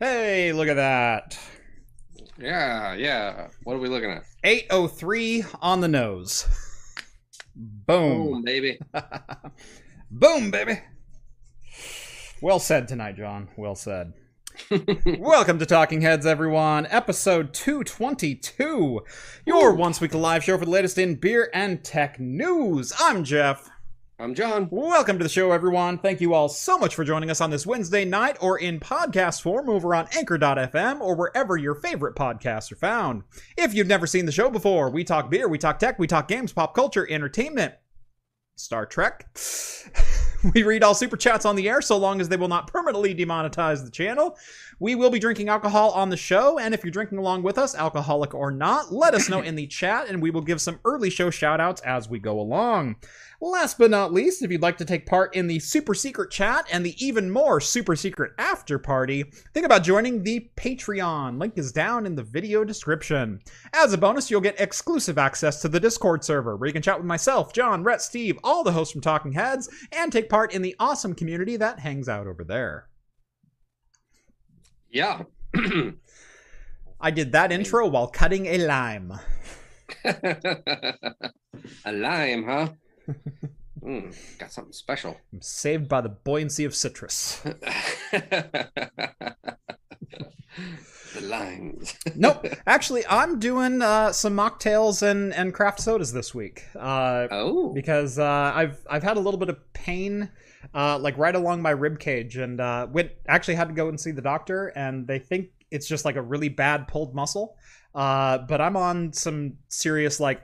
Hey, look at that. Yeah, yeah. What are we looking at? 803 on the nose. Boom. Boom, baby. Boom, baby. Well said tonight, John. Well said. Welcome to Talking Heads, everyone. Episode 222. Your once weekly live show for the latest in beer and tech news. I'm Jeff. I'm John. Welcome to the show, everyone. Thank you all so much for joining us on this Wednesday night or in podcast form over on Anchor.fm or wherever your favorite podcasts are found. If you've never seen the show before, we talk beer, we talk tech, we talk games, pop culture, entertainment, Star Trek. we read all super chats on the air so long as they will not permanently demonetize the channel. We will be drinking alcohol on the show, and if you're drinking along with us, alcoholic or not, let us know in the chat and we will give some early show shout outs as we go along. Last but not least, if you'd like to take part in the super secret chat and the even more super secret after party, think about joining the Patreon. Link is down in the video description. As a bonus, you'll get exclusive access to the Discord server where you can chat with myself, John, Rhett, Steve, all the hosts from Talking Heads, and take part in the awesome community that hangs out over there. Yeah. I did that intro while cutting a lime. a lime, huh? Mm, got something special. I'm saved by the buoyancy of citrus. the limes. nope. Actually, I'm doing uh, some mocktails and, and craft sodas this week. Uh, oh. Because uh, I've I've had a little bit of pain, uh, like right along my rib cage, and uh, went actually had to go and see the doctor, and they think it's just like a really bad pulled muscle. Uh, but I'm on some serious like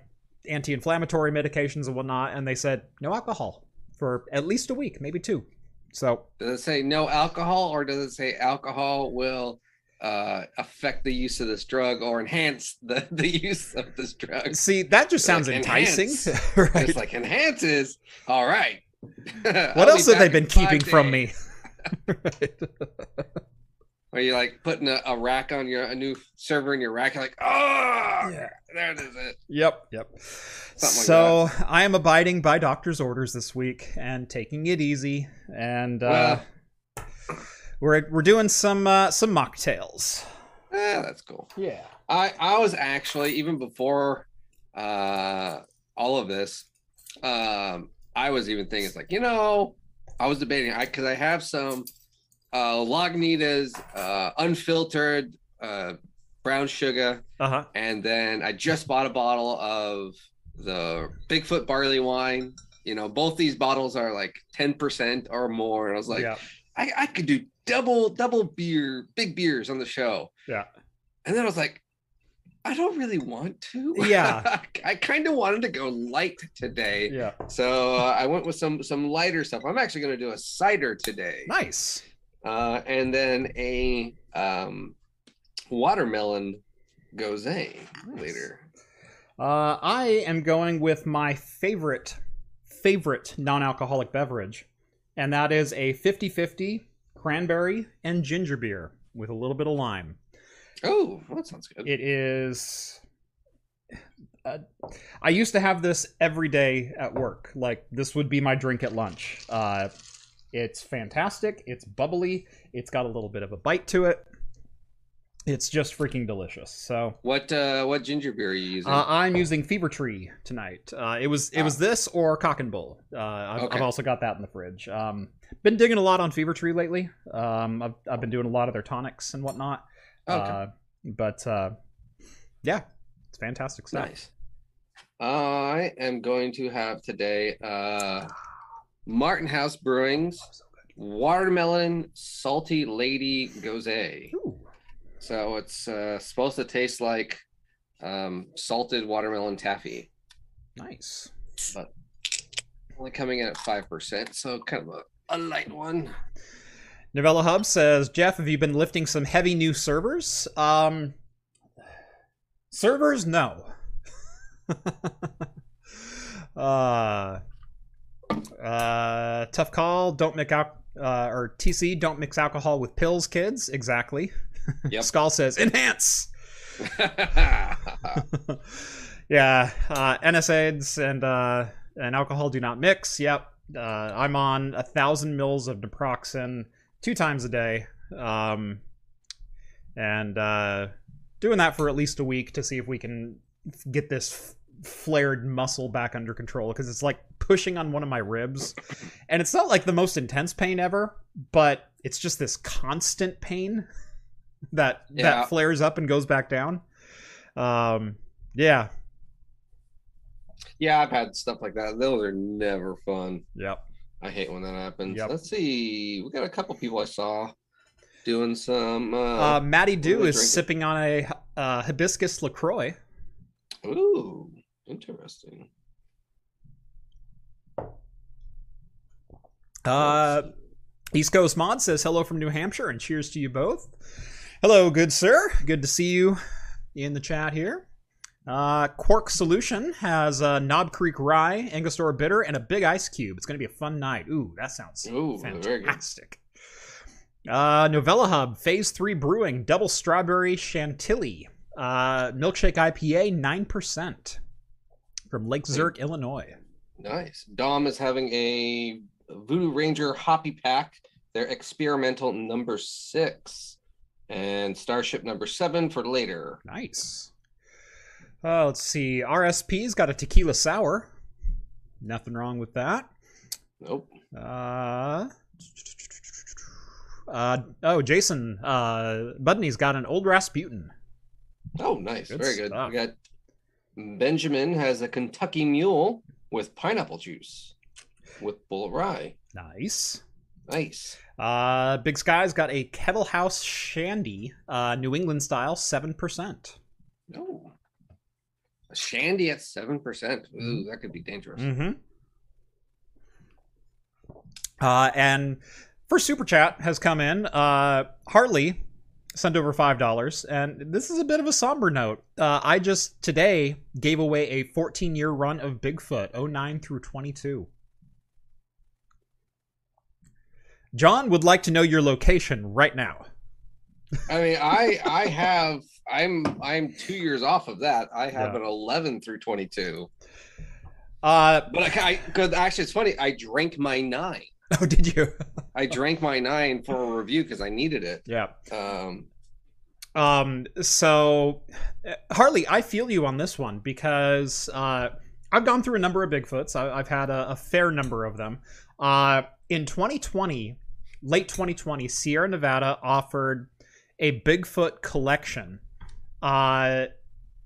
anti-inflammatory medications and whatnot, and they said no alcohol for at least a week, maybe two. So does it say no alcohol, or does it say alcohol will uh, affect the use of this drug or enhance the, the use of this drug? See, that just sounds like enticing. right? It's like enhances. All right. what else have they been keeping from me? right. Where you like putting a, a, rack on your a new server in your rack, you're like, oh, yeah. there it is. It. Yep, yep. Something so like I am abiding by doctor's orders this week and taking it easy, and uh, well, we're we're doing some uh, some mocktails. Yeah, that's cool. Yeah, I I was actually even before uh, all of this, um, I was even thinking it's like you know I was debating I because I have some uh, Lagunitas uh, unfiltered uh, brown sugar. Uh-huh. And then I just bought a bottle of the Bigfoot barley wine. You know, both these bottles are like 10% or more. And I was like, yeah. I, I could do double, double beer, big beers on the show. Yeah. And then I was like, I don't really want to. Yeah. I kind of wanted to go light today. Yeah. So uh, I went with some some lighter stuff. I'm actually going to do a cider today. Nice uh, and then a um, watermelon gose nice. later. Uh, I am going with my favorite favorite non-alcoholic beverage, and that is a 50-50 cranberry and ginger beer with a little bit of lime. Oh, that sounds good. It is. Uh, I used to have this every day at work. Like this would be my drink at lunch. Uh, it's fantastic. It's bubbly. It's got a little bit of a bite to it. It's just freaking delicious. So what uh, what ginger beer are you using? Uh, I'm using Fever Tree tonight. Uh, it was it ah. was this or Cock and Bull. Uh, I've, okay. I've, also got that in the fridge. Um, been digging a lot on Fever Tree lately. Um, I've I've been doing a lot of their tonics and whatnot. Okay. Uh, but uh, yeah, it's fantastic stuff. Nice. I am going to have today Martin House Brewing's oh, Watermelon Salty Lady Gose. So it's uh, supposed to taste like um, salted watermelon taffy. Nice. But only coming in at 5%, so kind of a, a light one. Novella Hub says, Jeff, have you been lifting some heavy new servers? Um, servers, no. uh, uh, tough call. Don't mix out uh, or TC. Don't mix alcohol with pills, kids. Exactly. Yep. Skull says enhance. Yeah, uh, NSAIDs and uh, and alcohol do not mix. Yep, uh, I'm on a thousand mils of naproxen two times a day, um, and uh, doing that for at least a week to see if we can get this flared muscle back under control because it's like pushing on one of my ribs, and it's not like the most intense pain ever, but it's just this constant pain that Yeah. that flares up and goes back down. Um, yeah, Yeah, I've had stuff like that. Those are never fun. yep. I hate when that happens. Yep. Let's see. We got a couple people I saw doing some. Uh, Uh, are Dew is drinking? sipping on a uh, hibiscus Lacroix. ooh, interesting. Uh, East Coast Mod says hello from New Hampshire and cheers to you both. Hello, good sir. Good to see you in the chat here. Uh, Quark Solution has uh, Knob Creek Rye, Angostura Bitter, and a big ice cube. It's going to be a fun night. Ooh, that sounds Ooh, fantastic. Uh, Novella Hub, Phase 3 Brewing, Double Strawberry Chantilly. Uh, Milkshake IPA, 9%. From Lake Zurich, Illinois. Nice. Dom is having a Voodoo Ranger Hoppy Pack. Their experimental number six, and Starship number seven for later. Nice. Uh, let's see. RSP's got a tequila sour. Nothing wrong with that. Nope. Uh, uh, oh, Jason uh, Budney's got an old Rasputin. Oh, nice. Good Very good. stuff. We got Benjamin has a Kentucky Mule with pineapple juice with bull rye. Nice. Nice. Uh, Big Sky's got a Kettle House Shandy, uh, New England style, 7%. Oh. A shandy at 7%. Ooh, that could be dangerous. Mm-hmm. Uh, and first super chat has come in. Uh, Harley sent over five dollars, and this is a bit of a somber note. Uh, I just today gave away a 14 year run of Bigfoot, 09 through 22. John would like to know your location right now. I mean, I I have I'm I'm two years off of that. I have Yeah. an 11 through 22. Uh, But I because actually it's funny. I drank my nine. oh, did you? I drank my nine for a review because I needed it. yeah. Um, Um, so uh, Harley, I feel you on this one because uh, I've gone through a number of Bigfoots. I, I've had a, a fair number of them. Uh, in 2020, late 2020, Sierra Nevada offered a Bigfoot collection. Uh,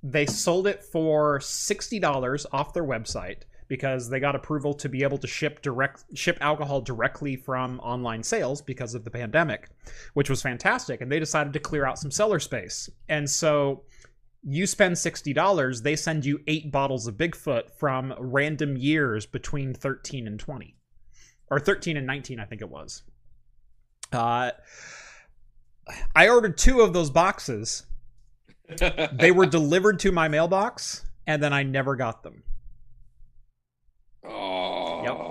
they sold it for sixty dollars off their website because they got approval to be able to ship direct ship alcohol directly from online sales because of the pandemic which was fantastic. And they decided to clear out some cellar space. And so you spend $60, they send you eight bottles of Bigfoot from random years between 13 and 20. Or 13 and 19, I think it was. Uh, I ordered two of those boxes. They were delivered to my mailbox, and then I never got them.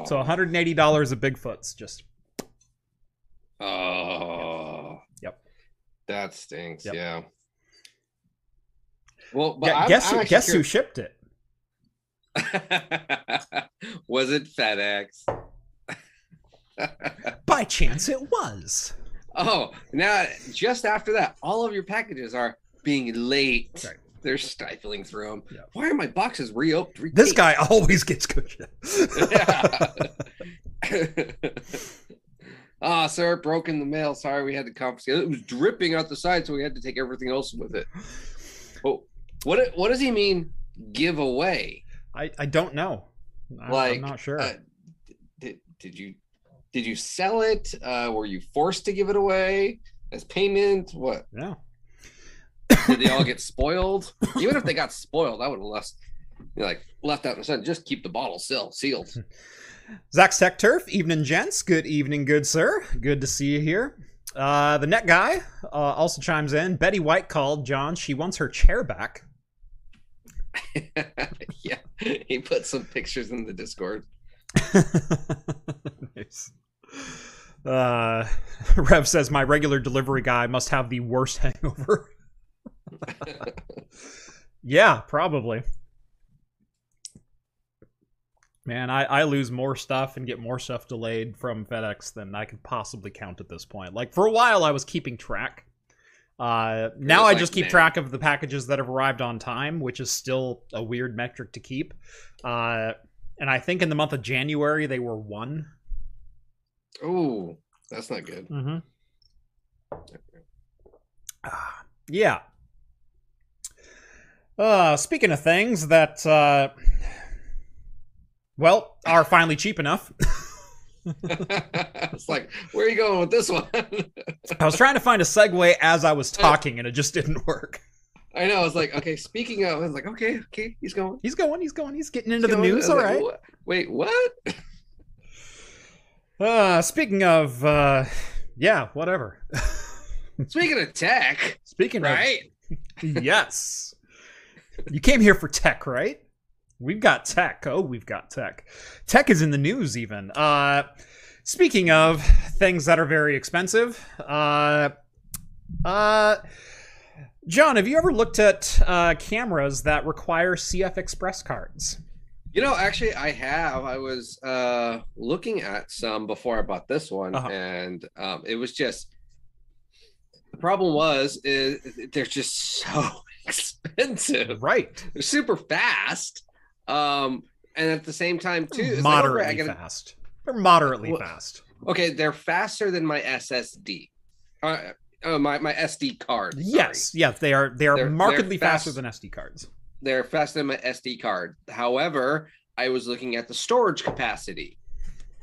So $180 of Bigfoots. Just oh, Yep. That stinks. Yep. Yeah. Well, but I'm- guess I'm who, actually guess who shipped it? was it FedEx? By chance, it was. oh, now just after that, all of your packages are being late. Right. They're stifling through them. Yeah. Why are my boxes reopened? This guy always gets good shit. Yeah. Ah, sir, it broke in the mail. Sorry, we had to confiscate. It was dripping out the side, so we had to take everything else with it. Oh, what? What does he mean? Give away? I, I don't know. I, Like, I'm not sure. Uh, did did you did you sell it? Uh, were you forced to give it away as payment? What? no. Did they all get spoiled? Even if they got spoiled, I would have left. you know, like left out in the sun. Just keep the bottle still sealed. Zach Tech Turf, evening, gents. Good evening, good sir. Good to see you here. Uh, the net guy uh, also chimes in. Betty White called John. She wants her chair back. yeah, he put some pictures in the Discord. nice. Uh, Rev says my regular delivery guy must have the worst hangover. Yeah, probably. Man, I, I lose more stuff and get more stuff delayed from FedEx than I could possibly count at this point. Like for a while, I was keeping track. Uh, now I like, just keep man. track of the packages that have arrived on time, which is still a weird metric to keep. Uh, and I think in the month of January they were one. Ooh, that's not good. Mm-hmm. Ah, yeah. Uh, speaking of things that, uh, well, are finally cheap enough. it's like, where are you going with this one? I was trying to find a segue as I was talking, and it just didn't work. I know. I was like, okay. Speaking of, I was like, okay, okay, he's going. He's going. He's going. He's getting into he's the going. news. All like, right. "What? Wait, what? Uh, speaking of, uh, yeah, whatever. Speaking of tech, Speaking right? of, yes, you came here for tech, right? We've got tech. Oh, we've got tech. Tech is in the news, even. Uh, speaking of things that are very expensive, uh, uh, John, have you ever looked at uh, cameras that require CF Express cards? You know, actually, I have. I was uh looking at some before I bought this one, Uh-huh. and um, it was just the problem was is they're just so expensive. Right. They're super fast, um, and at the same time too, like, moderately okay, I gotta- fast. They're moderately Well, fast. Okay, they're faster than my SSD. Uh, uh, my my SD card. sorry. Yes, yes, they are. They are They're- they're markedly faster than SD cards. they're faster than my SD card. However, I was looking at the storage capacity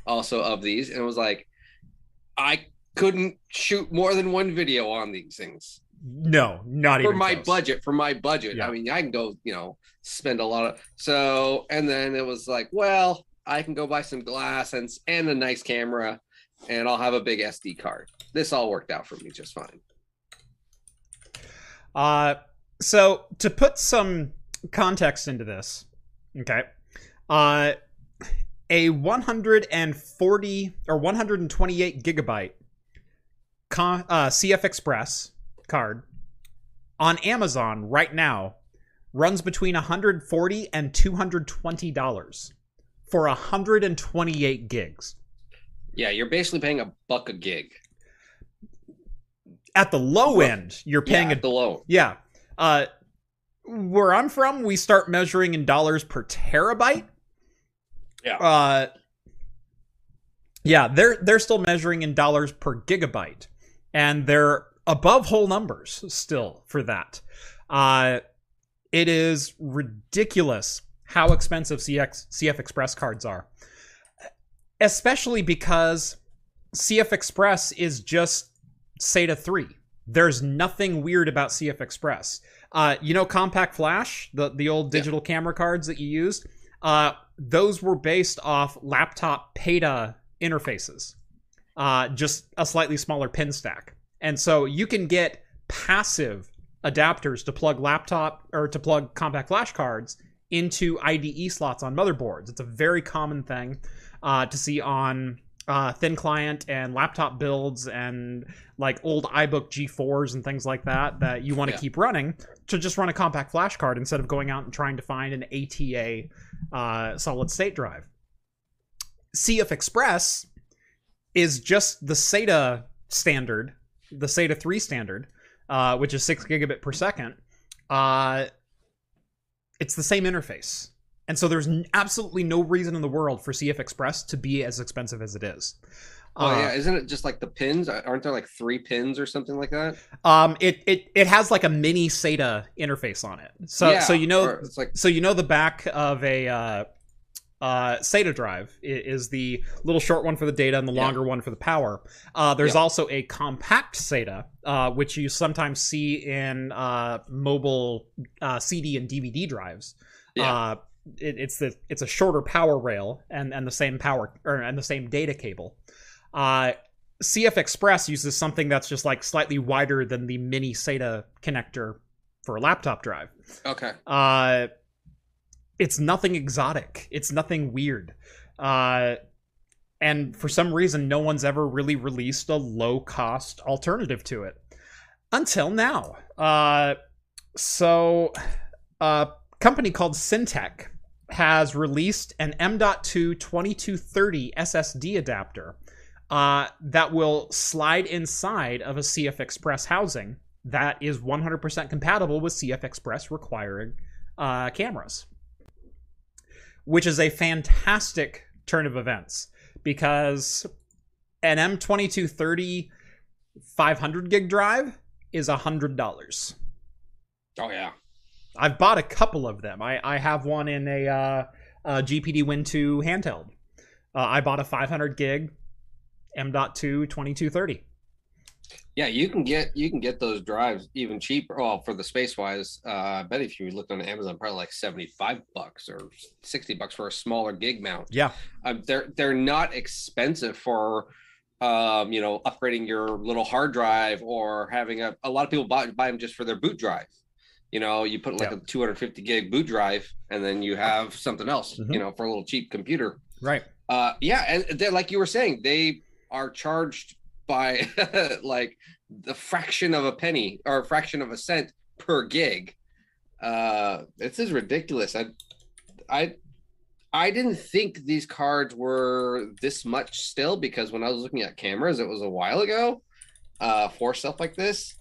also of these, and it was like, I couldn't shoot more than one video on these things No, not for even my close. budget. For my budget, Yeah. I mean, I can go, you know, spend a lot of so, and then it was like, well, I can go buy some glass and and a nice camera, and I'll have a big SD card. This all worked out for me just fine. Uh, so to put some context into this, okay, uh, a 140 or 128 gigabyte con- uh, CF Express card on Amazon right now runs between 140 and 220 dollars for 128 gigs. Yeah, you're basically paying a buck a gig. At the low end, you're paying yeah, a at the low. Yeah. Uh where I'm from, we start measuring in dollars per terabyte. Yeah. Uh Yeah, they're they're still measuring in dollars per gigabyte. And they're above whole numbers still for that. Uh it is ridiculous how expensive CX CF Express cards are. Especially because CF Express is just SATA 3. There's nothing weird about CF Express. Uh, you know, Compact Flash, the, the old Yeah. digital camera cards that you used, uh, those were based off laptop PATA interfaces, uh, just a slightly smaller pin stack. And so you can get passive adapters to plug laptop or to plug Compact Flash cards into IDE slots on motherboards. It's a very common thing uh, to see on uh, thin client and laptop builds and like old iBook G4s and things like that that you want to Yeah. keep running to just run a compact flash card instead of going out and trying to find an ATA uh, solid state drive. CF Express is just the SATA standard, the SATA 3 standard, uh, which is 6 gigabit per second. Uh, it's the same interface. And so there's absolutely no reason in the world for CF Express to be as expensive as it is. Oh Uh, yeah, isn't it just like the pins? Aren't there like three pins or something like that? Um, it it it has like a mini SATA interface on it. So Yeah, so you know it's like so you know the back of a uh, uh, SATA drive is the little short one for the data and the Yeah. longer one for the power. Uh, there's Yeah. also a compact SATA, uh, which you sometimes see in uh, mobile uh, CD and DVD drives. Yeah. Uh, it, it's the it's a shorter power rail and and the same power or and the same data cable. Uh, CF Express uses something that's just like slightly wider than the mini SATA connector for a laptop drive. okay. Uh, it's nothing exotic. It's nothing weird. Uh, and for some reason, no one's ever really released a low cost alternative to it until now. Uh, so, a company called Sintech has released an M.2 2230 SSD adapter uh, that will slide inside of a CF Express housing that is 100% compatible with CF Express requiring uh, cameras, which is a fantastic turn of events because an M2230 500 gig drive is $100. Oh, yeah. I've bought a couple of them. I, I have one in a, uh, a GPD Win 2 handheld. Uh, I bought a 500 gig M.2 2230. Yeah, you can get you can get those drives even cheaper. Well, for the space wise, uh, I bet if you looked on Amazon, probably like seventy five bucks or sixty bucks for a smaller gig mount. Yeah, um, they're they're not expensive for um, you know upgrading your little hard drive or having a. A lot of people buy buy them just for their boot drive. You know, you put like yeah. a two hundred fifty gig boot drive, and then you have something else. Mm-hmm. You know, for a little cheap computer. Right. Uh, yeah, and they're like you were saying, they are charged by like the fraction of a penny or a fraction of a cent per gig. Uh, this is ridiculous. I, I, I didn't think these cards were this much still because when I was looking at cameras, it was a while ago. Uh, for stuff like this,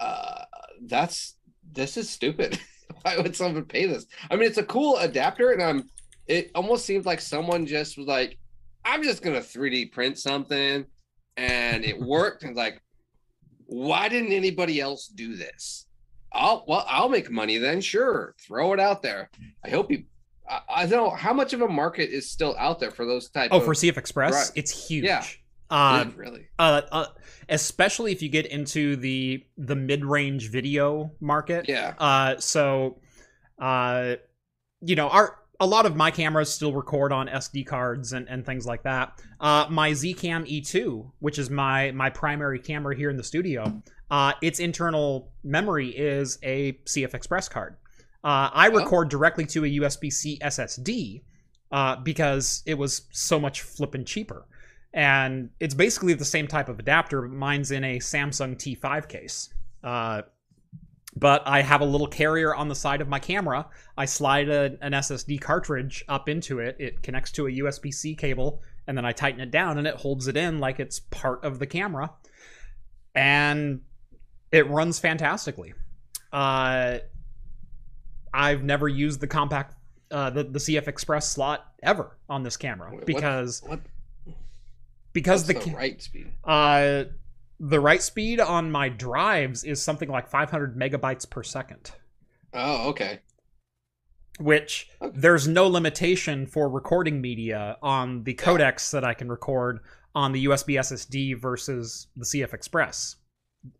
uh, that's this is stupid. Why would someone pay this? I mean, it's a cool adapter, and I'm. It almost seems like someone just was like, "I'm just gonna 3D print something." And it worked. And like, why didn't anybody else do this? I'll well, I'll make money then. Sure, throw it out there. I hope you. I, I don't know how much of a market is still out there for those type. Of oh, of, for CF Express, right. it's huge. Yeah, uh, really. Uh, uh, especially if you get into the the mid range video market. Yeah. Uh, so, uh, you know, our a lot of my cameras still record on SD cards and, and things like that. Uh, my Zcam E2, which is my my primary camera here in the studio, uh, its internal memory is a CF Express card. Uh, I oh. record directly to a USB C SSD uh, because it was so much flippin' cheaper. And it's basically the same type of adapter. but Mine's in a Samsung T5 case. But I have a little carrier on the side of my camera. I slide a, an SSD cartridge up into it. It connects to a USB C cable, and then I tighten it down, and it holds it in like it's part of the camera. And it runs fantastically. Uh, I've never used the compact, uh, the, the CF Express slot ever on this camera because. What, what, because the, the right speed. Uh, the write speed on my drives is something like 500 megabytes per second. Oh, okay. Which okay. there's no limitation for recording media on the codecs that I can record on the USB SSD versus the CF Express.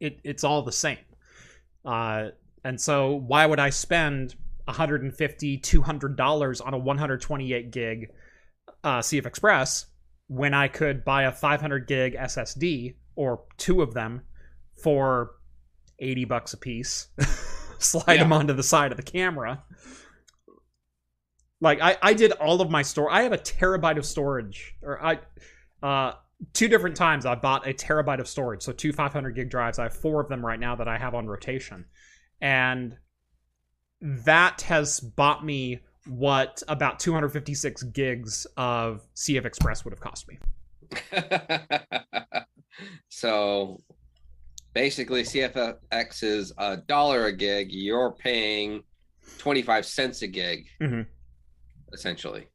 It, it's all the same. Uh, and so why would I spend 150 $200 on a 128 gig uh, CF Express when I could buy a 500 gig SSD or two of them for 80 bucks a piece. Slide yeah. them onto the side of the camera. Like I, I did all of my store. I have a terabyte of storage, or I, uh, two different times I bought a terabyte of storage. So two 500 gig drives. I have four of them right now that I have on rotation, and that has bought me what about 256 gigs of CF Express would have cost me. so basically, CFX is a dollar a gig. You're paying 25 cents a gig, mm-hmm. essentially,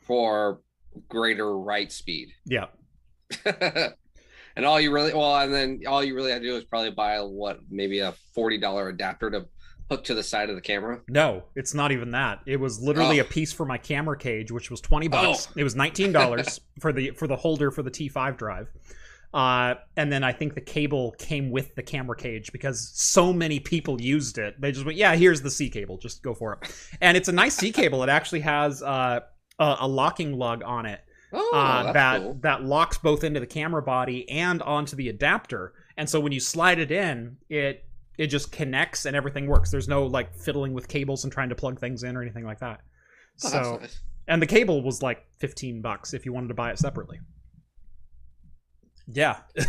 for greater write speed. Yeah. and all you really well, and then all you really have to do is probably buy what maybe a forty dollar adapter to hook to the side of the camera? No, it's not even that. It was literally oh. a piece for my camera cage, which was twenty bucks. Oh. It was nineteen dollars for the for the holder for the T5 drive. Uh, and then I think the cable came with the camera cage because so many people used it. They just went, "Yeah, here's the C cable. Just go for it." And it's a nice C cable. It actually has uh, a, a, locking lug on it oh, uh, that cool. that locks both into the camera body and onto the adapter. And so when you slide it in, it it just connects and everything works. There's no like fiddling with cables and trying to plug things in or anything like that. Oh, so, nice. and the cable was like 15 bucks if you wanted to buy it separately. Yeah.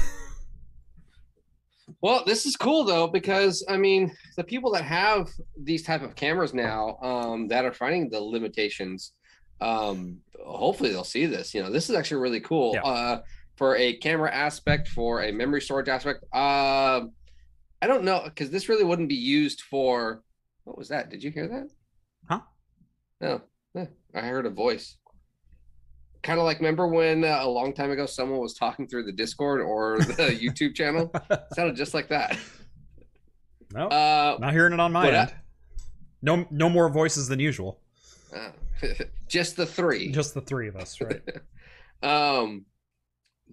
Well, this is cool though because I mean, the people that have these type of cameras now um, that are finding the limitations, um, hopefully they'll see this. You know, this is actually really cool Yeah. uh, for a camera aspect, for a memory storage aspect. Uh, I don't know because this really wouldn't be used for. What was that? Did you hear that? Huh? No, Eh, I heard a voice. Kind of like remember when uh, a long time ago someone was talking through the Discord or the YouTube channel. sounded just like that. no, Uh, not hearing it on my but I- end. No, no more voices than usual. uh, just the three. Just the three of us, right? Um,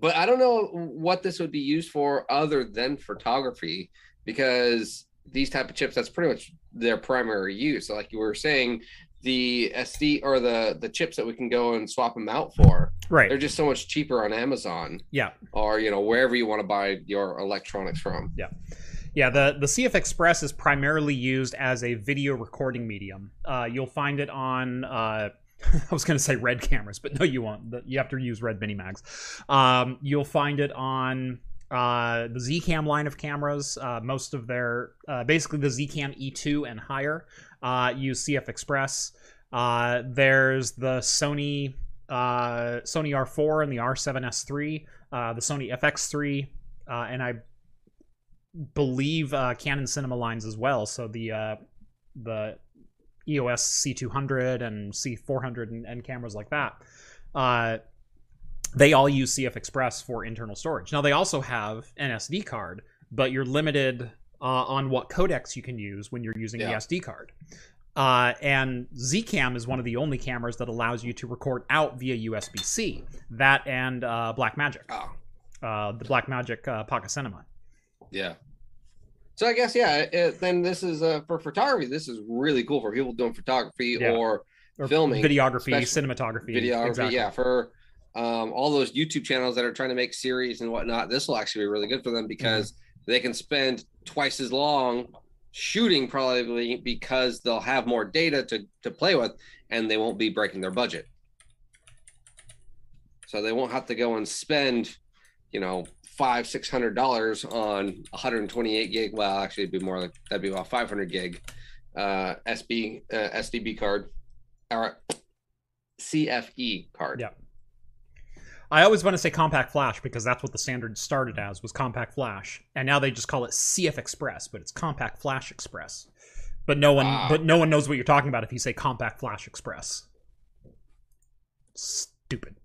but I don't know what this would be used for other than photography because these type of chips that's pretty much their primary use. So like you were saying, the SD or the the chips that we can go and swap them out for, right. they're just so much cheaper on Amazon Yeah. or you know wherever you want to buy your electronics from. Yeah, Yeah, the, the CF Express is primarily used as a video recording medium. Uh, you'll find it on, uh, I was going to say red cameras, but no, you won't. You have to use red mini mags. Um, you'll find it on uh, the Zcam line of cameras. Uh, most of their, uh, basically the Zcam E2 and higher, uh, use CF Express. Uh, there's the Sony uh, Sony R4 and the R7S3, uh, the Sony FX3, uh, and I believe uh, Canon Cinema lines as well. So the the EOS C200 and C400 and, and cameras like that. They all use CF Express for internal storage. Now they also have an SD card, but you're limited uh, on what codecs you can use when you're using the SD card. Uh, and Zcam is one of the only cameras that allows you to record out via USB-C. That and uh, Blackmagic, Oh, uh, the Blackmagic uh, Pocket Cinema. yeah. So I guess yeah. It, then this is uh, for photography. This is really cool for people doing photography Yeah. or Or Filming, videography, cinematography, videography. exactly. Yeah, for um, all those YouTube channels that are trying to make series and whatnot, this will actually be really good for them because Mm-hmm. They can spend twice as long shooting probably because they'll have more data to to play with and they won't be breaking their budget. So they won't have to go and spend, you know, five six hundred dollars on 128 gig. Well, actually, it'd be more like that'd be about 500 gig uh, SB uh, SDB card or CFE card. Yeah. I always want to say compact flash because that's what the standard started as was compact flash, and now they just call it CF Express, but it's compact flash express. But no one, Ah. but no one knows what you're talking about if you say compact flash express. Stupid.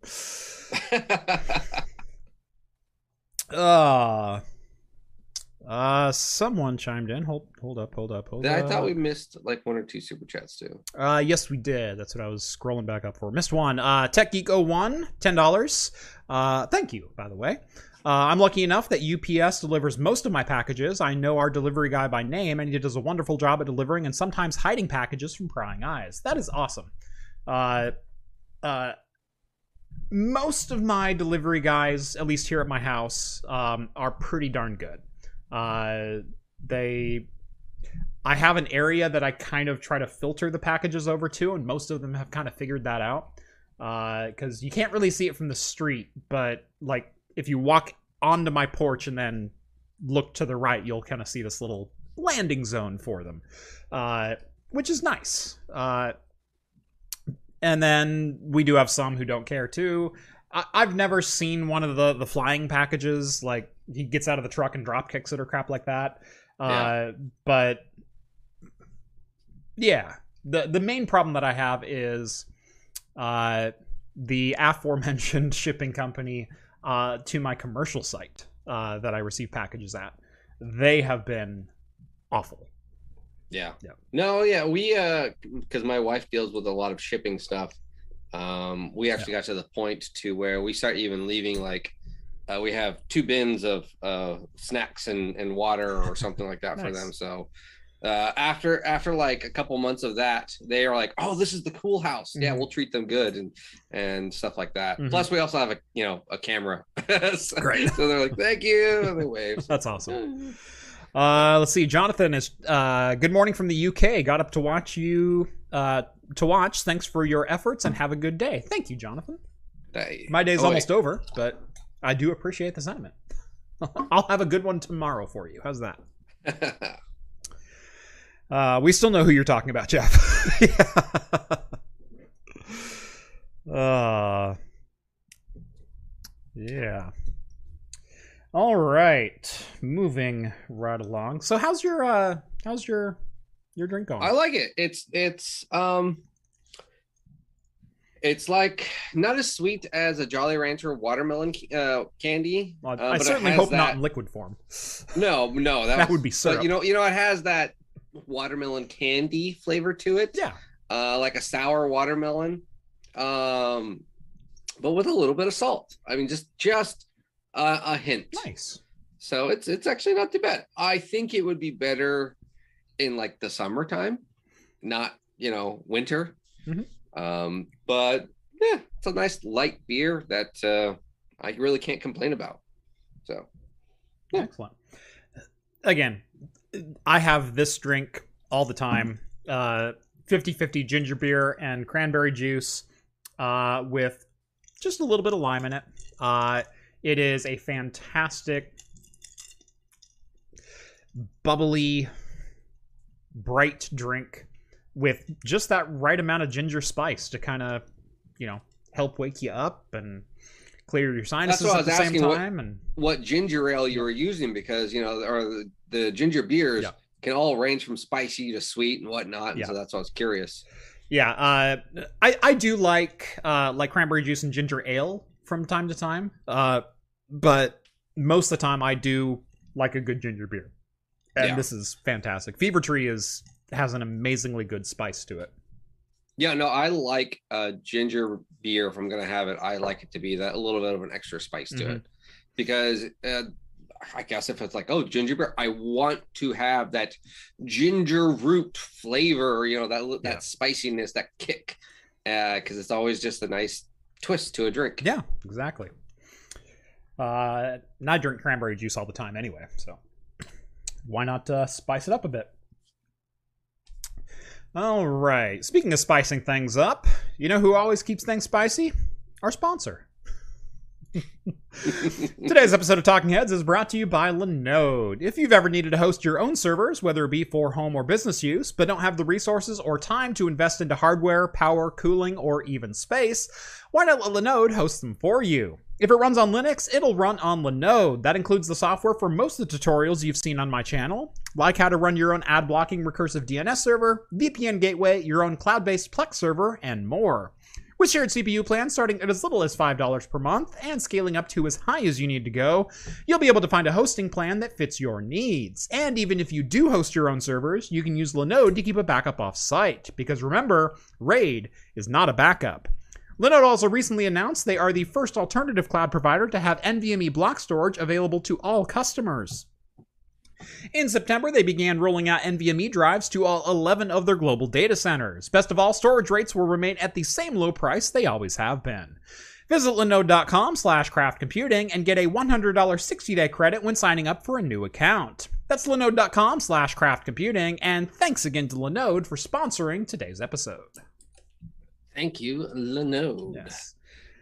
Uh, uh, someone chimed in. Hold, hold up, hold up, hold I up. I thought we missed like one or two super chats too. Uh, yes, we did. That's what I was scrolling back up for. Missed one. Uh, Tech Geek 01, $10. Uh, thank you, by the way. Uh, I'm lucky enough that UPS delivers most of my packages. I know our delivery guy by name, and he does a wonderful job at delivering and sometimes hiding packages from prying eyes. That is awesome. Uh, uh, most of my delivery guys, at least here at my house, um, are pretty darn good. Uh, they I have an area that I kind of try to filter the packages over to, and most of them have kind of figured that out. Because you can't really see it from the street, but like if you walk onto my porch and then look to the right, you'll kind of see this little landing zone for them, uh, which is nice. Uh, and then we do have some who don't care too. I- I've never seen one of the the flying packages like he gets out of the truck and drop kicks it or crap like that. Uh, but yeah, the the main problem that I have is uh, the aforementioned shipping company uh, to my commercial site uh, that I receive packages at. They have been awful. Yeah. Yeah. No, yeah, we uh because my wife deals with a lot of shipping stuff. Um we actually got to the point to where we start even leaving like uh, we have two bins of uh snacks and and water or something like that for them. So uh after after like a couple months of that, they are like, "Oh, this is the cool house. Yeah, Mhm. we'll treat them good and and stuff like that." Mhm. Plus we also have a, you know, a camera. so, Great. so they're like, "Thank you." And they wave. That's awesome. Uh, let's see. Jonathan is. Uh, good morning from the UK. Got up to watch you. Uh, to watch. Thanks for your efforts and have a good day. Thank you, Jonathan. They- My day's Oh, wait. almost over, but I do appreciate the sentiment. I'll have a good one tomorrow for you. How's that? Uh, we still know who you're talking about, Jeff. yeah. Uh, yeah. All right, moving right along. So, how's your uh, how's your your drink going? I like it. It's it's um it's like not as sweet as a Jolly Rancher watermelon uh, candy. Well, uh, I certainly hope not in liquid form. No, no, that, That was- would be But you know, you know, it has that watermelon candy flavor to it. Yeah. uh, like a sour watermelon, um, but with a little bit of salt. I mean, just just uh, a hint. Nice. So it's it's actually not too bad. I think it would be better in like the summertime, not you know winter. Mhm. Um, but yeah, it's a nice light beer that uh, I really can't complain about. So Yeah. Excellent. Again, I have this drink all the time. Uh 50-50 ginger beer and cranberry juice uh, with just a little bit of lime in it. Uh, it is a fantastic, bubbly, bright drink with just that right amount of ginger spice to kind of, you know, help wake you up and clear your sinuses what I at was the same asking, what- time. And what ginger ale you were using because you know or the, the ginger beers Yeah. can all range from spicy to sweet and whatnot. And Yeah. so that's why I was curious. Yeah, uh, I I do like uh, like cranberry juice and ginger ale from time to time, uh, but most of the time I do like a good ginger beer, and Yeah. this is fantastic. Fever Tree is has an amazingly good spice to it. Yeah, no, I like uh ginger beer. If I'm gonna have it, I like it to be that a little bit of an extra spice to Mhm. it, because uh, I guess if it's like oh ginger beer, I want to have that ginger root flavor. You know that that Yeah. spiciness, that kick, because it's always just a nice twist to a drink. Yeah, exactly. Uh, and I drink cranberry juice all the time anyway, so why not uh, spice it up a bit? All right. Speaking of spicing things up, you know who always keeps things spicy? Our sponsor. Today's episode of Talking Heads is brought to you by Linode. If you've ever needed to host your own servers, whether it be for home or business use, but don't have the resources or time to invest into hardware, power, cooling, or even space, why not let Linode host them for you? If it runs on Linux, it'll run on Linode. That includes the software for most of the tutorials you've seen on my channel, like how to run your own ad blocking recursive DNS server, VPN gateway, your own cloud based Plex server, and more. With shared CPU plans starting at as little as $5 per month and scaling up to as high as you need to go, you'll be able to find a hosting plan that fits your needs. And even if you do host your own servers, you can use Linode to keep a backup off site. Because remember, RAID is not a backup. Linode also recently announced they are the first alternative cloud provider to have NVMe block storage available to all customers. In September, they began rolling out NVMe drives to all 11 of their global data centers. Best of all, storage rates will remain at the same low price they always have been. Visit linode.com slash craftcomputing and get a $100 60-day credit when signing up for a new account. That's linode.com slash craftcomputing, and thanks again to Linode for sponsoring today's episode. Thank you, Linode. Yes.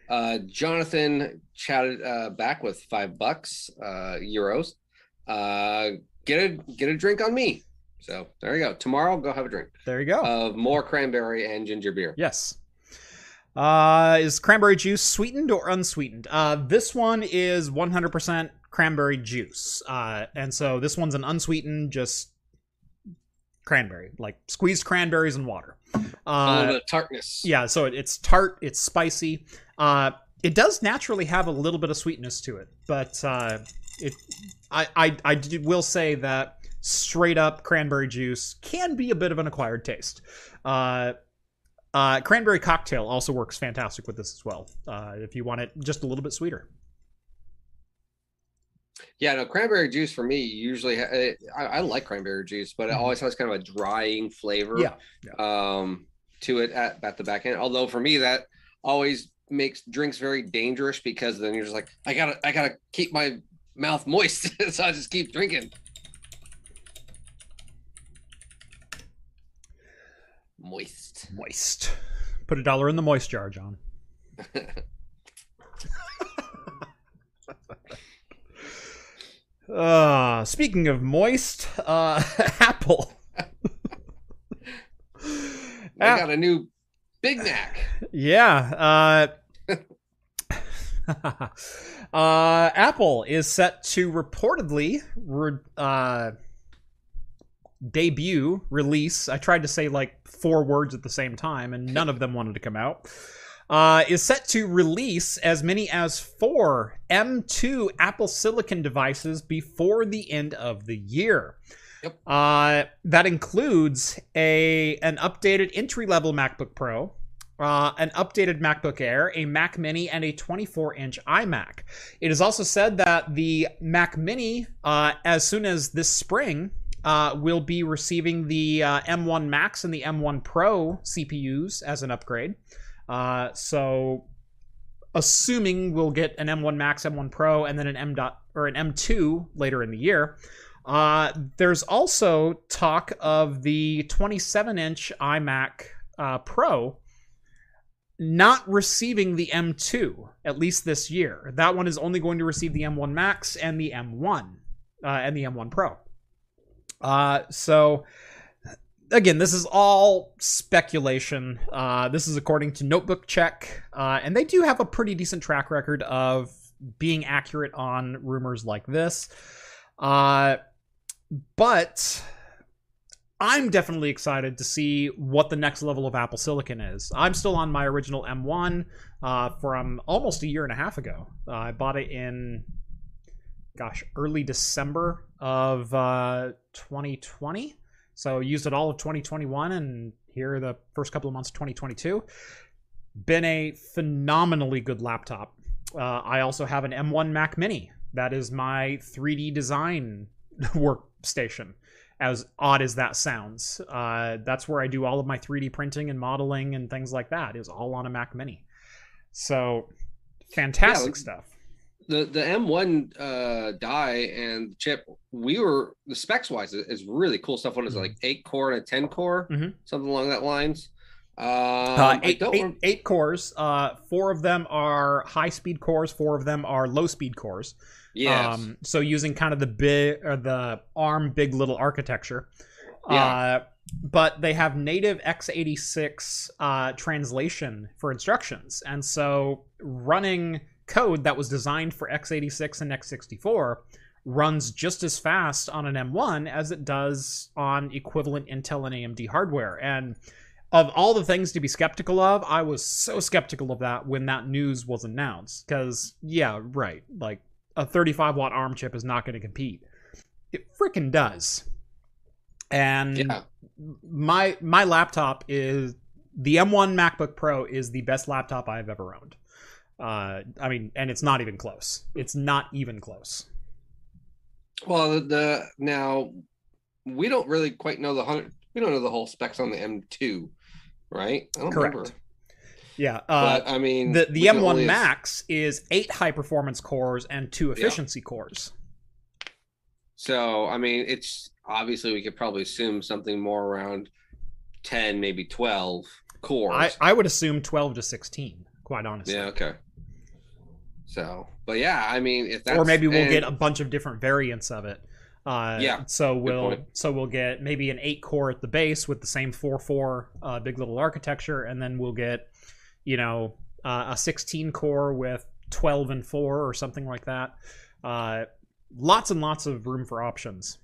Uh, Jonathan chatted uh, back with five bucks, uh, euros. Uh, get a get a drink on me. So there you go. Tomorrow, go have a drink There you go. of more cranberry and ginger beer. Yes. Uh, is cranberry juice sweetened or unsweetened? Uh, this one is 100% cranberry juice. Uh, and so this one's an unsweetened, just cranberry, like squeezed cranberries and water. A little Uh, bit of tartness. yeah, so it, it's tart, it's spicy. Uh, it does naturally have a little bit of sweetness to it, but uh, it, I, I, I will say that straight up cranberry juice can be a bit of an acquired taste. Uh, uh, cranberry cocktail also works fantastic with this as well. Uh, if you want it just a little bit sweeter. Yeah, no, cranberry juice for me usually eh, I, I like cranberry juice, but it Mhm. always has kind of a drying flavor. Yeah, Um, to it at, at the back end. Although for me that always makes drinks very dangerous because then you're just like, I gotta I gotta keep my mouth moist, so I just keep drinking. Moist. Moist. Put a dollar in the moist jar, John. Uh, speaking of moist, uh, Apple. I got a new Big Mac. Yeah. Uh, uh, Apple is set to reportedly re- uh, debut, release. I tried to say like four words at the same time, and none of them wanted to come out. Uh, is set to release as many as four M2 Apple Silicon devices before the end of the year. Yep. Uh, that includes a an updated entry level MacBook Pro, uh, an updated MacBook Air, a Mac Mini, and a 24 inch iMac. It is also said that the Mac Mini, uh, as soon as this spring, uh, will be receiving the uh, M1 Max and the M1 Pro CPUs as an upgrade. Uh, so, assuming we'll get an M1 Max, M1 Pro, and then an M dot or an M2 later in the year. Uh, there's also talk of the 27 inch iMac uh, Pro not receiving the M2, at least this year. That one is only going to receive the M1 Max and the M1 uh, and the M1 Pro. Uh, so, again, this is all speculation. Uh, this is according to Notebook Check, uh, and they do have a pretty decent track record of being accurate on rumors like this. Uh, but I'm definitely excited to see what the next level of Apple Silicon is. I'm still on my original M1 uh, from almost a year and a half ago. Uh, I bought it in, gosh, early December of uh, 2020. So used it all of 2021 and here the first couple of months of 2022. Been a phenomenally good laptop. Uh, I also have an M1 Mac Mini. That is my 3D design workstation as odd as that sounds. Uh, that's where I do all of my 3D printing and modeling and things like that. Is all on a Mac Mini. So fantastic yeah, stuff. The the M1 uh, die and chip, we were the specs wise is really cool stuff. One is mm-hmm. like eight core and a ten core, mm-hmm. something along that lines. Um, uh, eight, eight, eight cores. Uh, four of them are high speed cores. Four of them are low speed cores. Yeah. Um, so using kind of the big or the ARM big little architecture. Yeah. Uh, but they have native x86 uh, translation for instructions, and so running code that was designed for x86 and x64 runs just as fast on an M1 as it does on equivalent Intel and AMD hardware. And of all the things to be skeptical of, I was so skeptical of that when that news was announced. Because, yeah, right. Like, a 35 watt ARM chip is not going to compete. It freaking does. And yeah. my my laptop is the M1 MacBook Pro is the best laptop I've ever owned. Uh, I mean, and it's not even close. It's not even close. Well, the, the now we don't really quite know the hundred. We don't know the whole specs on the M2, right? I don't Correct. Remember. Yeah, uh, but I mean, the the M1 Max is eight high performance cores and two efficiency yeah. cores. So I mean, it's obviously we could probably assume something more around ten, maybe twelve cores. I, I would assume twelve to sixteen. Quite honestly. Yeah. Okay. So, but yeah, I mean, if that's or maybe we'll and, get a bunch of different variants of it. Uh, yeah. So we'll so we'll get maybe an eight core at the base with the same four four uh, big little architecture, and then we'll get you know, uh, a 16 core with 12 and 4 or something like that. Uh, lots and lots of room for options.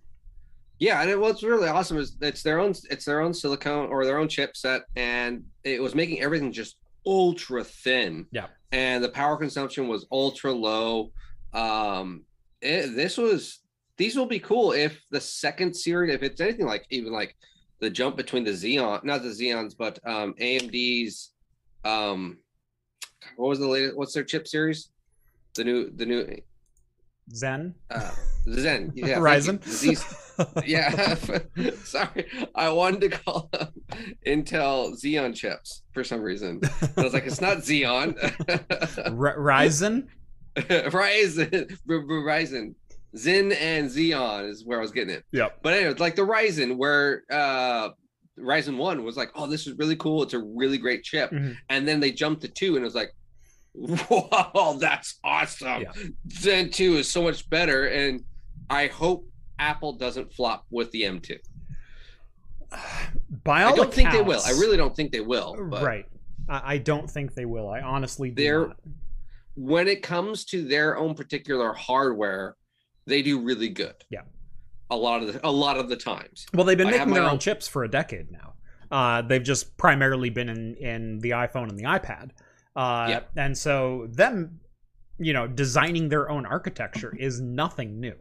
Yeah, and it, what's really awesome is it's their own it's their own silicone or their own chipset, and it was making everything just ultra thin. Yeah, and the power consumption was ultra low. Um, it, this was these will be cool if the second series, if it's anything like even like the jump between the Xeon, not the Xeons, but um, AMD's um what was the latest what's their chip series the new the new zen? Uh zen. Yeah Ryzen yeah. Sorry. I wanted to call them intel xeon chips for some reason. I was like it's not xeon. R- ryzen? Ryzen. Ryzen. Zen and Xeon is where I was getting it. Yeah. But anyway, like the Ryzen, where uh Ryzen one was like, oh, this is really cool. It's a really great chip. Mm-hmm. And then they jumped to two, and it was like, whoa, that's awesome. Yeah. Zen two is so much better. And I hope Apple doesn't flop with the M2. By all I don't accounts, think they will. I really don't think they will. But right. I, I don't think they will. I honestly do They're- not. when it comes to their own particular hardware, they do really good. Yeah. A lot of the a lot of the times. Well, they've been I making their own own- chips for a decade now. Uh, they've just primarily been in in the iPhone and the iPad. Uh, Yep. And so them, you know, designing their own architecture is nothing new.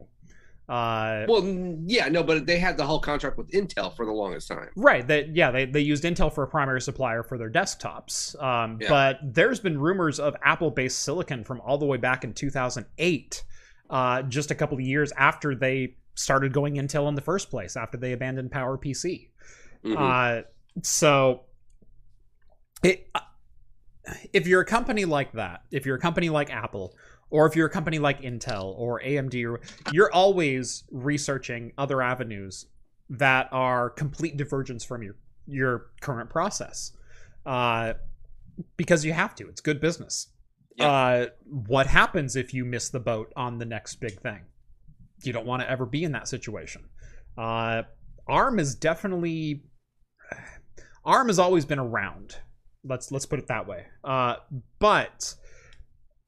Uh, Well, yeah, no, but they had the whole contract with Intel for the longest time. Right. They, yeah, they, they used Intel for a primary supplier for their desktops. Um, Yeah. But there's been rumors of Apple based silicon from all the way back in 2008, uh, just a couple of years after they started going Intel in the first place, after they abandoned PowerPC. Mhm. Uh, so, it, if you're a company like that, if you're a company like Apple, or if you're a company like Intel or AMD, you're always researching other avenues that are complete divergence from your your current process, uh, because you have to. It's good business. Yeah. Uh, what happens if you miss the boat on the next big thing? You don't want to ever be in that situation. Uh, ARM is definitely ARM has always been around. Let's let's put it that way. Uh, but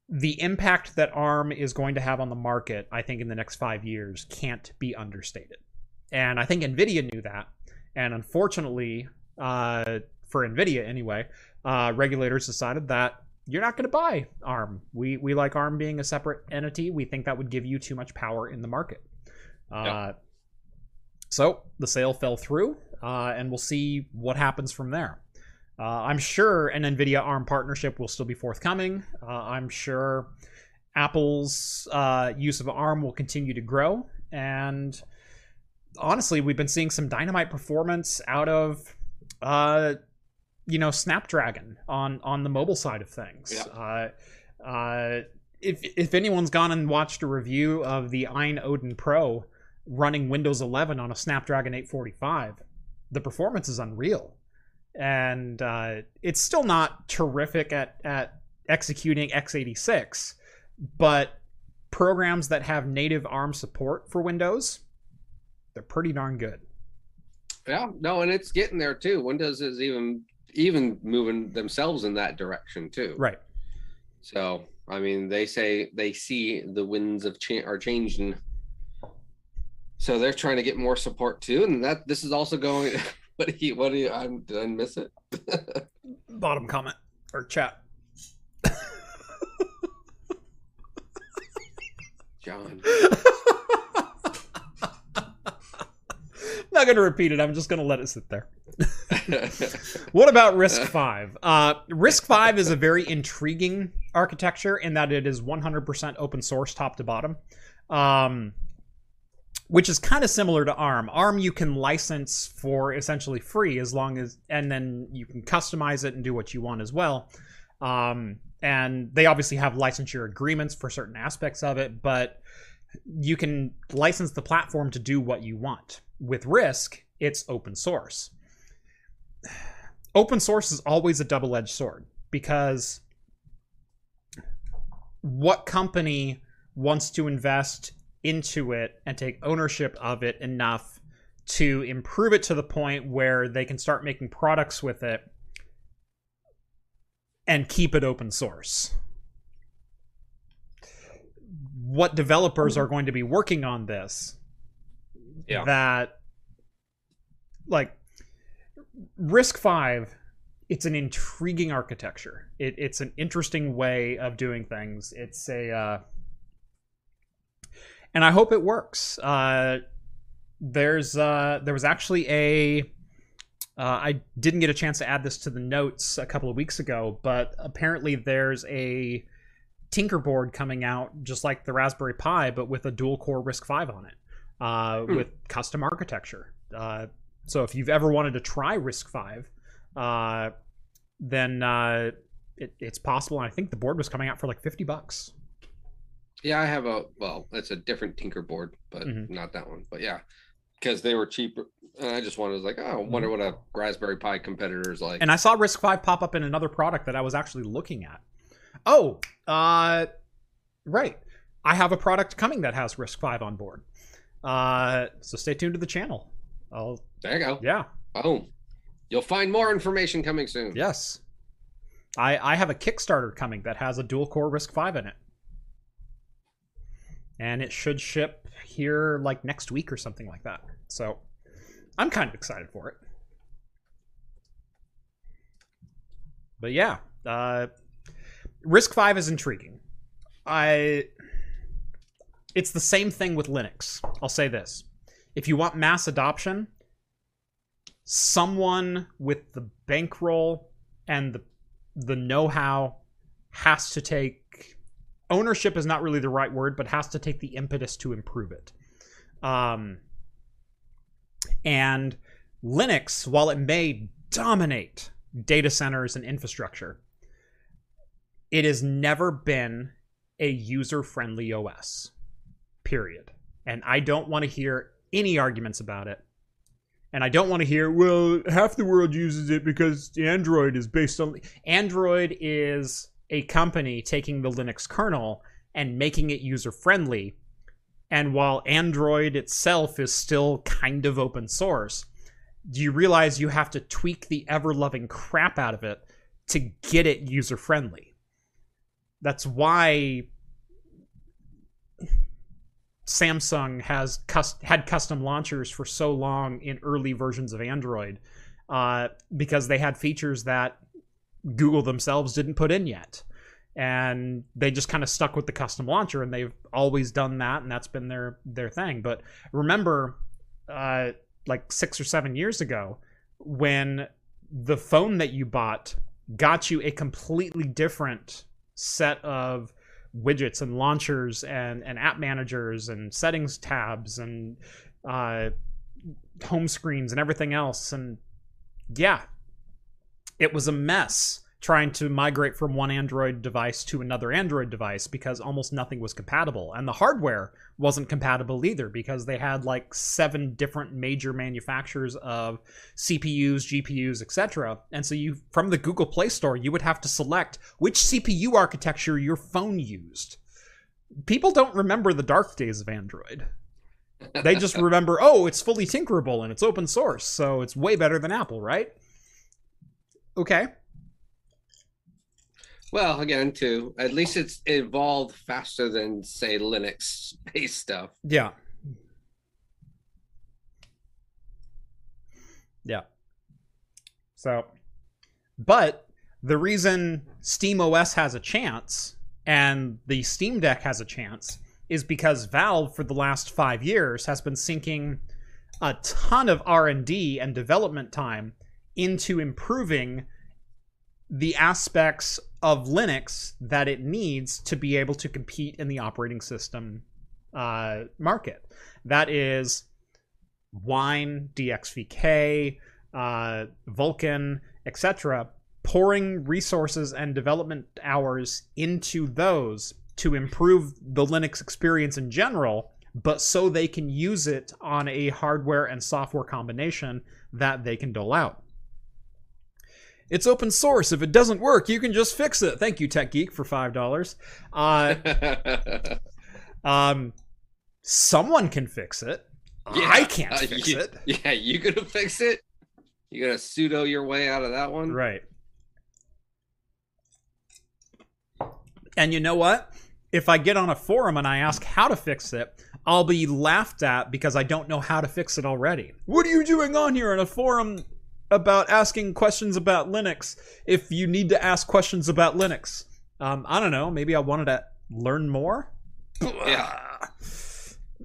the impact that ARM is going to have on the market, I think, in the next five years, can't be understated. And I think Nvidia knew that. And unfortunately, uh, for Nvidia anyway, uh, regulators decided that you're not going to buy ARM. We we like ARM being a separate entity. We think that would give you too much power in the market. Uh, Yeah. So the sale fell through, uh, and we'll see what happens from there. Uh, I'm sure an NVIDIA ARM partnership will still be forthcoming. Uh, I'm sure Apple's uh, use of ARM will continue to grow. And honestly, we've been seeing some dynamite performance out of, uh, you know, Snapdragon on on the mobile side of things. Yeah. Uh, uh, if if anyone's gone and watched a review of the AYN Odin Pro running Windows 11 on a Snapdragon 845, the performance is unreal and uh, it's still not terrific at at executing x86 but programs that have native arm support for windows they're pretty darn good Yeah, no, and it's getting there too. Windows is even even moving themselves in that direction too. right So, I mean, they say they see the winds of cha- are changing. So they're trying to get more support too, and that this is also going. What do you? What do you? I'm, did I miss it? bottom comment or chat John. not going to repeat it i'm just going to let it sit there What about RISC-V? Uh, RISC-V is a very intriguing architecture in that it is 100% open source, top to bottom, um, which is kind of similar to ARM. ARM you can license for essentially free as long as, and then you can customize it and do what you want as well. Um, and they obviously have licensure agreements for certain aspects of it, but you can license the platform to do what you want. With RISC, it's open source open source is always a double-edged sword because what company wants to invest into it and take ownership of it enough to improve it to the point where they can start making products with it and keep it open source. What developers are going to be working on this Yeah. that like RISC-V it's an intriguing architecture. It, it's an interesting way of doing things. It's a uh, and i hope it works uh, there's uh, there was actually a uh, I didn't get a chance to add this to the notes a couple of weeks ago, but apparently there's a Tinkerboard coming out just like the Raspberry Pi, but with a dual core RISC V on it, uh, Hmm. with custom architecture. Uh, so if you've ever wanted to try RISC V, uh, then uh, it, it's possible. And I think the board was coming out for like fifty bucks. Yeah, I have a well, it's a different Tinker board, but Mhm. not that one. But yeah, because they were cheaper. And I just wanted to like, oh, I wonder what a Raspberry Pi competitor is like. And I saw RISC-V pop up in another product that I was actually looking at. Oh, uh, right. I have a product coming that has RISC-V on board. Uh, so stay tuned to the channel. I'll, There you go. yeah, Boom. You'll find more information coming soon. yes. I I have a Kickstarter coming that has a dual core RISC-V in it, and it should ship here like next week or something like that. So I'm kind of excited for it. But yeah, uh, RISC-V is intriguing. I it's the same thing with Linux. I'll say this. If you want mass adoption, someone with the bankroll and the the know-how has to take ownership is not really the right word, but has to take the impetus to improve it. Um, and Linux, while it may dominate data centers and infrastructure, it has never been a user-friendly OS period. And I don't want to hear any arguments about it. And I don't want to hear, well, half the world uses it because Android is based on. Android is a company taking the Linux kernel and making it user friendly. And while Android itself is still kind of open source, do you realize you have to tweak the ever loving crap out of it to get it user friendly? That's why Samsung has cus- had custom launchers for so long in early versions of Android uh, because they had features that Google themselves didn't put in yet. And they just kind of stuck with the custom launcher, and they've always done that, and that's been their their thing. But remember, uh, like six or seven years ago, when the phone that you bought got you a completely different set of widgets and launchers and, and app managers and settings tabs and uh, home screens and everything else. And yeah, it was a mess trying to migrate from one Android device to another Android device because almost nothing was compatible. And the hardware wasn't compatible either because they had like seven different major manufacturers of CPUs, GPUs, etc. And so you from the Google Play Store, you would have to select which CPU architecture your phone used. People don't remember the dark days of Android. They just remember, oh, it's fully tinkerable and it's open source, so it's way better than Apple, right? Okay. Well, again, too, at least it's evolved faster than, say, Linux based stuff. Yeah. Yeah. So, but the reason Steam OS has a chance and the Steam Deck has a chance is because Valve for the last 5 years has been sinking a ton of R&D and development time into improving the aspects of Linux that it needs to be able to compete in the operating system uh, market. That is Wine, DXVK, uh, Vulkan, etc. Pouring resources and development hours into those to improve the Linux experience in general, but so they can use it on a hardware and software combination that they can dole out. It's open source. If it doesn't work, you can just fix it. Thank you, Tech Geek, for five dollars. Uh, um, someone can fix it. I can't uh, fix you- it. Yeah, you gonna fix it? You gonna sudo your way out of that one? Right. And you know what? If I get on a forum and I ask how to fix it, I'll be laughed at because I don't know how to fix it already. What are you doing on here in a forum about asking questions about Linux if you need to ask questions about Linux? Um, I don't know. Maybe I wanted to learn more. Yeah.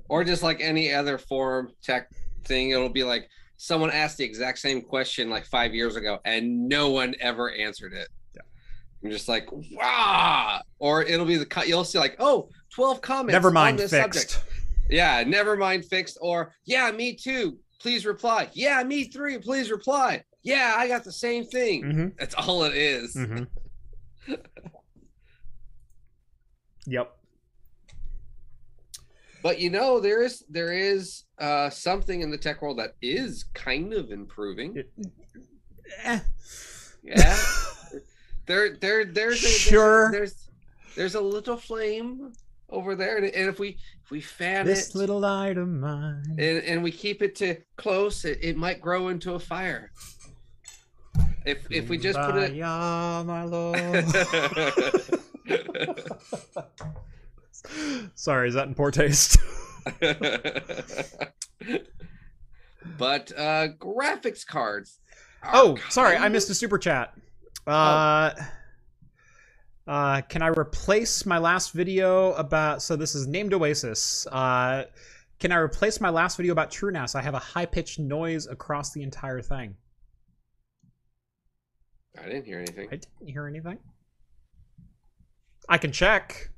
Or just like any other forum tech thing, it'll be like someone asked the exact same question like five years ago and no one ever answered it. Yeah. I'm just like, wow. Or it'll be the you'll see like, oh, 12 comments. Never on mind. this Fixed. subject. Yeah, never mind fixed. Or yeah, me too. Please reply. Yeah, me three. Please reply. Yeah, I got the same thing. Mm-hmm. That's all it is. Mm-hmm. yep. But you know, there is there is uh something in the tech world that is kind of improving. It- Eh. Yeah. there there there's a, there's Sure. there's there's a little flame over there, and, and if we if we fan This it little light of mine. and, and we keep it to close, it, it might grow into a fire. If if we just put it. Kumbaya, my lord. Sorry, is that in poor taste? but uh graphics cards. Oh, sorry, I missed a super chat. Uh, uh, can I replace my last video about? So this is named Oasis. Uh, can I replace my last video about TrueNAS? I have a high pitched noise across the entire thing. I didn't hear anything. I didn't hear anything. I can check.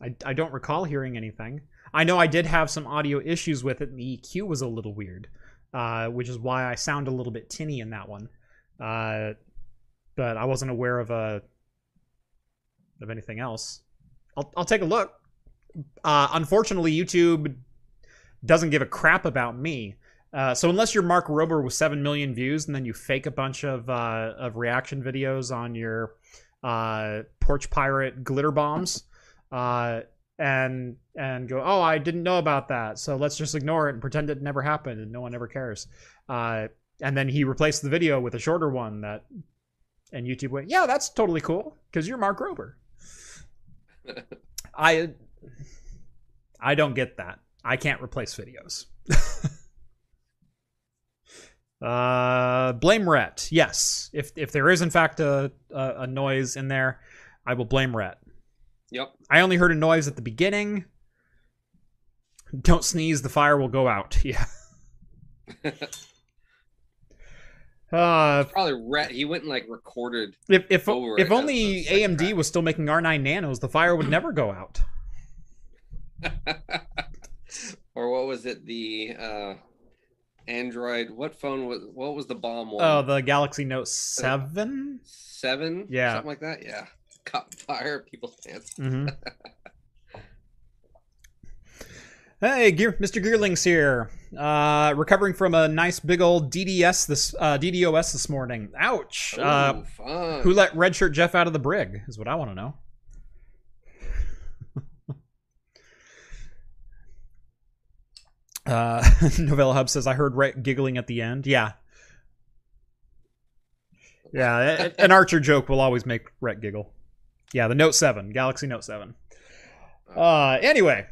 I, I don't recall hearing anything. I know I did have some audio issues with it, and the EQ was a little weird, uh, which is why I sound a little bit tinny in that one. Uh, but I wasn't aware of a of anything else. I'll I'll take a look. Uh, unfortunately, YouTube doesn't give a crap about me. Uh, so unless you're Mark Rober with seven million views, and then you fake a bunch of uh, of reaction videos on your uh, porch pirate glitter bombs, uh, and and go, oh, I didn't know about that, so let's just ignore it and pretend it never happened, and no one ever cares. Uh, and then he replaced the video with a shorter one that, and YouTube went, yeah, that's totally cool because you're Mark Rober. I I don't get that. I can't replace videos. uh, blame Rhett. Yes, if if there is in fact a, a a noise in there, I will blame Rhett. Yep. I only heard a noise at the beginning. Don't sneeze, the fire will go out. Yeah. Uh, Probably Rhett. He went and like recorded. if if if only that's the second AMD track. was still making R9 Nanos, the fire would never go out. or what was it? The uh Android. What phone was? What was the bomb one? Oh, the Galaxy Note Seven. Seven. Yeah. Something like that. Yeah. Caught fire people's pants. Mm-hmm. hey, Gear, Mr. Geerlings here. Uh, recovering from a nice big old DDS this uh, DDoS this morning. Ouch. uh, fun. who let Redshirt Jeff out of the brig? Is what I want to know. uh, Novella Hub says I heard Rhett giggling at the end. Yeah. Yeah, an Archer joke will always make Rhett giggle. Yeah, the Note 7, Galaxy Note 7. Uh, anyway,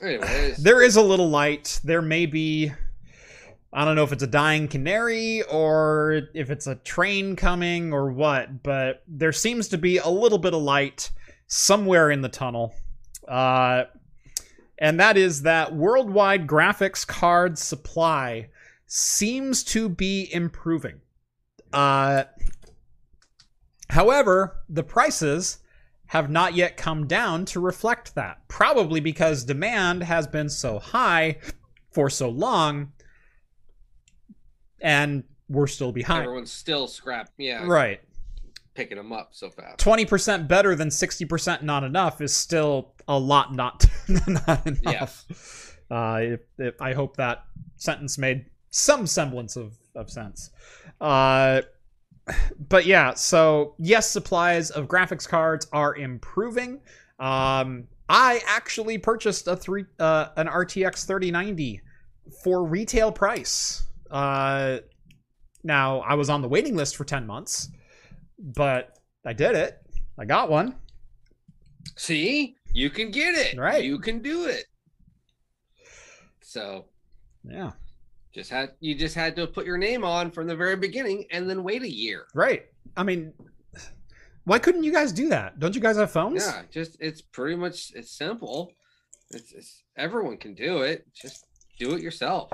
There is a little light. There may be, I don't know if it's a dying canary or if it's a train coming or what, but there seems to be a little bit of light somewhere in the tunnel. Uh, and that is that worldwide graphics card supply seems to be improving. Uh, however, the prices have not yet come down to reflect that. Probably because demand has been so high for so long, and we're still behind. everyone's still scrap. Yeah. Right. Picking them up so fast. 20% better than 60% not enough is still a lot not, not enough. Uh, if, if, I hope that sentence made some semblance of, of sense. Uh, but yeah, so yes, supplies of graphics cards are improving. Um, I actually purchased a three uh, an RTX 3090 for retail price. Uh, now I was on the waiting list for 10 months, but I did it. I got one. See, you can get it. Right. You can do it. So Yeah, just had you just had to put your name on from the very beginning and then wait a year. right. I mean, why couldn't you guys do that? Don't you guys have phones? Yeah, just it's pretty much it's simple. It's, it's everyone can do it. Just do it yourself.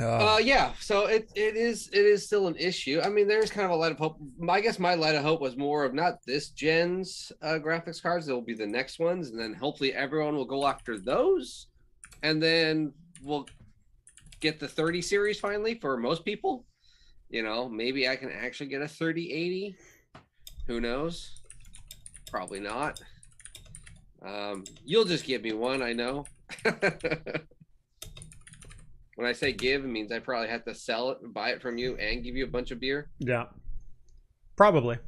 Uh, Uh, yeah. So it it is it is still an issue. I mean, there's kind of a light of hope. I guess my light of hope was more of not this gen's uh, graphics cards. It will be the next ones, and then hopefully everyone will go after those, and then we'll get the 30 series finally for most people. You know, maybe I can actually get a 3080. Who knows? Probably not. Um, you'll just give me one, I know. when I say give, it means I probably have to sell it and buy it from you and give you a bunch of beer. yeah, probably.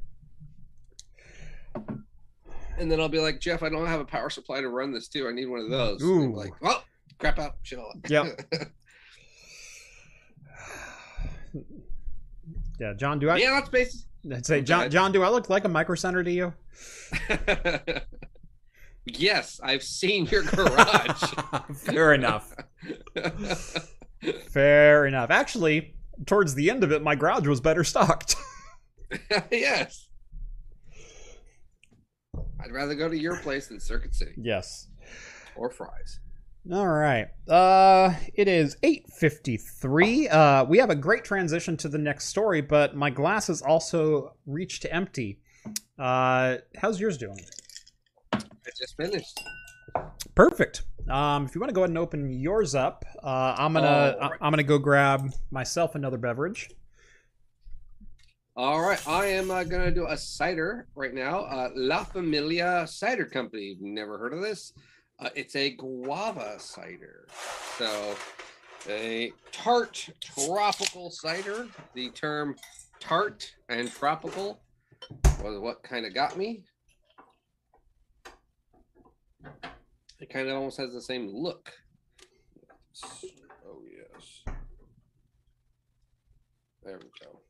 and then I'll be like, Jeff, I don't have a power supply to run this too. I need one of those. And they'll be Ooh. like, well, crap out, shit all. Yep. Yeah, John, do I yeah, that's basis. I'd say John John, do I look like a micro center to you? yes, I've seen your garage. Fair enough. Fair enough. Actually, towards the end of it, my garage was better stocked. yes. I'd rather go to your place than Circuit City yes. or Fry's. All right. Uh it is 8:53. Uh we have a great transition to the next story, but my glass has also reached empty. Uh how's yours doing? I just finished. Perfect. Um if you want to go ahead and open yours up, uh I'm All right. I'm to go grab myself another beverage. All right, I am uh, gonna do a cider right now. Uh, La Familia Cider Company. Never heard of this? Uh, it's a guava cider. So, a tart tropical cider. The term tart and tropical was what kind of got me. It kind of almost has the same look. Oh yes. There we go.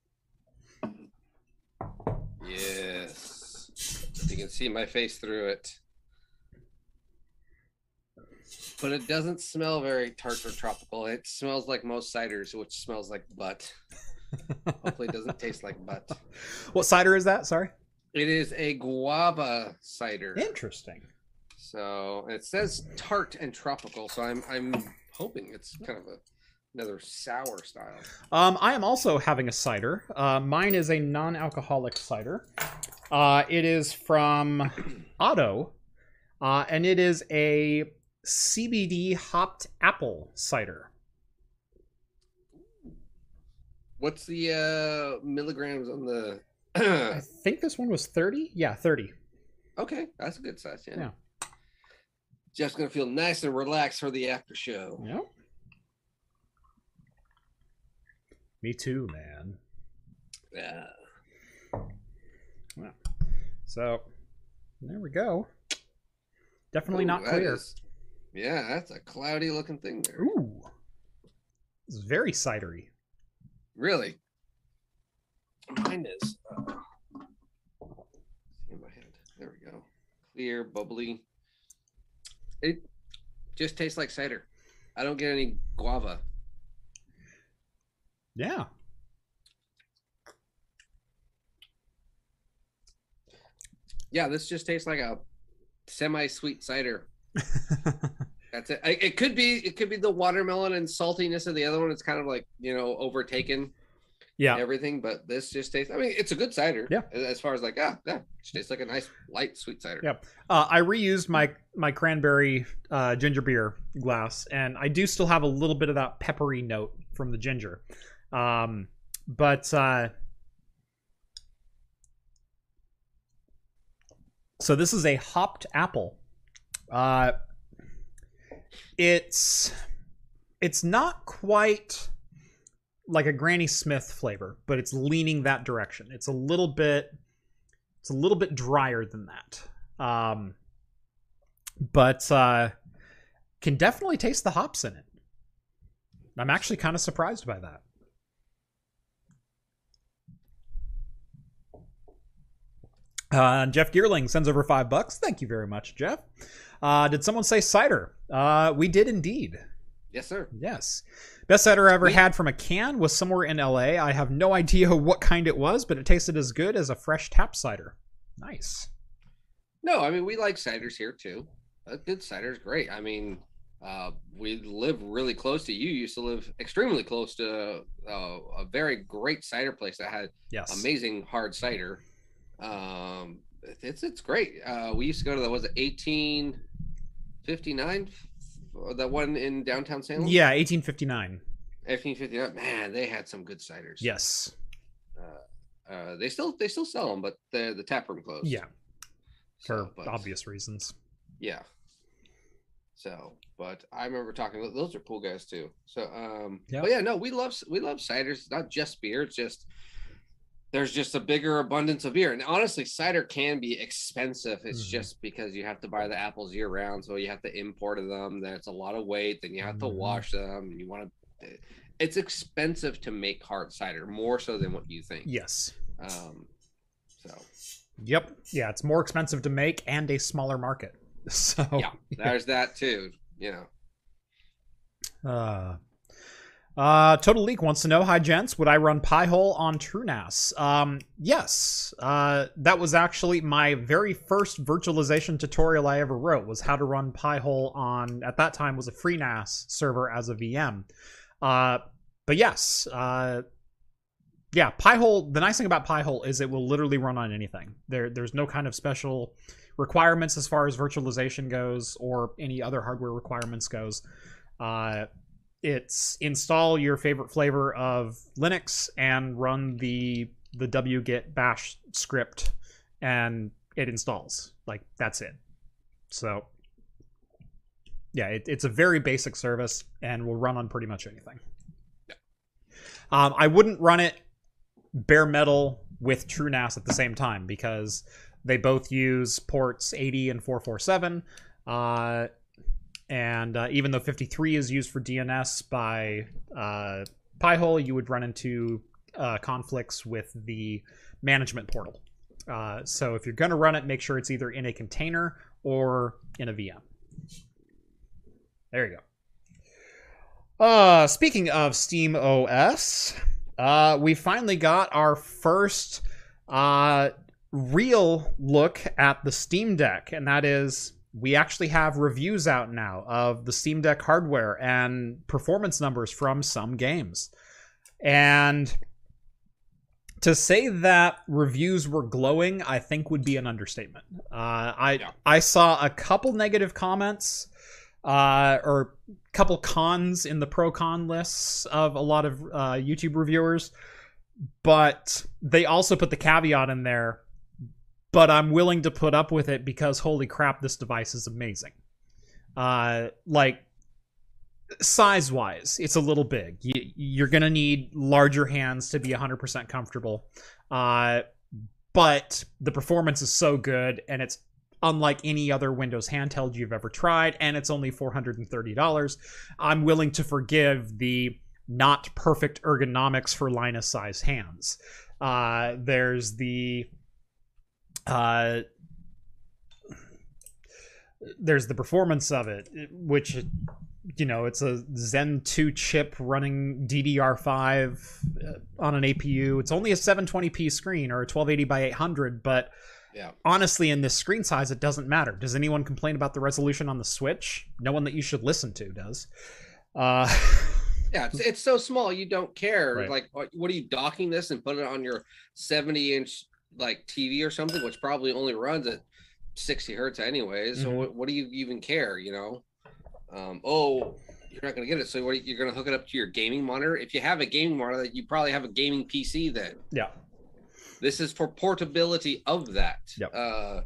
Yes. You can see my face through it. But it doesn't smell very tart or tropical. It smells like most ciders, which smells like butt. Hopefully, it doesn't taste like butt. What cider is that? Sorry. It is a guava cider. Interesting. So it says tart and tropical. So I'm I'm hoping it's kind of a another sour style. Um, I am also having a cider. Uh, mine is a non-alcoholic cider. Uh, it is from Otto, uh, and it is a CBD hopped apple cider. What's the uh milligrams on the? I think this one was thirty. Yeah, thirty. okay, that's a good size. Yeah. Yeah. Jeff's gonna feel nice and relaxed for the after show. Yeah. Me too, man. Yeah. Well, so there we go. Definitely Ooh, not clear. is- yeah, that's a cloudy looking thing there. Ooh, it's very cidery. Really? Mine is. Uh, in my head. There we go. Clear, bubbly. It just tastes like cider. I don't get any guava. Yeah. Yeah, this just tastes like a semi-sweet cider. That's it. I, it could be. It could be the watermelon and saltiness of the other one. It's kind of like you know overtaken yeah. everything. But this just tastes. I mean, it's a good cider. Yeah. As far as like, ah, yeah, it tastes like a nice light sweet cider. Yeah. Uh, I reused my my cranberry uh, ginger beer glass, and I do still have a little bit of that peppery note from the ginger. Um, but uh, so this is a hopped apple. Uh, it's it's not quite like a Granny Smith flavor, but it's leaning that direction. It's a little bit it's a little bit drier than that. Um, but uh, can definitely taste the hops in it. I'm actually kind of surprised by that. Uh, Jeff Geerling sends over five bucks. Thank you very much, Jeff. Uh, did someone say cider? Uh, we did indeed. Yes, sir. Yes. Best cider I ever Sweet. had from a can was somewhere in LA. I have no idea what kind it was, but it tasted as good as a fresh tap cider. Nice. No, I mean we like ciders here too. A good cider is great. I mean, uh, we live really close to you. Used to live extremely close to uh, a very great cider place that had Yes. amazing hard cider. Um, it's it's great. Uh, we used to go to the was it eighteen fifty nine, that one in downtown Salem. Yeah, 1859. eighteen fifty nine. Man, they had some good ciders. Yes. Uh, uh, they still they still sell them, but the the tap room closed. Yeah, So, for but- obvious reasons. Yeah. So, but I remember talking. Those are cool guys too. So, um, Yeah. but yeah, no, we love we love ciders. It's not just beer. It's just there's just a bigger abundance of beer. And honestly, cider can be expensive. It's Mhm. just because you have to buy the apples year round, so you have to import them. That's a lot of weight. Then you have to Mhm. wash them. And you want to. It's expensive to make hard cider, more so than what you think. Yes. Um, so Yep. Yeah, it's more expensive to make and a smaller market. So yeah, there's that too. You know. Uh, uh, Total Leak wants to know, hi gents, would I run Pi-hole on TrueNAS? Um, yes. Uh, that was actually my very first virtualization tutorial I ever wrote was how to run Pi-hole on, at that time was a FreeNAS server as a VM. Uh, but yes, uh, yeah, Pi-hole, the nice thing about Pi-hole is it will literally run on anything. There, there's no kind of special requirements as far as virtualization goes or any other hardware requirements goes. Uh, it's install your favorite flavor of Linux and run the the wget bash script, and it installs. Like that's it. So yeah, it, it's a very basic service and will run on pretty much anything. Um, I wouldn't run it bare metal with TrueNAS at the same time because they both use ports 80 and 447. Uh, and uh, even though 53 is used for DNS by uh, Pi-hole, you would run into uh, conflicts with the management portal. Uh, so if you're going to run it, make sure it's either in a container or in a VM. There you go. Uh, speaking of Steam OS, uh, we finally got our first uh, real look at the Steam Deck, and that is we actually have reviews out now of the Steam Deck hardware and performance numbers from some games. And to say that reviews were glowing, I think would be an understatement. Uh, I Yeah. I saw a couple negative comments uh, or couple cons in the pro con lists of a lot of uh, YouTube reviewers, but they also put the caveat in there. But I'm willing to put up with it because holy crap, this device is amazing. Uh, like size wise, it's a little big. You, you're gonna need larger hands to be 100% comfortable. Uh, but the performance is so good, and it's unlike any other Windows handheld you've ever tried, and it's only $430. I'm willing to forgive the not perfect ergonomics for Linus size hands. Uh, there's the uh, there's the performance of it, which you know it's a Zen 2 chip running DDR5 uh, on an APU. It's only a 720p screen or a 1280 by 800, but Yeah. honestly, in this screen size, it doesn't matter. Does anyone complain about the resolution on the Switch? No one that you should listen to does. Uh, Yeah, it's, it's so small you don't care. Right. Like, what, what are you docking this and put it on your 70 inch like TV or something, which probably only runs at 60 hertz anyways. So Mhm. what, what do you even care? You know? Um, oh, you're not gonna get it. So what? You're gonna hook it up to your gaming monitor. If you have a gaming monitor, you probably have a gaming PC. Then yeah. this is for portability of that. Yep. Uh,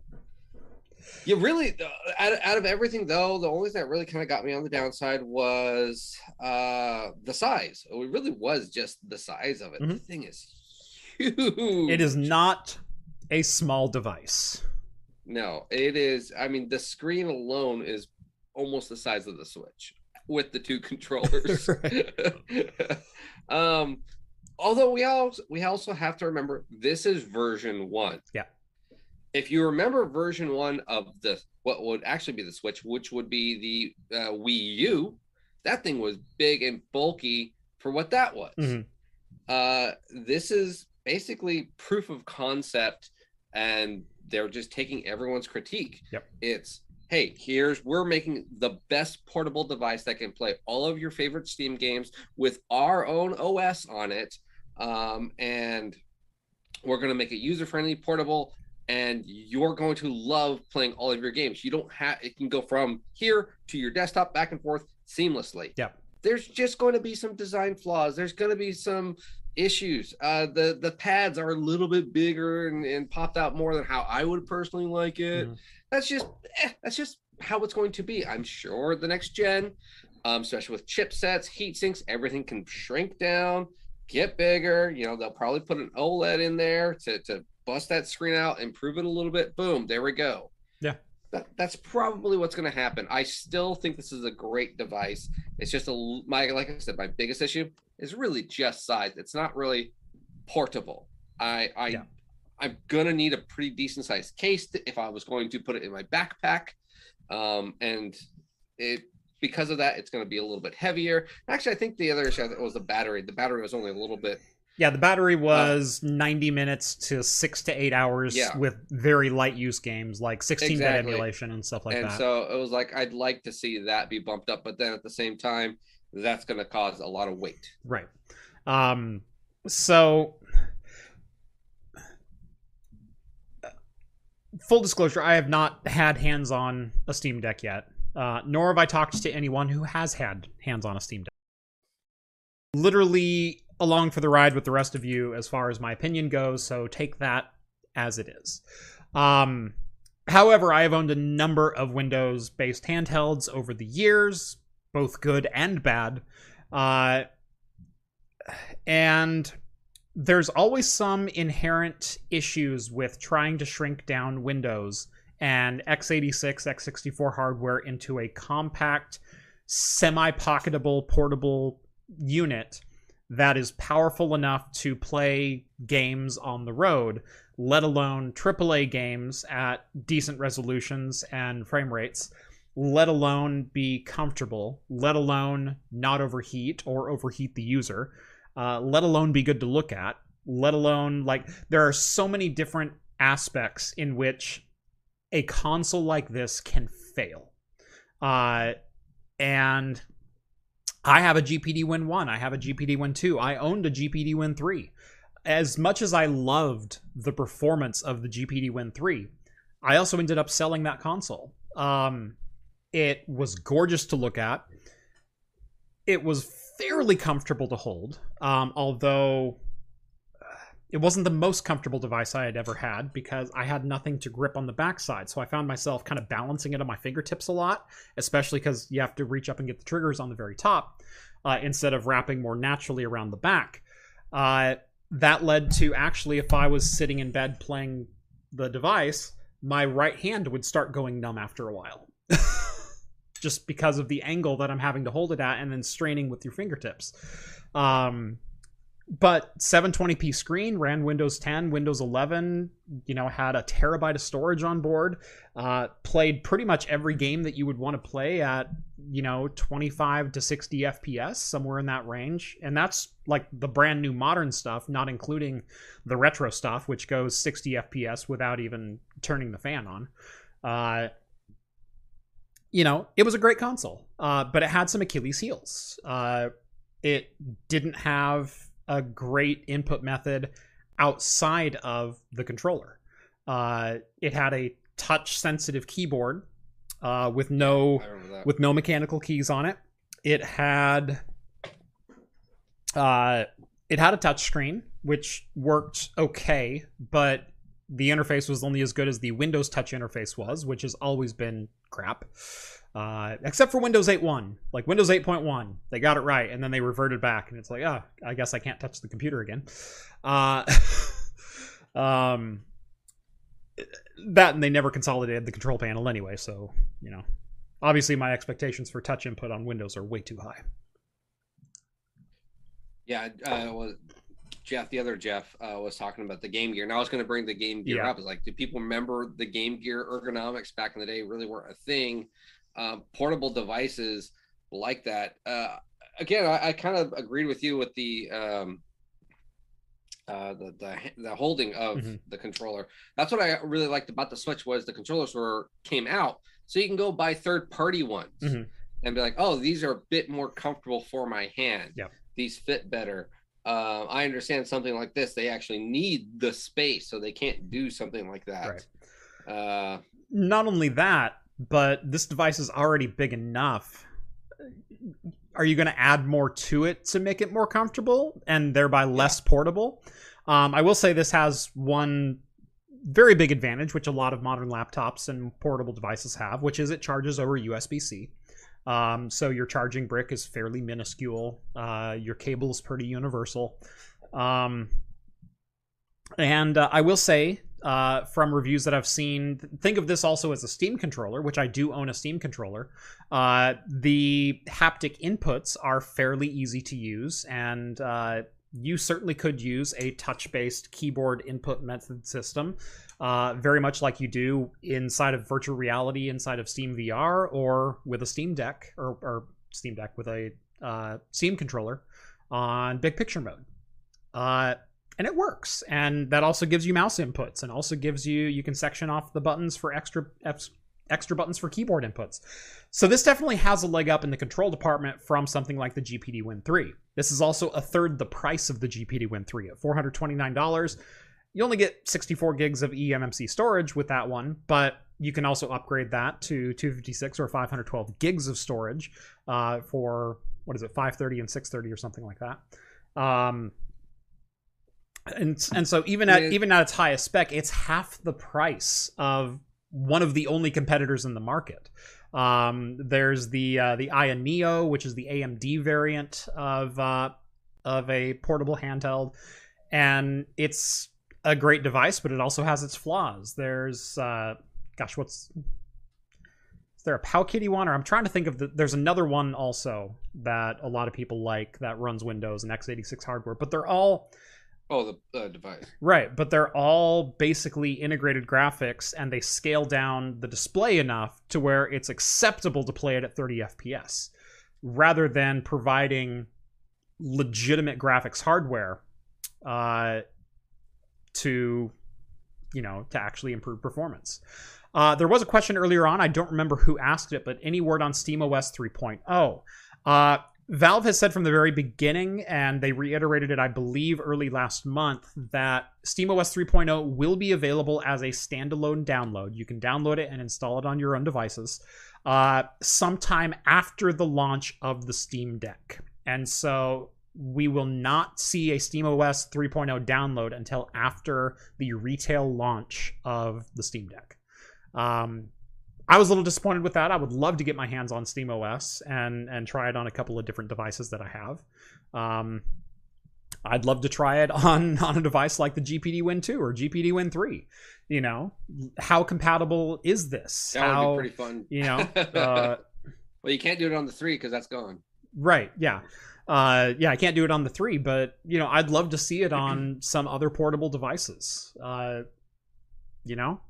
you really, uh, out, of- out of everything though, the only thing that really kind of got me on the downside was uh the size. It really was just the size of it. The Mhm. thing is huge. It is not a small device. No, it is. I mean, the screen alone is almost the size of the Switch with the two controllers. um, although we also we also have to remember this is version one. Yeah. If you remember version one of the what would actually be the Switch, which would be the uh, Wii U, that thing was big and bulky for what that was. Mhm. Uh, this is basically proof of concept, and they're just taking everyone's critique. Yep. It's hey, here's we're making the best portable device that can play all of your favorite Steam games with our own OS on it, um, and we're going to make it user friendly, portable, and you're going to love playing all of your games. You don't have it can go from here to your desktop back and forth seamlessly. Yeah. There's just going to be some design flaws. There's going to be some issues. Uh, the the pads are a little bit bigger and, and popped out more than how I would personally like it. Mhm. That's just eh, that's just how it's going to be. I'm sure the next gen, um, especially with chipsets, heat sinks, everything can shrink down. get bigger. You know, they'll probably put an OLED in there to to bust that screen out, improve it a little bit. Boom, there we go. That, that's probably what's going to happen. I still think this is a great device. It's just a my like I said, my biggest issue is really just size. It's not really portable. I I yeah. I'm gonna need a pretty decent sized case to, if I was going to put it in my backpack. Um, and it because of that, it's going to be a little bit heavier. Actually, I think the other issue was the battery. The battery was only a little bit. Yeah, the battery uh, was uh, 90 minutes to six to eight hours yeah. with very light use games like 16 bit exactly. emulation and stuff like and that. And so it was like, I'd like to see that be bumped up, but then at the same time, that's going to cause a lot of weight. Right. Um, so full disclosure, I have not had hands on a Steam Deck yet, uh, nor have I talked to anyone who has had hands on a Steam Deck. Literally along for the ride with the rest of you as far as my opinion goes, so take that as it is. Um, however, I have owned a number of Windows based handhelds over the years, both good and bad. Uh, and there's always some inherent issues with trying to shrink down Windows and x86, x64 hardware into a compact, semi pocketable, portable unit that is powerful enough to play games on the road, let alone AAA games at decent resolutions and frame rates, let alone be comfortable, let alone not overheat or overheat the user uh, let alone be good to look at, let alone like there are so many different aspects in which a console like this can fail. Uh, and I have a GPD Win 1, I have a GPD Win 2, I owned a GPD Win 3. As much as I loved the performance of the GPD Win 3, I also ended up selling that console. Um, it was gorgeous to look at. It was fairly comfortable to hold, um, although it wasn't the most comfortable device I had ever had because I had nothing to grip on the backside. So I found myself kind of balancing it on my fingertips a lot, especially because you have to reach up and get the triggers on the very top uh, instead of wrapping more naturally around the back. Uh, that led to actually, if I was sitting in bed playing the device, my right hand would start going numb after a while. just because of the angle that I'm having to hold it at and then straining with your fingertips. Um, but 720p screen ran Windows 10, Windows 11, you know, had a terabyte of storage on board, uh, played pretty much every game that you would want to play at, you know, 25 to 60 FPS, somewhere in that range. And that's like the brand new modern stuff, not including the retro stuff, which goes 60 FPS without even turning the fan on. Uh, you know, it was a great console, uh, but it had some Achilles heels. Uh, it didn't have a great input method outside of the controller. Uh, it had a touch sensitive keyboard uh, with no with no mechanical keys on it. It had uh, it had a touch screen which worked okay, but the interface was only as good as the Windows Touch interface was, which has always been crap. Uh, except for Windows 8.1. Like Windows 8.1, they got it right, and then they reverted back, and it's like, ah, oh, I guess I can't touch the computer again. Uh, um, that, and they never consolidated the control panel anyway, so, you know. Obviously, my expectations for touch input on Windows are way too high. Yeah, uh, well, Jeff, the other Jeff, uh, was talking about the Game Gear, and I was going to bring the Game Gear yeah. up. Is like, do people remember the Game Gear ergonomics back in the day? Really weren't a thing. Um, portable devices like that. Uh, again, I, I, kind of agreed with you with the um, uh, the, the the holding of mm-hmm. the controller. That's what I really liked about the Switch was the controllers were came out, so you can go buy third party ones mm-hmm. and be like, oh, these are a bit more comfortable for my hand. Yeah. These fit better uh, I understand something like this, they actually need the space, so they can't do something like that. Right. Uh, Not only that, but this device is already big enough. Are you going to add more to it to make it more comfortable and thereby less yeah. portable? Um, I will say this has one very big advantage, which a lot of modern laptops and portable devices have, which is it charges over USB C. Um, so your charging brick is fairly minuscule. Uh, your cable is pretty universal. Um, and uh, I will say, uh, from reviews that I've seen, think of this also as a Steam controller, which I do own a Steam controller. Uh, the haptic inputs are fairly easy to use, and uh, you certainly could use a touch based keyboard input method system, uh, very much like you do inside of virtual reality, inside of Steam VR, or with a Steam Deck, or, or Steam Deck with a uh, Steam controller on big picture mode. And it works. And that also gives you mouse inputs and also gives you, you can section off the buttons for extra extra buttons for keyboard inputs. So this definitely has a leg up in the control department from something like the GPD Win 3. This is also a third the price of the GPD Win 3 at $429. You only get 64 gigs of eMMC storage with that one, but you can also upgrade that to 256 or 512 gigs of storage uh, for what is it 530 and 630 or something like that. Um, and and so even at even at its highest spec, it's half the price of one of the only competitors in the market. Um, there's the uh, the Aya Neo, which is the AMD variant of uh, of a portable handheld, and it's a great device, but it also has its flaws. There's uh, gosh, what's is there a Pow Kitty one? Or I'm trying to think of the. There's another one also that a lot of people like that runs Windows and x86 hardware, but they're all Oh, the uh, device. Right, but they're all basically integrated graphics and they scale down the display enough to where it's acceptable to play it at 30 FPS rather than providing legitimate graphics hardware uh, to you know to actually improve performance. Uh, there was a question earlier on. I don't remember who asked it, but any word on SteamOS 3.0? Uh, Valve has said from the very beginning, and they reiterated it, I believe, early last month, that SteamOS 3.0 will be available as a standalone download. You can download it and install it on your own devices uh, sometime after the launch of the Steam Deck. And so we will not see a SteamOS 3.0 download until after the retail launch of the Steam Deck. Um, I was a little disappointed with that. I would love to get my hands on Steam OS and and try it on a couple of different devices that I have. Um, I'd love to try it on on a device like the GPD Win 2 or GPD Win 3. You know, how compatible is this? That how, would be pretty fun. You know, uh, well, you can't do it on the three because that's gone. Right. Yeah. Uh, yeah, I can't do it on the three, but you know, I'd love to see it on some other portable devices. Uh, you know.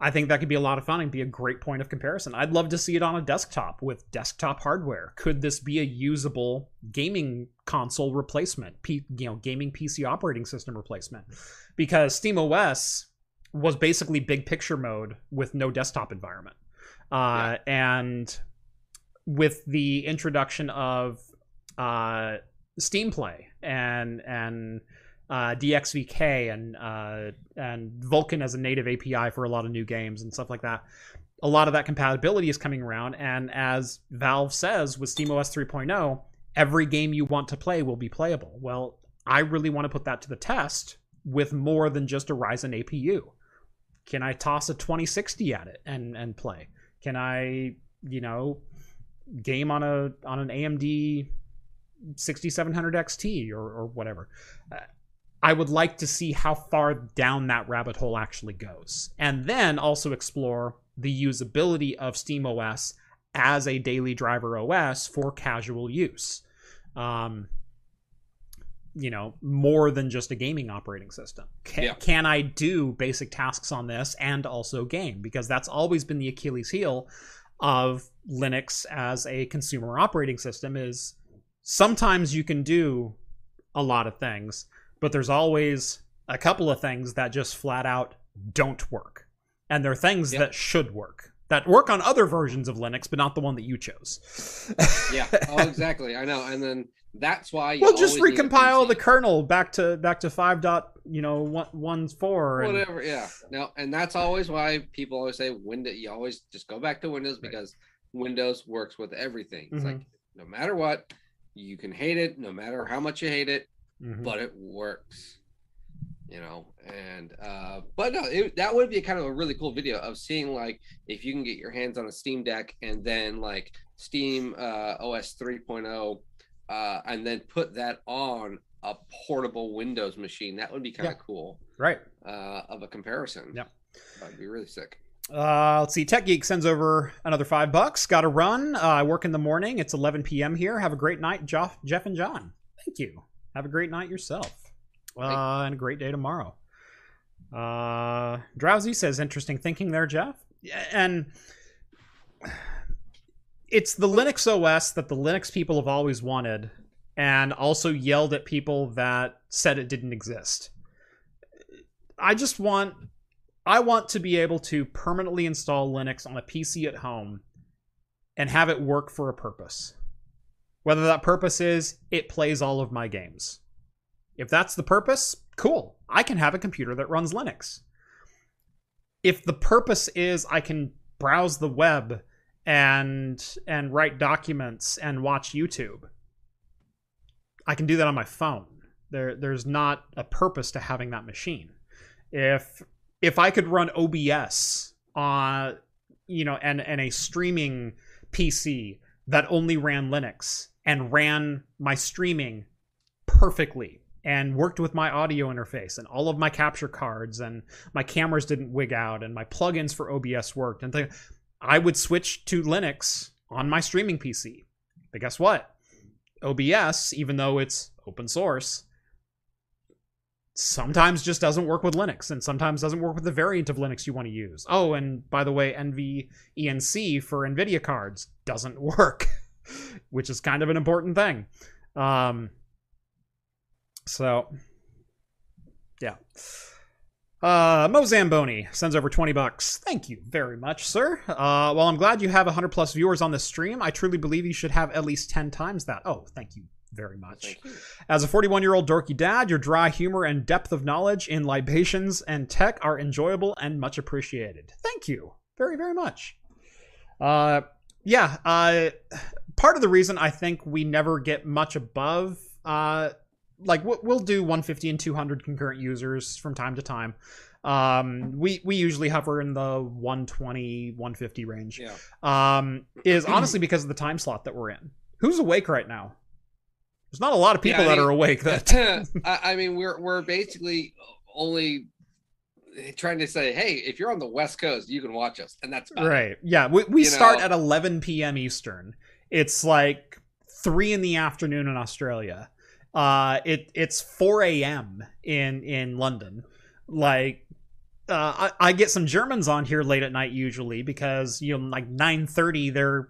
I think that could be a lot of fun and be a great point of comparison. I'd love to see it on a desktop with desktop hardware. Could this be a usable gaming console replacement? P, you know, gaming PC operating system replacement? Because Steam OS was basically big picture mode with no desktop environment. Uh, yeah. And with the introduction of uh, Steam Play and and uh, DXVK and uh, and Vulkan as a native API for a lot of new games and stuff like that. A lot of that compatibility is coming around, and as Valve says with SteamOS 3.0, every game you want to play will be playable. Well, I really want to put that to the test with more than just a Ryzen APU. Can I toss a 2060 at it and and play? Can I, you know, game on a on an AMD 6700 XT or or whatever? Uh, I would like to see how far down that rabbit hole actually goes. And then also explore the usability of SteamOS as a daily driver OS for casual use. Um, you know, more than just a gaming operating system. Can, yeah. can I do basic tasks on this and also game? Because that's always been the Achilles heel of Linux as a consumer operating system is sometimes you can do a lot of things but there's always a couple of things that just flat out don't work. And there are things yep. that should work that work on other versions of Linux, but not the one that you chose. yeah. Oh, exactly. I know. And then that's why we'll just recompile the kernel back to back to five dot you know one one four and... whatever. Yeah. No, and that's always why people always say Windows. You always just go back to Windows right. because Windows works with everything. It's mm-hmm. like no matter what, you can hate it, no matter how much you hate it, mm-hmm. but it works. you know and uh but no it, that would be kind of a really cool video of seeing like if you can get your hands on a steam deck and then like steam uh os 3.0 uh and then put that on a portable windows machine that would be kind of Yeah. cool Right. uh of a comparison Yeah. that'd be really sick Uh, let's see. Tech Geek sends over another five bucks. Got to run. Uh, I work in the morning. It's 11 p.m. here. Have a great night, Jeff, Jeff and John. Thank you. Have a great night yourself. Uh, and a great day tomorrow. Uh, Drowsy says, interesting thinking there, Jeff. And it's the Linux OS that the Linux people have always wanted and also yelled at people that said it didn't exist. I just want I want to be able to permanently install Linux on a PC at home and have it work for a purpose. Whether that purpose is it plays all of my games. If that's the purpose, cool. I can have a computer that runs Linux. If the purpose is I can browse the web and and write documents and watch YouTube, I can do that on my phone. There there's not a purpose to having that machine. If if I could run OBS on you know and and a streaming PC that only ran Linux and ran my streaming perfectly and worked with my audio interface and all of my capture cards and my cameras didn't wig out and my plugins for OBS worked and th- I would switch to Linux on my streaming PC. But guess what? OBS, even though it's open source, sometimes just doesn't work with Linux and sometimes doesn't work with the variant of Linux you want to use. Oh, and by the way, NVENC for NVIDIA cards doesn't work, which is kind of an important thing. Um, so, yeah. Uh, Mo Zamboni sends over 20 bucks. Thank you very much, sir. Uh, while I'm glad you have 100 plus viewers on this stream, I truly believe you should have at least 10 times that. Oh, thank you very much. As a 41 year old dorky dad, your dry humor and depth of knowledge in libations and tech are enjoyable and much appreciated. Thank you very, very much. Uh, yeah, uh, part of the reason I think we never get much above, uh, like we- we'll do 150 and 200 concurrent users from time to time. Um, we we usually hover in the 120, 150 range. yeah Um, is honestly because of the time slot that we're in. Who's awake right now? There's not a lot of people Yeah, I that mean- are awake. That I, mean, we're we're basically only trying to say, hey, if you're on the West Coast, you can watch us, and that's about it. right? Yeah, we we You start know- at 11 p.m. Eastern. It's like three in the afternoon in Australia. Uh, it it's 4 a.m. in in London. Like, uh, I, I get some Germans on here late at night usually because you know like 9:30 they're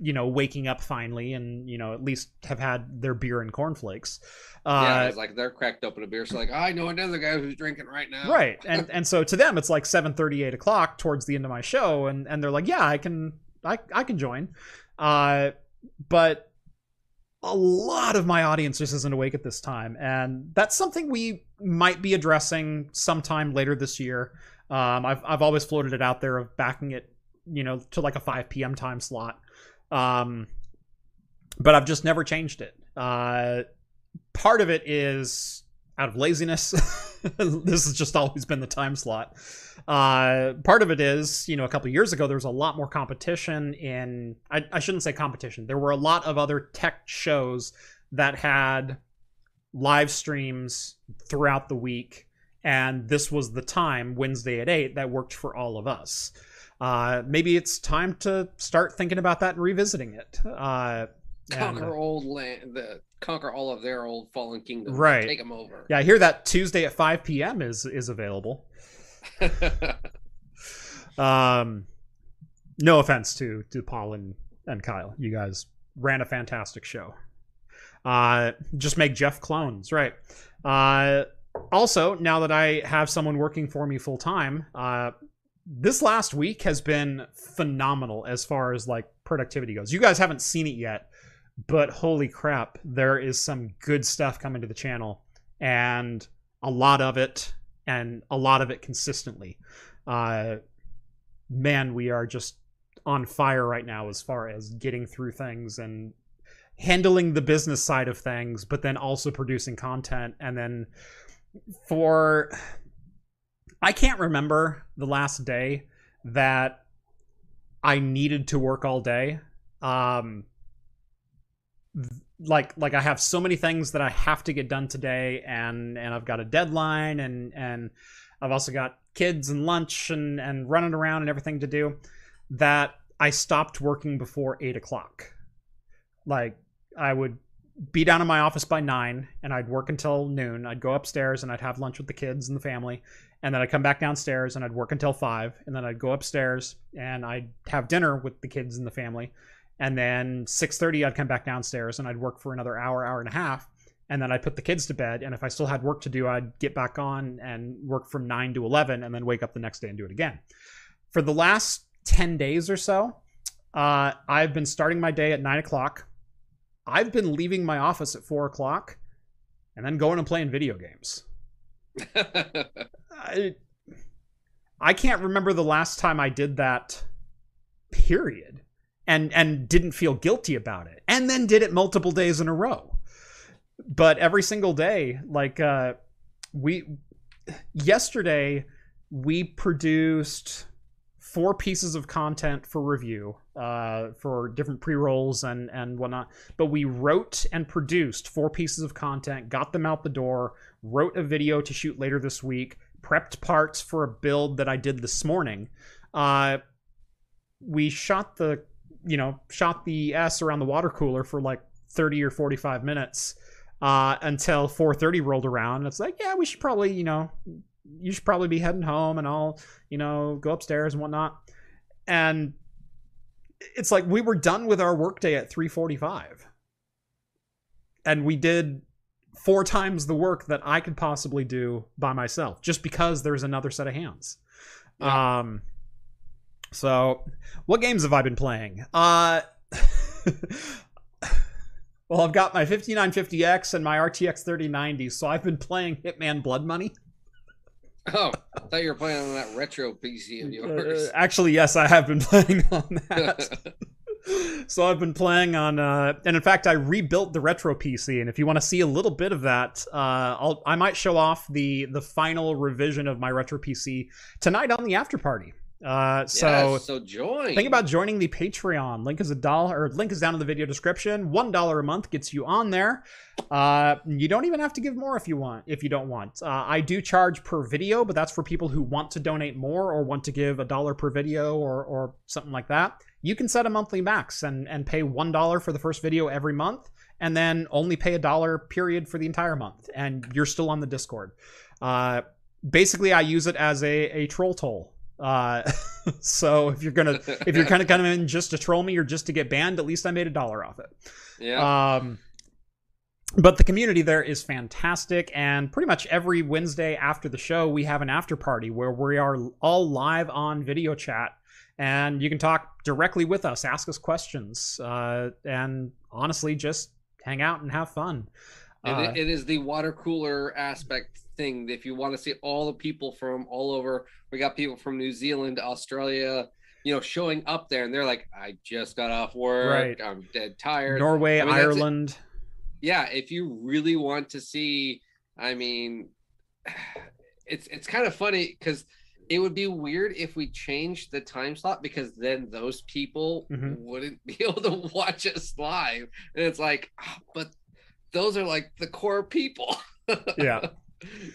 you know waking up finally and you know at least have had their beer and cornflakes. Yeah, Uh, it's like they're cracked open a beer. So like, I know another guy who's drinking right now. right and and so to them it's like 7 8 o'clock towards the end of my show and and they're like yeah i can i i can join uh but a lot of my audience just isn't awake at this time and that's something we might be addressing sometime later this year um i've, I've always floated it out there of backing it you know to like a 5 p.m time slot um but i've just never changed it uh part of it is out of laziness. this has just always been the time slot. Uh, part of it is, you know, a couple years ago, there was a lot more competition in, I, I shouldn't say competition, there were a lot of other tech shows that had live streams throughout the week. And this was the time, Wednesday at 8, that worked for all of us. Uh, maybe it's time to start thinking about that and revisiting it. Uh, and- Conquer old land, the conquer all of their old fallen kingdoms. Right. Take them over. yeah, I hear that Tuesday at 5 p.m. is is available. Um, no offense to to Paul and, and Kyle. You guys ran a fantastic show. Uh, just make Jeff clones, right? Uh, also, now that I have someone working for me full time, uh, this last week has been phenomenal as far as like productivity goes. You guys haven't seen it yet, but holy crap, there is some good stuff coming to the channel, and a lot of it, and a lot of it consistently. Uh, man, we are just on fire right now as far as getting through things and handling the business side of things, but then also producing content and then for I can't remember the last day that I needed to work all day. Um like like I have so many things that I have to get done today and and I've got a deadline and and I've also got kids and lunch and and running around and everything to do that I stopped working before eight o'clock. Like I would be down in my office by nine and I'd work until noon. I'd go upstairs and I'd have lunch with the kids and the family. And then I'd come back downstairs and I'd work until five. And then I'd go upstairs and I'd have dinner with the kids and the family. And then 6:30 I'd come back downstairs and I'd work for another hour, hour and a half. And then I'd put the kids to bed. And if I still had work to do, I'd get back on and work from 9 to 11 and then wake up the next day and do it again. For the last 10 days or so, uh, I've been starting my day at 9 o'clock I've been leaving my office at four o'clock and then going and playing video games. I, I can't remember the last time I did that. Period, and and didn't feel guilty about it, and then did it multiple days in a row. But every single day, like uh, we yesterday, we produced four pieces of content for review uh, for different pre-rolls and and whatnot but we wrote and produced four pieces of content got them out the door wrote a video to shoot later this week prepped parts for a build that i did this morning uh, we shot the you know shot the s around the water cooler for like 30 or 45 minutes uh, until 4:30 rolled around. It's like, yeah, we should probably, you know, you should probably be heading home and I'll, you know, go upstairs and whatnot. And it's like we were done with our workday at 345. And we did four times the work that I could possibly do by myself, just because there's another set of hands. Yeah. Um so what games have I been playing? Uh Well, I've got my 5950X and my RTX 3090, so I've been playing Hitman Blood Money. Oh, I thought you were playing on that retro PC of uh, yours. Uh, actually, yes, I have been playing on that. so I've been playing on, uh, and in fact, I rebuilt the retro PC. And if you want to see a little bit of that, uh, I'll I might show off the the final revision of my retro PC tonight on the after party. Uh, so yes, so join. Think about joining the Patreon. Link is a dollar, or link is down in the video description. One dollar a month gets you on there. Uh, you don't even have to give more if you want. If you don't want, uh, I do charge per video, but that's for people who want to donate more or want to give a dollar per video or or something like that. You can set a monthly max and and pay one dollar for the first video every month, and then only pay a dollar period for the entire month, and you're still on the Discord. Uh, basically, I use it as a a troll toll. Uh, so if you're gonna if you're kind of coming in just to troll me or just to get banned, at least I made a dollar off it. Yeah. Um, but the community there is fantastic, and pretty much every Wednesday after the show, we have an after party where we are all live on video chat, and you can talk directly with us, ask us questions, uh, and honestly, just hang out and have fun. Uh, it is the water cooler aspect thing. If you want to see all the people from all over, we got people from New Zealand, Australia, you know, showing up there, and they're like, "I just got off work. Right. I'm dead tired." Norway, I mean, Ireland. Yeah, if you really want to see, I mean, it's it's kind of funny because it would be weird if we changed the time slot because then those people mm-hmm. wouldn't be able to watch us live, and it's like, oh, but those are like the core people. yeah.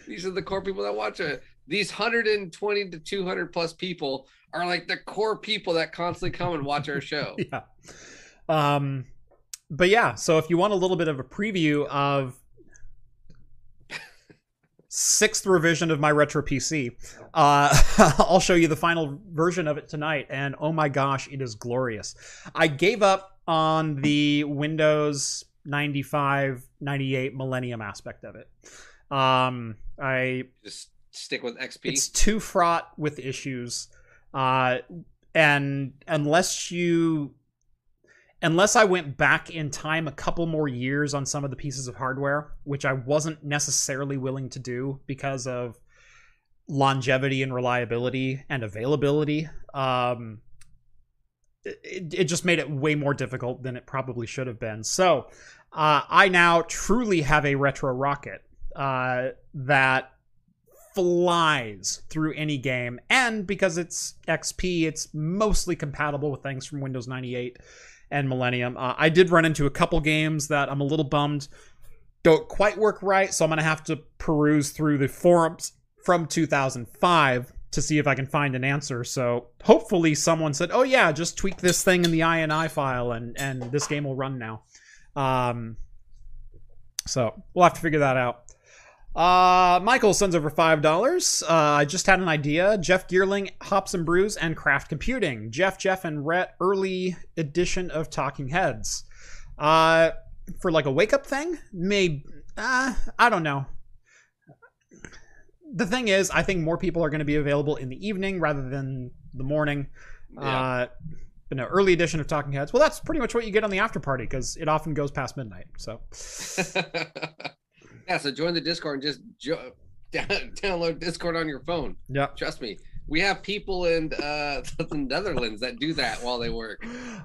These are the core people that watch it. These 120 to 200 plus people are like the core people that constantly come and watch our show. yeah. Um, but yeah, so if you want a little bit of a preview of sixth revision of my retro PC, uh, I'll show you the final version of it tonight. And oh my gosh, it is glorious. I gave up on the Windows 95, 98 Millennium aspect of it. Um, I just stick with XP. It's too fraught with issues. Uh, and unless you unless I went back in time a couple more years on some of the pieces of hardware, which I wasn't necessarily willing to do because of longevity and reliability and availability, um, it, it just made it way more difficult than it probably should have been. So uh, I now truly have a retro rocket. uh, that flies through any game. And because it's XP, it's mostly compatible with things from Windows 98 and Millennium. Uh, I did run into a couple games that I'm a little bummed don't quite work right, so I'm going to have to peruse through the forums from 2005 to see if I can find an answer. So hopefully someone said, "Oh yeah, just tweak this thing in the INI file and and this game will run now." Um, so we'll have to figure that out. Uh, Michael sends over five dollars. Uh, I just had an idea. Jeff Geerling, Hops and Brews, and Craft Computing. Jeff, Jeff, and Rhett. Early edition of Talking Heads. Uh, for like a wake up thing, maybe. Uh, I don't know the thing is, I think more people are going to be available in the evening rather than the morning. Yeah. Uh, no, early edition of Talking Heads. Well, that's pretty much what you get on the after party because it often goes past midnight. So, yeah. So join the Discord and just jo- download Discord on your phone. Yeah, trust me we have people in uh, the Netherlands that do that while they work.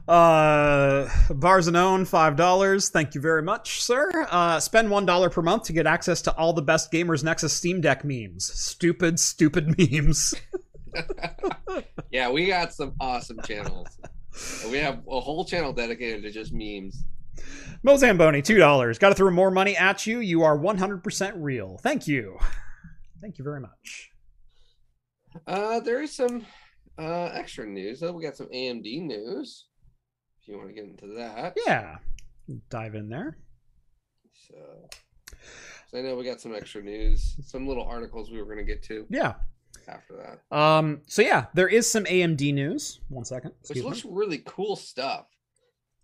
Uh, Barzanone, five dollars. Thank you very much, sir. Uh, spend one dollar per month to get access to all the best Gamers Nexus Steam Deck memes. Stupid, stupid memes. yeah, we got some awesome channels. We have a whole channel dedicated to just memes. Mozamboni, two dollars. Got to throw more money at you. You are one hundred percent real. Thank you. Thank you very much. Uh, there is some uh extra news though. We got some AMD news. If you want to get into that, yeah, dive in there. So, so I know we got some extra news, some little articles we were going to get to. Yeah. After that. Um. So yeah, there is some AMD news. One second. Which looks me. really cool stuff.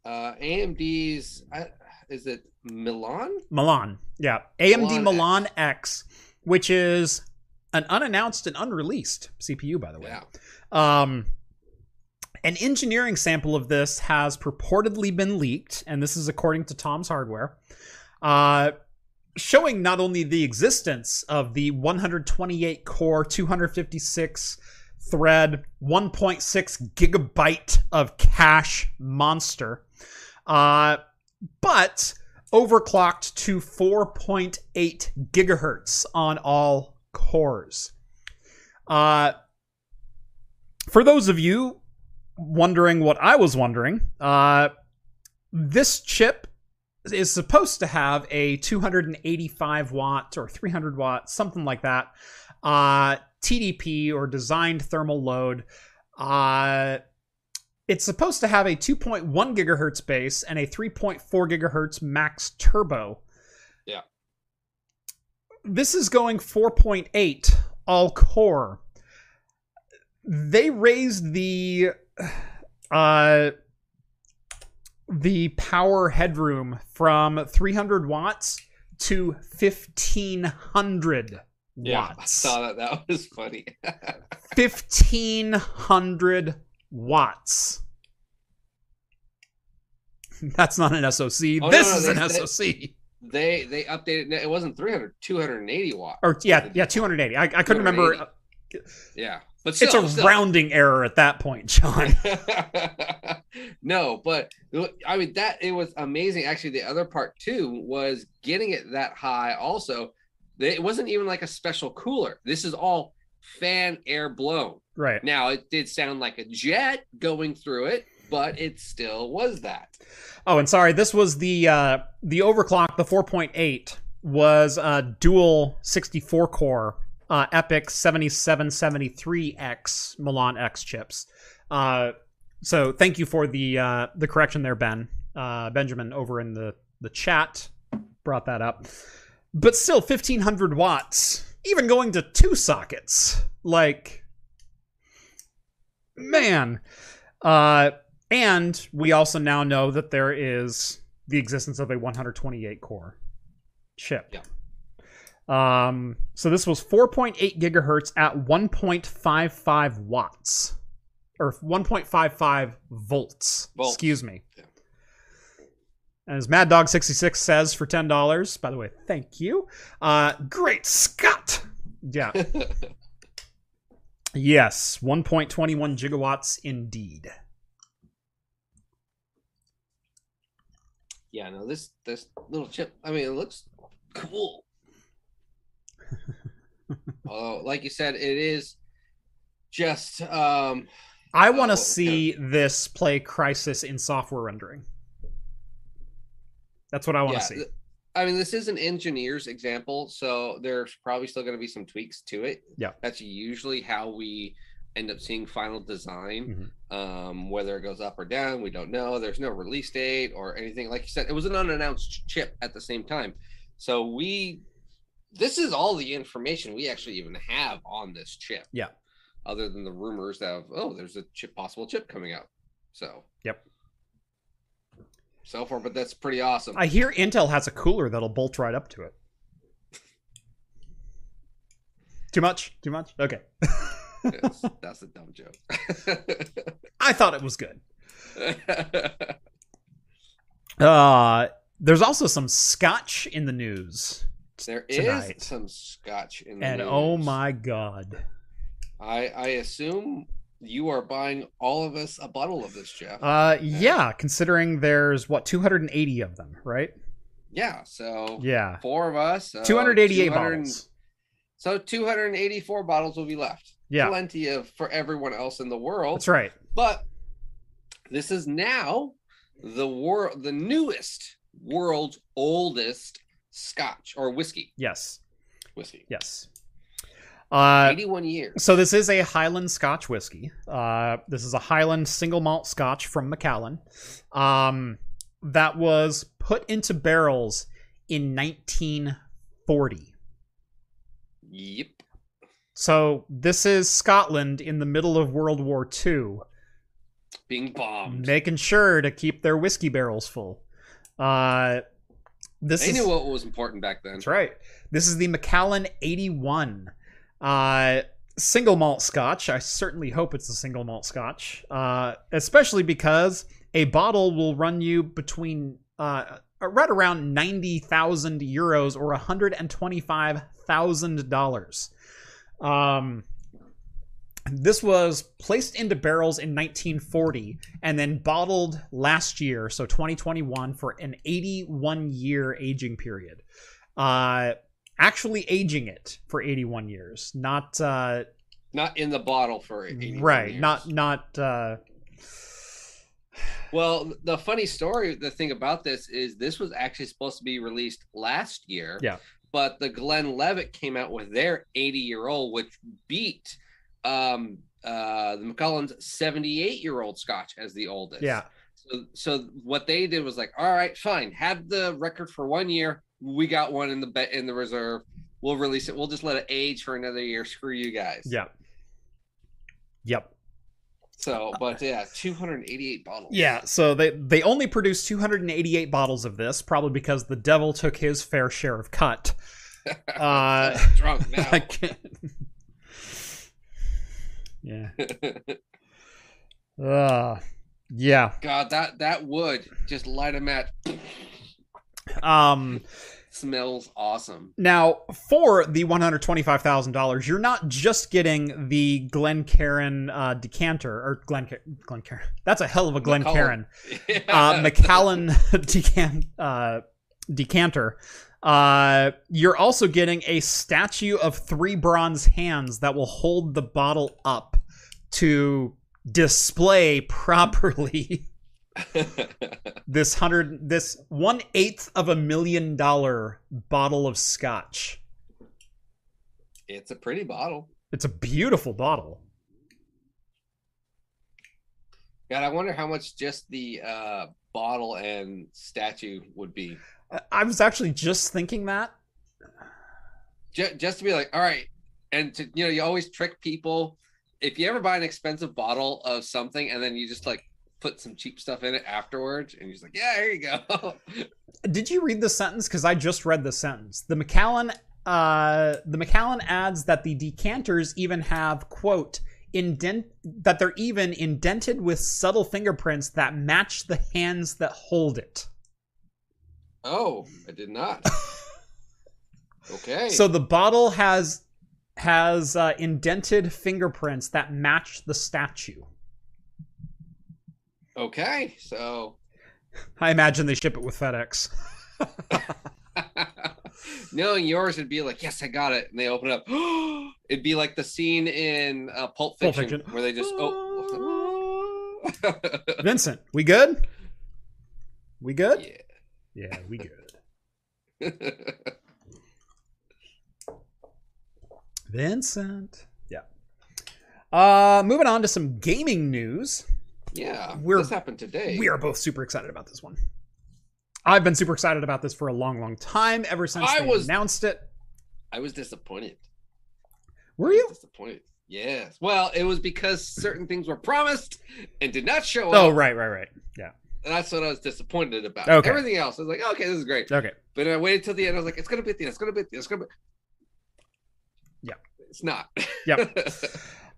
Uh, AMD's. I, is it Milan? Milan. Yeah. AMD Milan, Milan X. X, which is an unannounced and unreleased CPU, by the way. Yeah. Um, an engineering sample of this has purportedly been leaked, and this is according to Tom's Hardware, uh, showing not only the existence of the 128 core, 256 thread, 1.6 gigabyte of cache monster, uh, but overclocked to 4.8 gigahertz on all cores. Uh, for those of you wondering what I was wondering, uh, this chip is supposed to have a 285 watt or 300 watt, something like that, uh, TDP or designed thermal load. Uh, it's supposed to have a 2.1 gigahertz base and a 3.4 gigahertz max turbo Yeah. this is going 4.8 all core. They raised the uh the power headroom from 300 watts to 1500 yeah, watts. I saw that. That was funny. 1500 watts. That's not an SOC. Oh, this no, no, is an SOC they they updated it wasn't 300 280 watts. or yeah yeah 280 i, I couldn't remember uh, yeah but still, it's a still. rounding error at that point john no but i mean that it was amazing actually the other part too was getting it that high also it wasn't even like a special cooler this is all fan air blown right now it did sound like a jet going through it but it still was that. Oh, and sorry, this was the uh, the overclock. The 4.8 was a dual 64 core uh, EPYC 7773X Milan X chips. Uh, so thank you for the uh, the correction there, Ben uh, Benjamin, over in the the chat brought that up. But still, 1500 watts, even going to two sockets, like man. Uh, and we also now know that there is the existence of a 128 core chip. Yeah. Um, so this was 4.8 gigahertz at 1.55 watts or 1.55 volts. volts. Excuse me. Yeah. As Mad Dog 66 says for $10, by the way, thank you. Uh, great Scott. Yeah. yes, 1.21 gigawatts indeed. yeah, no, this this little chip. I mean, it looks cool. Although, like you said, it is just um I want to Uh, see this play Crysis in software rendering. That's what I want to yeah, see. th- I mean, this is an engineering sample, so there's probably still going to be some tweaks to it. Yeah. That's usually how we end up seeing final design. Mm-hmm. Um, whether it goes up or down, we don't know. There's no release date or anything. Like you said, it was an unannounced chip at the same time. So we, this is all the information we actually even have on this chip. Yeah. Other than the rumors that, oh, there's a chip, possible chip coming out. So. Yep. So far, but that's pretty awesome. I hear Intel has a cooler that'll bolt right up to it. Too much? Too much? Okay. Yes, that's a dumb joke. I thought it was good. Uh there's also some scotch in the news. There is Tonight. some scotch in the And news. oh my god. I I assume you are buying all of us a bottle of this, Jeff. Uh yeah, considering there's what 280 of them, right? yeah, so Yeah. four of us. so 288 200 bottles. So 284 bottles will be left. Yeah. Plenty of for everyone else in the world. That's right. But this is now the world the newest world's oldest scotch or whiskey. Yes. Whiskey. Yes. Uh 81 years. So this is a Highland Scotch whiskey. Uh, this is a Highland single malt Scotch from Macallan, um, that was put into barrels in 1940. Yep. So this is Scotland in the middle of World War II, Being bombed. making sure to keep their whiskey barrels full. Uh, this They is knew what was important back then. That's right. This is the Macallan 81. Uh, single malt scotch. I certainly hope it's a single malt scotch, uh, especially because a bottle will run you between uh, right around 90,000 euros or $125,000. Um, this was placed into barrels in 1940 and then bottled last year, so 2021, for an 81 year aging period. Uh, actually aging it for 81 years, not uh, Not in the bottle for 81 right, years. not not uh, Well, the funny story, the thing about this is this was actually supposed to be released last year. Yeah. But the Glenlivet came out with their 80 year old, which beat um uh the Macallan's 78 year old scotch as the oldest. yeah, So, so what they did was like, all right, fine, have the record for one year. We got one in the bet in the reserve. We'll release it. We'll just let it age for another year. Screw you guys. yeah, yep. So, but yeah, 288 bottles. Yeah, so they they only produced 288 bottles of this, probably because the devil took his fair share of cut. Uh, drunk now. Yeah. Uh, yeah. God, that that would just light a match. Um. Smells awesome. Now, for the one hundred twenty-five thousand dollars, you're not just getting the Glencairn uh, decanter or Glen Glencairn. That's a hell of a Glencairn. Uh, Macallan decan uh, decanter. Uh, you're also getting a statue of three bronze hands that will hold the bottle up to display properly this hundred this one eighth of a million dollar bottle of scotch. it's a pretty bottle. It's a beautiful bottle. God, I wonder how much just the uh, bottle and statue would be. I- was actually just thinking that. Just, just to be like, all right, and to you know, you always trick people. If you ever buy an expensive bottle of something and then you just like put some cheap stuff in it afterwards, and you're just like, yeah, here you go. Did you read the sentence? Because I just read the sentence. The Macallan, uh, the Macallan adds that the decanters even have quote indent that they're even indented with subtle fingerprints that match the hands that hold it. oh, I did not. Okay. So the bottle has has uh, indented fingerprints that match the statue. okay, so I imagine they ship it with FedEx. knowing yours would be like, yes, I got it, and they open it up. It'd be like the scene in uh, Pulp, Pulp Fiction, Fiction. where they just oh. Vincent, we good? We good? yeah. Yeah, we good. Vincent. Yeah. Uh moving on to some gaming news. yeah, We're- this happened today. We are both super excited about this one. I've been super excited about this for a long, long time, ever since I they was- announced it. I was disappointed. Were I was you? disappointed? Yes. Well, it was because certain things were promised and did not show up. Oh, right, right, right. Yeah. That's what I was disappointed about. Okay. Everything else, I was like, okay, this is great. Okay. But then I waited till the end. I was like, it's gonna be at the end. It's gonna be at the end. It's gonna be. It's not. Yep.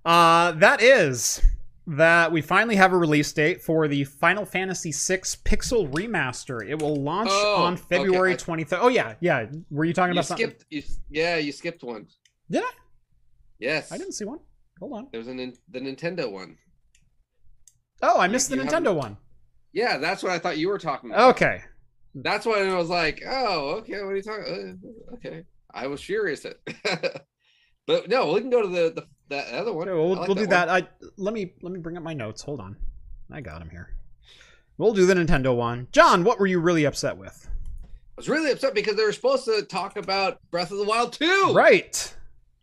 Uh, that is that we finally have a release date for the Final Fantasy VI Pixel Remaster. It will launch Oh, on February I- 23rd. Oh, yeah, yeah. Were you talking you about something? skipped. You, yeah, you skipped one. Did I? Yes. I didn't see one. Hold on. There was an the Nintendo one. Oh, I You- missed the you Nintendo one. Yeah, that's what I thought you were talking about. Okay. That's why I was like, oh, okay, what are you talking? Uh, okay, I was furious. At... but no, we can go to the the that other one. Okay, well, we'll, like we'll do one. that. I let me let me bring up my notes. Hold on. I got them here. We'll do the Nintendo one. John, what were you really upset with? I was really upset because they were supposed to talk about Breath of the Wild 2. Right.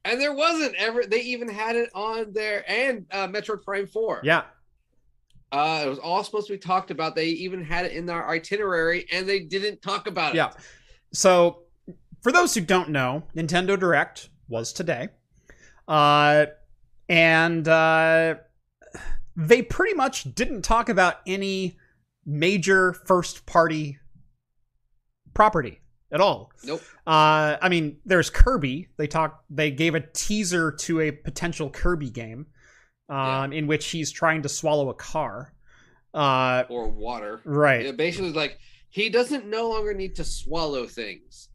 And there wasn't ever they even had it on there and uh Metroid Prime 4. Yeah. Uh it was all supposed to be talked about. They even had it in their itinerary and they didn't talk about it. Yeah. So, for those who don't know, Nintendo Direct was today. Uh, and uh, they pretty much didn't talk about any major first party property at all. Nope. Uh, I mean, there's Kirby. They talked. They gave a teaser to a potential Kirby game, um, in which he's trying to swallow a car. Uh, Or water. right. It basically like he doesn't no longer need to swallow things.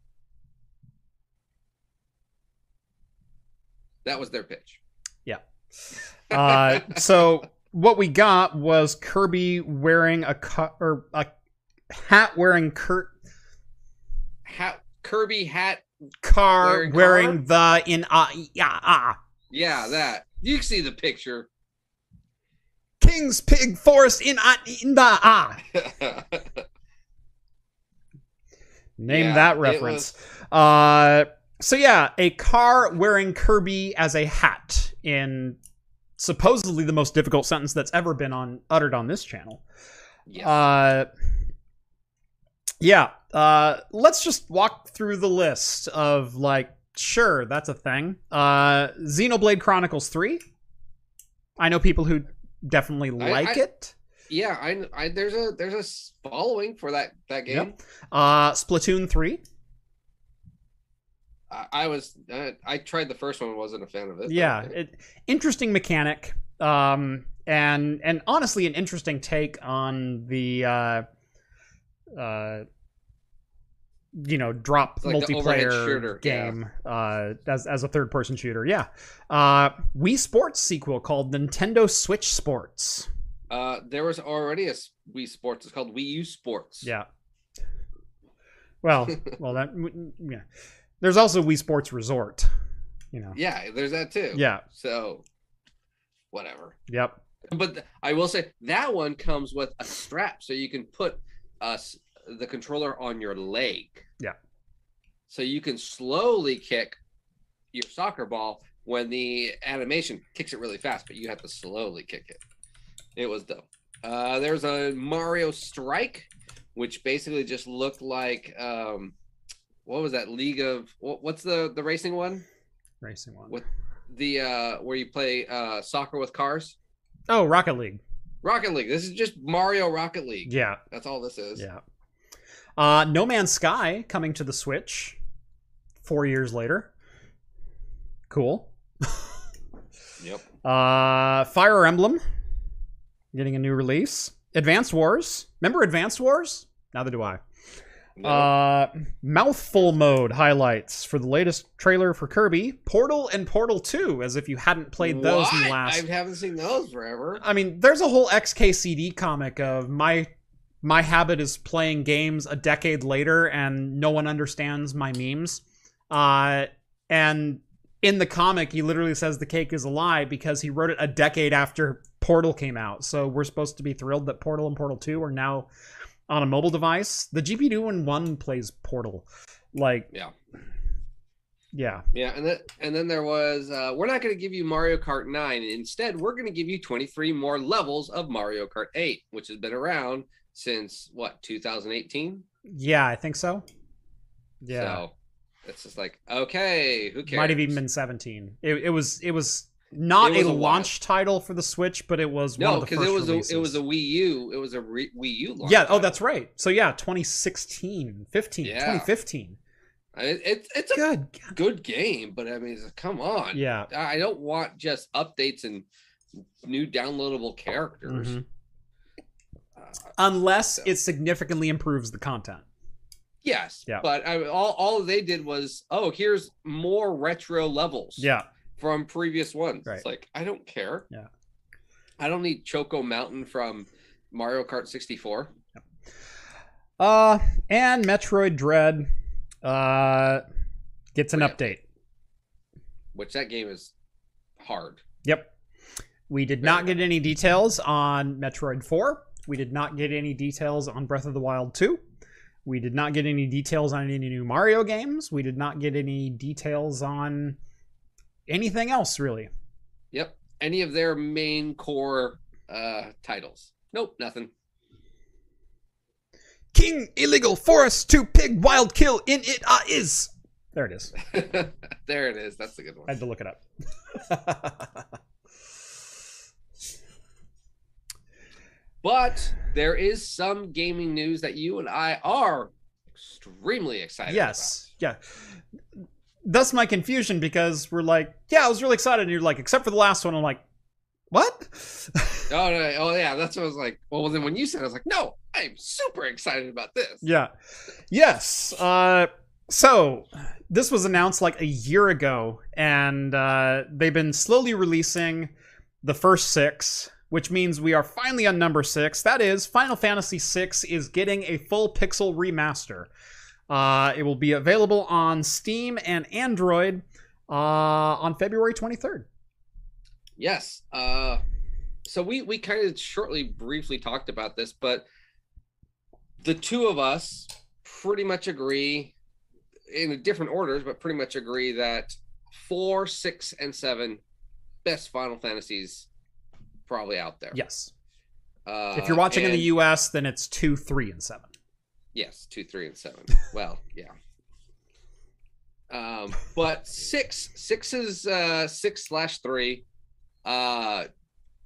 That was their pitch. Yeah. Uh, so what we got was Kirby wearing a cut or a hat wearing Kurt Hat Kirby hat. car Wearing wearing, the in ah yeah ah Yeah, that. You can see the picture. King's Pig Forest in ah in the ah. Name Yeah, that reference. Uh, so yeah, a car wearing Kirby as a hat in supposedly the most difficult sentence that's ever been on uttered on this channel. yes. Uh, yeah. Uh, let's just walk through the list of like, sure, that's a thing. Uh, Xenoblade Chronicles Three. I know people who definitely like I- it. yeah, I, I there's a there's a following for that that game. Yep. Uh, Splatoon Three. I, I was I tried the first one, wasn't a fan of it. Yeah, it, interesting mechanic. Um, and and honestly, an interesting take on the uh, uh, you know, drop It's like the multiplayer shooter, yeah. game uh, as as a third person shooter. Yeah, uh, Wii Sports sequel called Nintendo Switch Sports. Uh, there was already a Wii Sports. It's called Wii U Sports. Yeah. Well, well, that yeah. There's also Wii Sports Resort. You know. Yeah, there's that too. Yeah. So, whatever. Yep. But th- I will say that one comes with a strap, so you can put us the controller on your leg. Yeah. So you can slowly kick your soccer ball when the animation kicks it really fast, but you have to slowly kick it. It was dope. Uh, there's a Mario Strike, which basically just looked like um, what was that League of what, what's the the racing one? Racing one. What- The uh, where you play uh, soccer with cars. Oh, Rocket League. Rocket League. This is just Mario Rocket League. Yeah. That's all this is. Yeah. Uh, no Man's Sky coming to the Switch four years later. Cool. Yep. Uh, Fire Emblem getting a new release. Advanced Wars. Remember Advanced Wars? Neither do I. No. Uh, mouthful mode highlights for the latest trailer for Kirby, Portal, and Portal 2, as if you hadn't played those in the last I haven't seen those forever. I mean, there's a whole XKCD comic of my my habit is playing games a decade later and no one understands my memes. Uh, and in the comic, he literally says the cake is a lie because he wrote it a decade after Portal came out. So we're supposed to be thrilled that Portal and Portal 2 are now on a mobile device. The GP2 and 1 plays Portal. Like, Yeah. yeah. Yeah, and then and then there was uh, we're not going to give you Mario Kart 9. Instead, we're going to give you 23 more levels of Mario Kart 8, which has been around since what 2018. Yeah, I think so. Yeah. So it's just like okay, who cares? Might have even been 17. It, it was it was not a a launch title for the Switch, but it was one no, of the because it was releases. a it was a Wii U. It was a re- Wii U launch. yeah. Oh, title. that's right. So yeah, 2016, 15, Yeah. 2015. I mean, it's it's a Good. good game, but I mean, come on. Yeah. I don't want just updates and new downloadable characters. Mhm. Uh, Unless So- it significantly improves the content. yes, Yeah. but I, all all they did was, oh, here's more retro levels. Yeah. From previous ones. Right. It's like I don't care. Yeah. I don't need Choco Mountain from Mario Kart 64. Uh, and Metroid Dread, uh, gets an Oh, yeah. update. which that game is hard. Yep. We did Very not get any details on Metroid 4. We did not get any details on Breath of the Wild 2. We did not get any details on any new Mario games. We did not get any details on anything else, really. Yep. Any of their main core uh titles. Nope, nothing. King Illegal Forest 2 Pig Wild Kill in It Ah Is. There it is. there it is. That's a good one. I had to look it up. But there is some gaming news that you and I are extremely excited yes. Yeah. That's my confusion because we're like, yeah, I was really excited. And you're like, except for the last one. I'm like, what? Oh, no, oh yeah, that's what I was like. Well, then when you said, it, I was like, no, I'm super excited about this. Yeah. Yes. Uh, so this was announced like a year ago, and uh, they've been slowly releasing the first six, which means we are finally on number six. That is, Final Fantasy VI is getting a full pixel remaster. Uh, it will be available on Steam and Android uh, on February 23rd. Yes. Uh, so we we kind of shortly, briefly talked about this, but the two of us pretty much agree in different orders, but pretty much agree that four, six, and seven best Final Fantasies probably out there. Yes. Uh, if you're watching in the U.S., then it's two, three, and seven. Yes, two, three, and seven. well, yeah. Um, but six, six is uh six slash three. Uh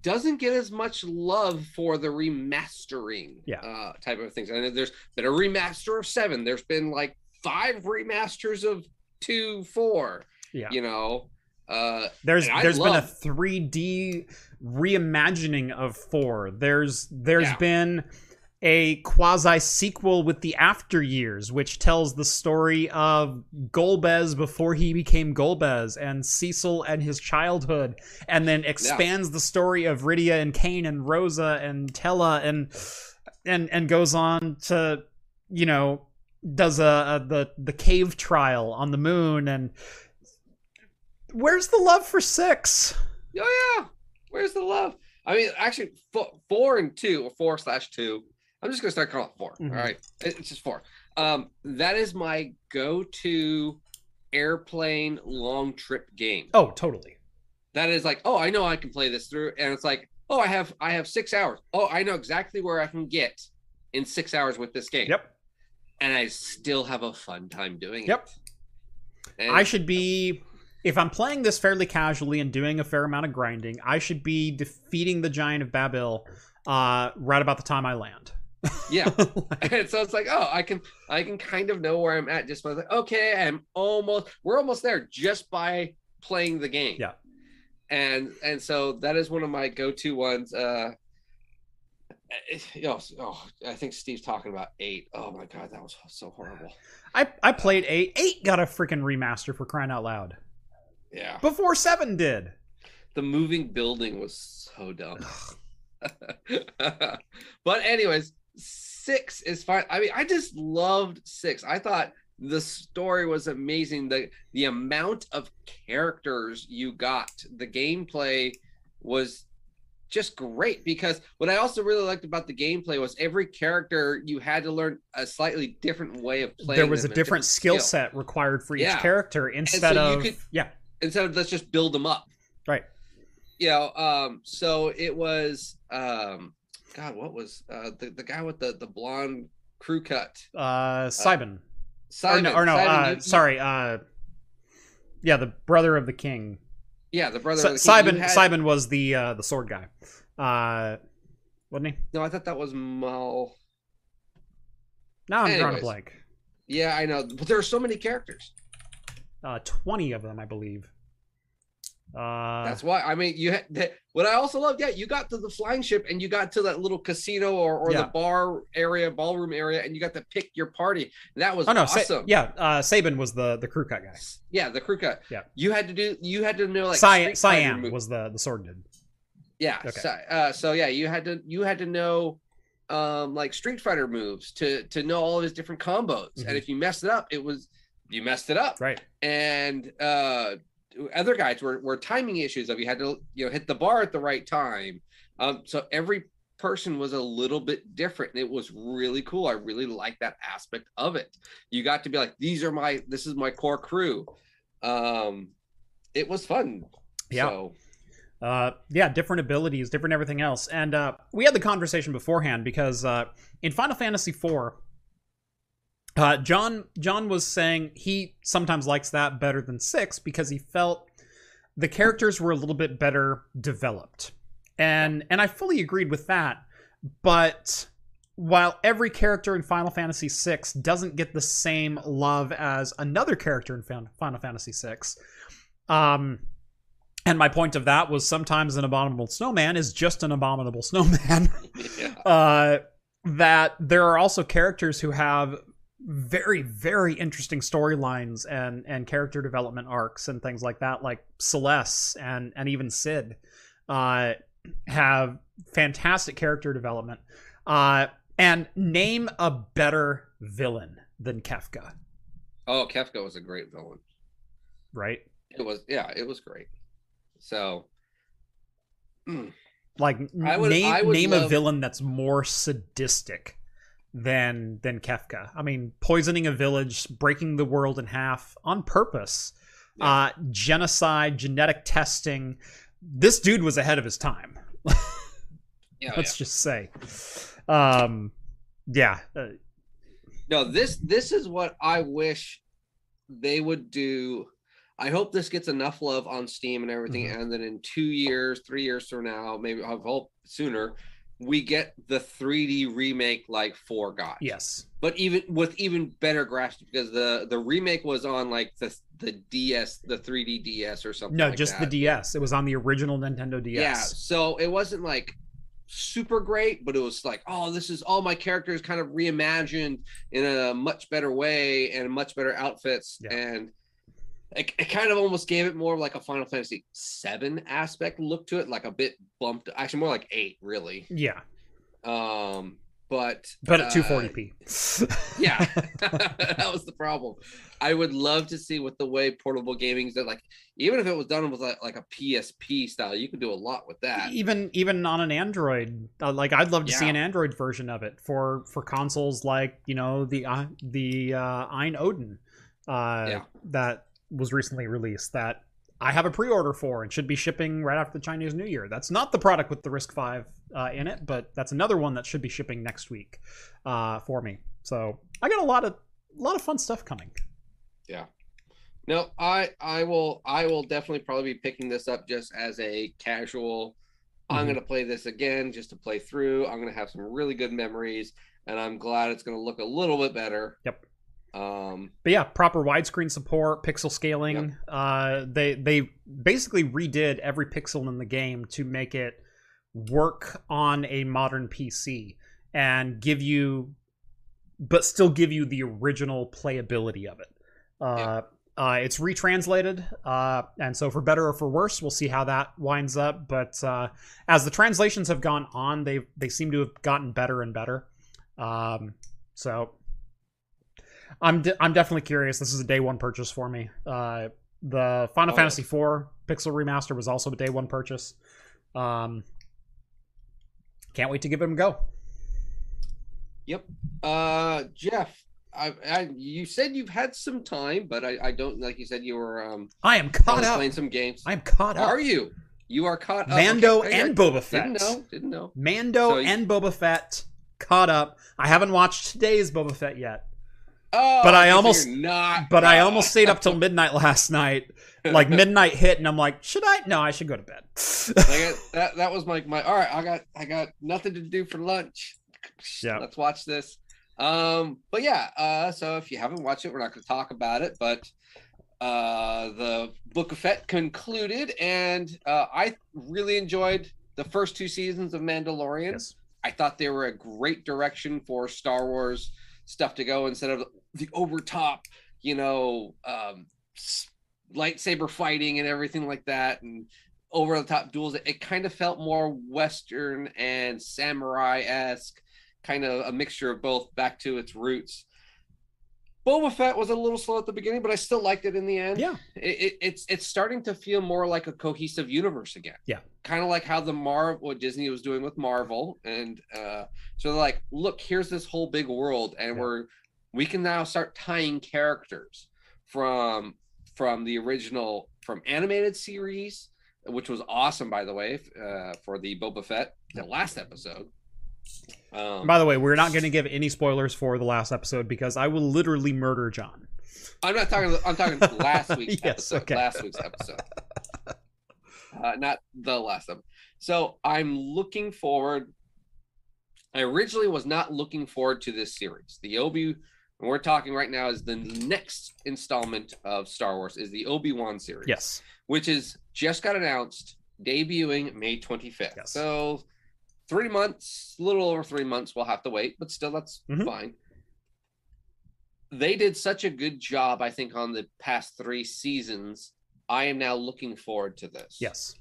doesn't get as much love for the remastering Yeah. uh type of things. And there's been a remaster of seven. There's been like five remasters of two, four, Yeah. you know. Uh There's there's been a 3D reimagining of 4. There's there's Yeah. been a quasi sequel with the After Years, which tells the story of Golbez before he became Golbez and Cecil and his childhood, and then expands the story of Rydia and Kain and Rosa and Tellah and and and goes on to you know does a, a the the cave trial on the moon and where's the love for six Oh yeah, where's the love? I mean, actually, four and two, or four slash two. I'm just gonna start calling it 4 Mhm. All right, it's just four. Um, that is my go-to airplane long trip game. oh totally That is like, oh, I know I can play this through, and it's like, oh, I have I have six hours. Oh, I know exactly where I can get in six hours with this game. yep And I still have a fun time doing it. Yep. it. And i should be if i'm playing this fairly casually and doing a fair amount of grinding i should be defeating the giant of babil uh right about the time i land yeah. and so it's like, oh, I can I can kind of know where I'm at just by like, okay, I'm almost we're almost there just by playing the game. Yeah. And and so that is one of my go-to ones. Uh it- oh, oh, I think Steve's talking about eight. Oh my god, that was so horrible. I, I played eight. Eight got a freaking remaster for crying out loud. Yeah. Before seven did. The moving building was so dumb. but anyways, six is fine. I mean, I just loved six. I thought the story was amazing. The the amount of characters you got, the gameplay was just great because what I also really liked about the gameplay was every character you had to learn a slightly different way of playing. There was a them, different, skill set required for each character instead so of could- yeah, instead of let's just build them up. right. You know, um, so it was um God, what was uh the, the guy with the, the blonde crew cut? Uh Simon. Simon or no, or no Simon, uh, you- you- sorry, uh yeah, the brother of the king. yeah, the brother Si- of the king. Simon had- Simon was the uh the sword guy. Uh wasn't he? No, I thought that was Mal. Now I'm drawing a blank. Yeah, I know, but there are so many characters. Uh 20 of them, I believe. Uh That's why I mean you had that, what I also loved. Yeah, you got to the flying ship and you got to that little casino or, or Yeah. the bar area, ballroom area, and you got to pick your party. That was Oh no, Sa- awesome. yeah, uh Sabin was the the crew cut guy. yeah, the crew cut. Yeah. you had to do. You had to know like Cyan, Street Fighter Cyan move- was the the sword dude. Yeah. Okay. So, uh, so yeah, you had to you had to know um like Street Fighter moves to to know all of his different combos. Mhm. And if you messed it up, it was you messed it up. Right. And uh other guys were were timing issues of you had to you know hit the bar at the right time. Um so every person was a little bit different and it was really cool. I really liked that aspect of it. You got to be like these are my this is my core crew. Um it was fun. Yeah. So Uh, yeah, different abilities, different everything else. And uh, we had the conversation beforehand because uh, in Final Fantasy IV, uh, John John was saying he sometimes likes that better than six because he felt the characters were a little bit better developed, and and I fully agreed with that. But while every character in Final Fantasy VI doesn't get the same love as another character in Final Fantasy VI, um, and my point of that was sometimes an abominable snowman is just an abominable snowman. yeah. uh, that there are also characters who have very, very interesting storylines and and character development arcs and things like that, like Celes and and even Cid, uh, have fantastic character development. Uh, and name a better villain than Kefka, Oh, Kefka was a great villain. right? It was, yeah, it was great. So, mm, Like I would- name I would name a villain that's more sadistic than than Kefka. I mean, poisoning a village, breaking the world in half on purpose, Yeah. uh, genocide, genetic testing. This dude was ahead of his time. yeah, Let's just say, um, yeah, uh, no, this this is what I wish they would do. I hope this gets enough love on Steam and everything, Mm-hmm. and then in two years, three years from now, maybe I hope sooner, we get the 3D remake like for God. yes, but even with even better graphics because the the remake was on like the the DS, the 3D DS or something. no, like just the. DS. It was on the original Nintendo DS. Yeah, so it wasn't like super great, but it was like, oh, this is all my characters kind of reimagined in a much better way and much better outfits. Yeah. And it, it kind of almost gave it more of like a Final Fantasy seven aspect look to it, like a bit bumped, actually more like eight, really. yeah, Um, but but at uh, 240p. yeah, that was the problem. I would love to see with the way portable gaming's done. Like, even if it was done with like, like a PSP style, you could do a lot with that. even even on an android uh, like i'd love to see an android version of it for for consoles like you know the uh, the uh AYN Odin uh Yeah. that was recently released that i have a pre-order for and should be shipping right after the chinese new year that's not the product with the RISC-V uh, in it but that's another one that should be shipping next week uh for me so i got a lot of a lot of fun stuff coming Yeah. No, I I will I will definitely probably be picking this up just as a casual. I'm Mhm. gonna play this again just to play through. I'm gonna have some really good memories, and I'm glad it's gonna look a little bit better. Yep. Um. but yeah proper widescreen support pixel scaling uh they they basically redid every pixel in the game to make it work on a modern pc and give you but still give you the original playability of it uh Uh, it's retranslated, uh, and so for better or for worse, we'll see how that winds up. But uh, as the translations have gone on, they they seem to have gotten better and better. Um, so I'm de- I'm definitely curious. This is a day one purchase for me. Uh, the Final Oh, Fantasy IV Pixel Remaster was also a day one purchase. Um, can't wait to give it a go. Yep. Uh, Jeff, I, I you said you've had some time, but I, I don't like you said you were um I am caught up. playing some games. I am caught up. Are you? You are caught up. Mando Okay, and Boba Fett. Didn't know. Didn't know. Mando So and Boba Fett caught up. I haven't watched today's Boba Fett yet, Oh, But I almost- not. but I almost stayed up till midnight last night. Like midnight hit, and I'm like, should I? No, I should go to bed. Got, that that was my my. All right, I got I got nothing to do for lunch. Yeah. let's watch this. Um, but yeah. Uh, so if you haven't watched it, we're not going to talk about it. But uh, the Book of Fett concluded, and uh, I really enjoyed the first two seasons of Mandalorian. yes. I thought they were a great direction for Star Wars stuff to go instead of the over top, you know, um, lightsaber fighting and everything like that, and over the top duels. It, kind of felt more Western and samurai esque, kind of a mixture of both, back to its roots. Boba Fett was a little slow at the beginning, but I still liked it in the end. Yeah. It, it, it's it's starting to feel more like a cohesive universe again. Yeah. kind of like how the Marvel what Disney was doing with Marvel, and uh, so they're like, look, here's this whole big world, and Yeah. we're we can now start tying characters from from the original from animated series, which was awesome by the way uh, for the Boba Fett the last episode. Um, By the way, we're not going to give any spoilers for the last episode because I will literally murder John. I'm not talking. I'm talking last week's Yes, episode. okay. Last week's episode, uh, not the last one. So I'm looking forward. I originally was not looking forward to this series. The Obi, we're talking right now, is the next installment of Star Wars. Is the Obi Wan series? Yes. which is just got announced, debuting May 25th. Yes. So three months, a little over three months, we'll have to wait, but still, that's Mhm. fine. They did such a good job, I think, on the past three seasons. I am now looking forward to this. Yes.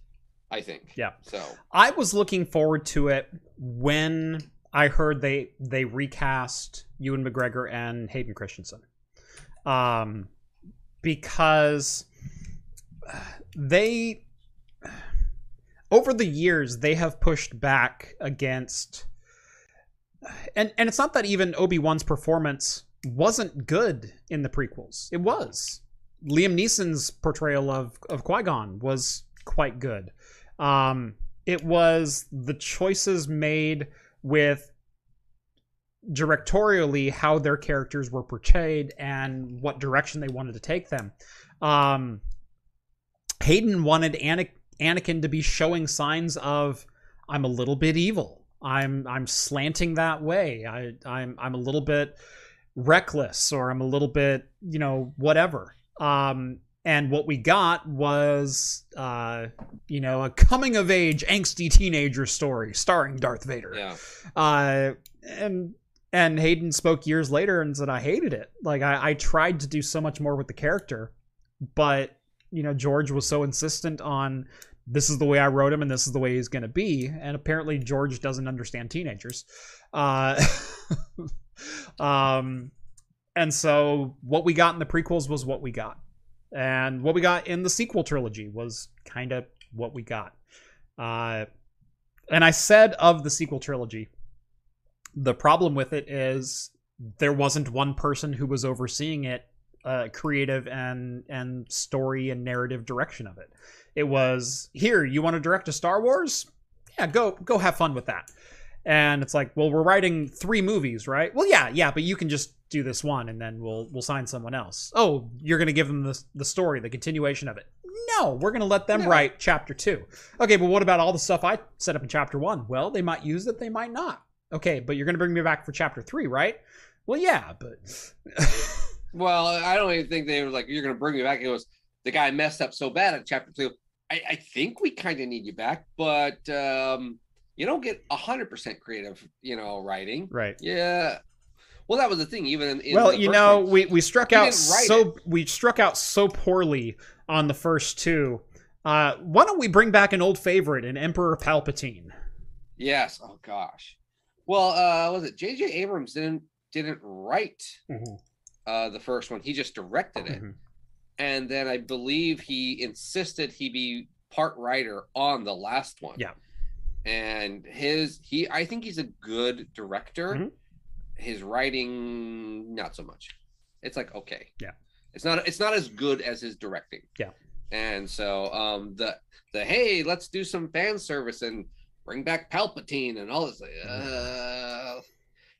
I think. Yeah. So I was looking forward to it when I heard they they recast Ewan McGregor and Hayden Christensen, um, because they over the years they have pushed back against, and and it's not that even Obi Wan's performance wasn't good in the prequels. It was. Liam Neeson's portrayal of of Qui Gon was quite good. Um, it was the choices made with directorially how their characters were portrayed and what direction they wanted to take them. Um, Hayden wanted Ana- Anakin to be showing signs of I'm a little bit evil. I'm I'm slanting that way. I I'm I'm a little bit reckless or I'm a little bit, you know, whatever. Um and what we got was uh you know, a coming of age angsty teenager story starring Darth Vader. yeah, Uh, and and Hayden spoke years later and said I hated it. Like I, I tried to do so much more with the character, but you know George was so insistent on this is the way I wrote him and this is the way he's going to be. And apparently George doesn't understand teenagers. Uh, um, and so what we got in the prequels was what we got, and what we got in the sequel trilogy was kind of what we got. Uh, and I said of the sequel trilogy, the problem with it is there wasn't one person who was overseeing it, uh, creative and and story and narrative direction of it. It was here. You want to direct a Star Wars? Yeah, go go have fun with that. And it's like, well, we're writing three movies, right? Well, yeah, yeah, but you can just do this one, and then we'll we'll sign someone else. Oh, you're gonna give them the the story, the continuation of it. No, we're gonna let them No. write chapter two. Okay, but what about all the stuff I set up in chapter one? Well, they might use it, they might not. Okay, but you're gonna bring me back for chapter three, right? Well, yeah, but Well, I don't even think they were like, "You're going to bring me back." It was the guy messed up so bad at chapter two. I, I think we kind of need you back, but um, you don't get hundred percent creative, you know, writing. right. Yeah. Well, that was the thing. Even in, in well, you know, one. we we struck out so we struck out so poorly on the first two. Uh, why don't we bring back an old favorite, an Emperor Palpatine? yes. Oh gosh. Well, uh, was it J.J. Abrams didn't didn't write uh, the first one. He just directed it, Mhm. and then I believe he insisted he be part writer on the last one. Yeah. and his he I think he's a good director. Mhm. His writing, not so much. It's like okay. Yeah. It's not it's not as good as his directing. Yeah. And so um the the hey, let's do some fan service and bring back Palpatine and all this. like, Uh,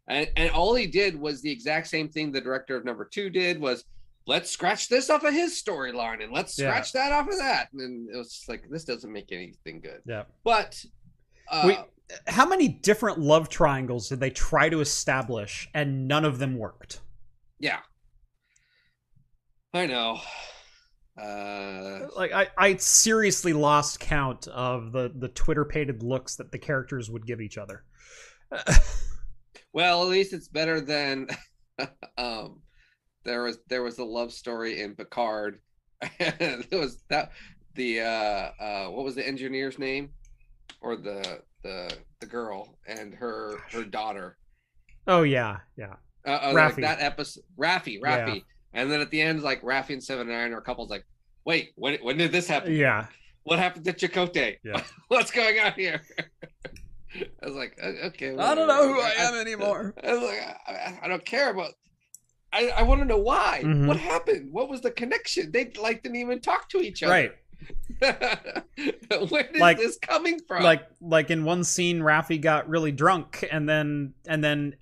and and all he did was the exact same thing the director of number two did was let's scratch this off of his storyline and let's Yeah. scratch that off of that. And it was just like this doesn't make anything good. Yeah. But uh, how many different love triangles did they try to establish and none of them worked? yeah. I know. Uh Like I, I seriously lost count of the the Twitter pated looks that the characters would give each other. Well, at least it's better than um there was there was a love story in Picard. it was that the uh uh what was the engineer's name? Or the the the girl and her her daughter. oh yeah, yeah. Uh, uh, like that episode Raffi, Yeah. Raffi. And then at the end, like Raffi and Seven and Nine are couples like, wait, when when did this happen? Yeah. What happened to Chakotay? Yeah. What's going on here? I was like, "O- okay. I don't know who. I am anymore. I was like, I, I don't care about. I, I want to know why. Mhm. What happened? What was the connection? They like didn't even talk to each other. Right. Where is Like- this coming from? Like like in one scene Raffi got really drunk and then and then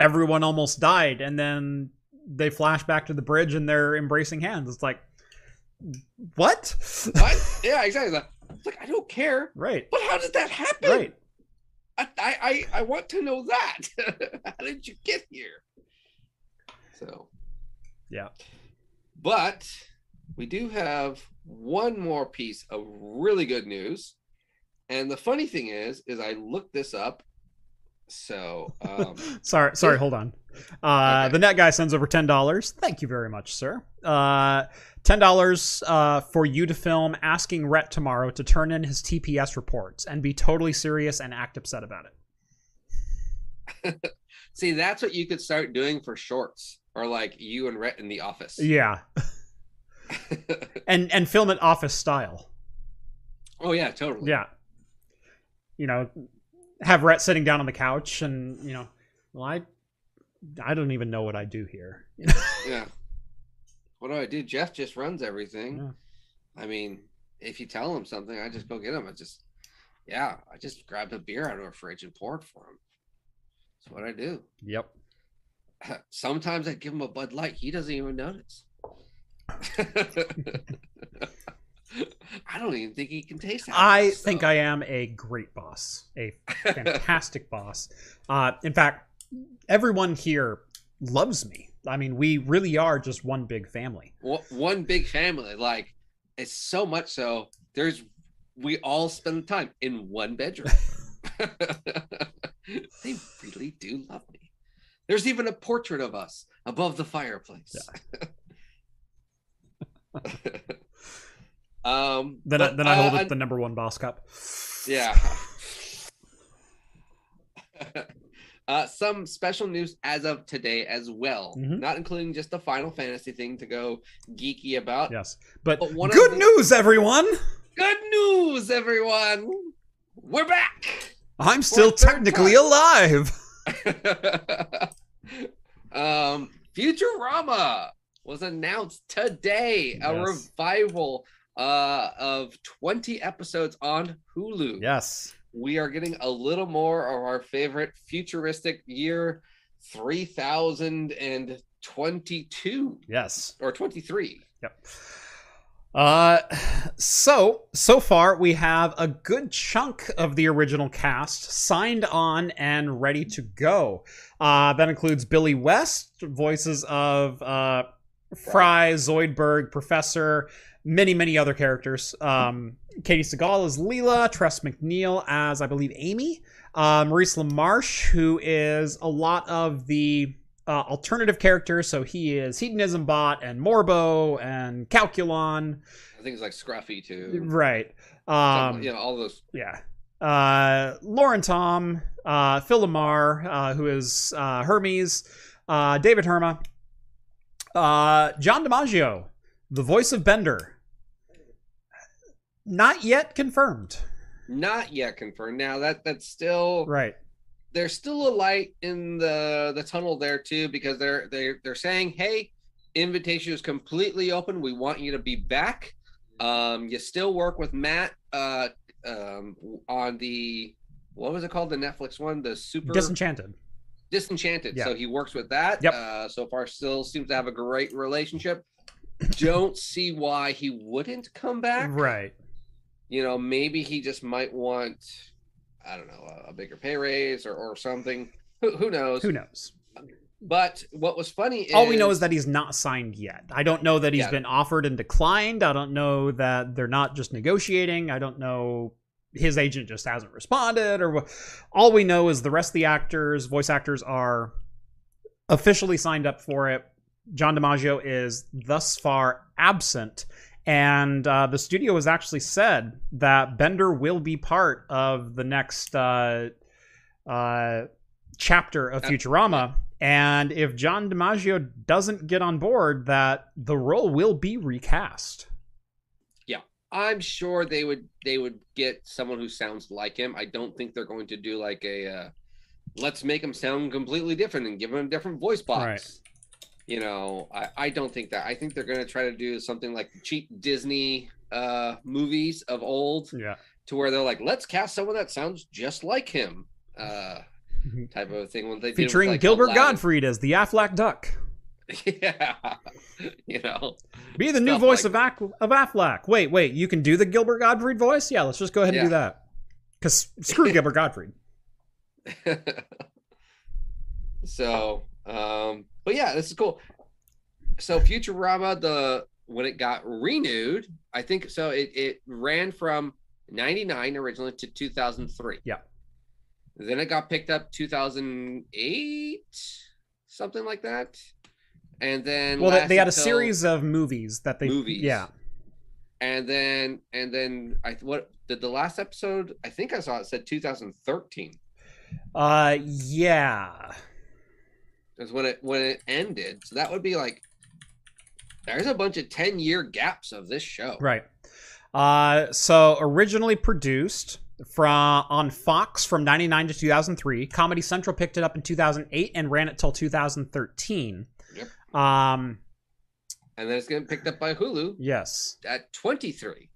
everyone almost died and then they flash back to the bridge and they're embracing hands. It's like what? what? Yeah, exactly. Like, like I don't care. right. But how did that happen? Right. I, I, I, want to know that. how did you get here? So Yeah. But we do have one more piece of really good news. And the funny thing is, is I looked this up. So um, Sorry, sorry, hold on. Uh, Okay. The net guy sends over ten dollars. Thank you very much, sir. Uh, ten dollars uh, for you to film asking Rhett tomorrow to turn in his TPS reports and be totally serious and act upset about it. see, that's what you could start doing for shorts, or like you and Rhett in the office. Yeah, and and film it office style. oh yeah, totally. Yeah, you know, have Rhett sitting down on the couch and you know, well, I I don't even know what I do here. Yeah. What do I do? Jeff just runs everything. Yeah. I mean, if you tell him something, I just go get him. I just, yeah, I just grabbed a beer out of a fridge and poured for him. That's what I do. Yep. Sometimes I give him a Bud Light. He doesn't even notice. I don't even think he can taste it. I think I am a great boss, a fantastic boss. Uh, in fact, everyone here loves me. I mean, we really are just one big family. One- big family. Like it's so much so. There's we all spend time in one bedroom. they really do love me. There's even a portrait of us above the fireplace. um. Then, I, then I hold uh, it the number one boss cup. Yeah. Uh, some special news as of today as well, Mhm. not including just the Final Fantasy thing to go geeky about. Yes, but, But one of good the- news, everyone! Good news, everyone! We're back. I'm still technically time. alive. um, Futurama was announced today. A Yes. revival uh, of 20 episodes on Hulu. Yes. We are getting a little more of our favorite futuristic year 3022 Yes. or 23 Yep. Uh, so so far we have a good chunk of the original cast signed on and ready to go. Uh, that includes Billy West, voices of uh, Fry, Zoidberg, Professor, many many other characters. Um, Katey Sagal as Leela, Tress MacNeille as I believe Amy, uh, Maurice LaMarche, who is a lot of the uh, alternative characters. So he is Hedonism Bot and Morbo and Calculon. i think it's like scruffy too Right. Um, you know all those yeah. Uh, Lauren Tom, uh, Phil LaMarr, uh, who is uh, Hermes, uh, David Herman, Uh, John DiMaggio, the voice of Bender. Not yet confirmed. Not yet confirmed. Now that that's still Right. there's still a light in the the tunnel there too because they're they're they're saying, hey, invitation is completely open. We want you to be back. Um, you still work with Matt uh um on the what was it called the Netflix one the super Disenchanted. disenchanted Yeah. so he works with that Yep. uh so far still seems to have a great relationship don't see why he wouldn't come back Right. You know maybe he just might want i don't know a, a bigger pay raise or, or something who, who knows Who knows? but what was funny is All we know is that he's not signed yet. I don't know that he's Yeah. been offered and declined. I don't know that they're not just negotiating. I don't know his agent just hasn't responded or. All we know is the rest of the actors, voice actors are officially signed up for it. John DiMaggio is thus far absent. And uh, the studio has actually said that Bender will be part of the next uh, uh, chapter of Futurama. And if John DiMaggio doesn't get on board, that the role will be recast. Yeah, I'm sure they would they would get someone who sounds like him i don't think they're going to do like a uh, let's make him sound completely different and give him a different voice box Right. You know I, I don't think that i think they're going to try to do something like cheap disney uh movies of old Yeah. to where they're like let's cast someone that sounds just like him uh type of thing when they did with, Featuring like, Gilbert Aladdin. Gottfried as the Aflac Duck. yeah you know Be the new voice like- of, Ac- of Aflac. Wait, wait, you can do the Gilbert Gottfried voice? Yeah, let's just go ahead and do that. Because screw Gilbert Gottfried. so um but yeah this is cool so futurama the when it got renewed i think so it, it ran from 99 originally to 2003 Yeah. then it got picked up 2008 something like that and then Well, they, they had a series of movies that they. Movies. Yeah. and then and then i what did the last episode i think i saw it said 2013 Uh, yeah. Is when it when it ended. So that would be like there's a bunch of 10 year gaps of this show. Right. Uh, so originally produced from on Fox from 99 to 2003. Comedy Central picked it up in 2008 and ran it till 2013. Yep. Um, And then it's getting picked up by Hulu yes. at 23.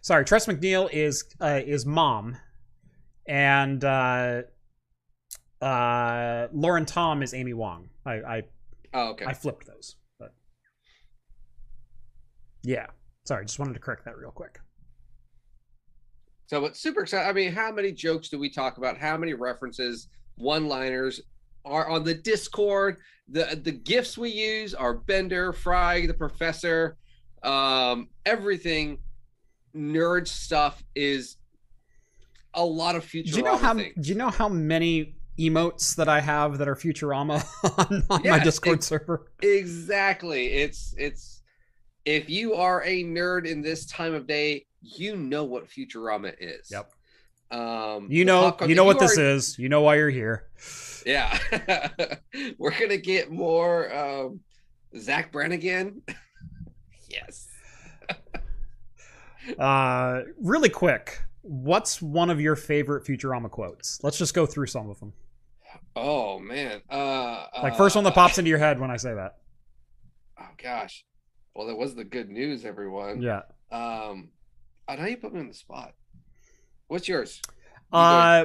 Sorry, Tress MacNeille is uh, is mom, and uh, uh, Lauren Tom is Amy Wong. I I, Oh, okay. I flipped those, but yeah. Sorry, just wanted to correct that real quick. So it's super exciting. I mean, how many jokes do we talk about? How many references, one liners are on the Discord? The the gifts we use are Bender, Fry, the professor, um, everything nerd stuff is a lot of future. Do you know how? Do you know how many emotes that I have that are Futurama on, on my Discord it- server? Exactly. It's it's if you are a nerd in this time of day, you know what Futurama is. Yep. Um You the know, popcorn- you know what this are- is. You know why you're here. Yeah. We're gonna get more um Zapp Brannigan. yes. Uh, really quick, what's one of your favorite Futurama quotes? Let's just go through some of them. Oh man. Uh Like first one that uh, pops into your head when I say that. Oh gosh. Well, that was the good news, everyone. Yeah. Um I know you put me on the spot. What's yours? Uh,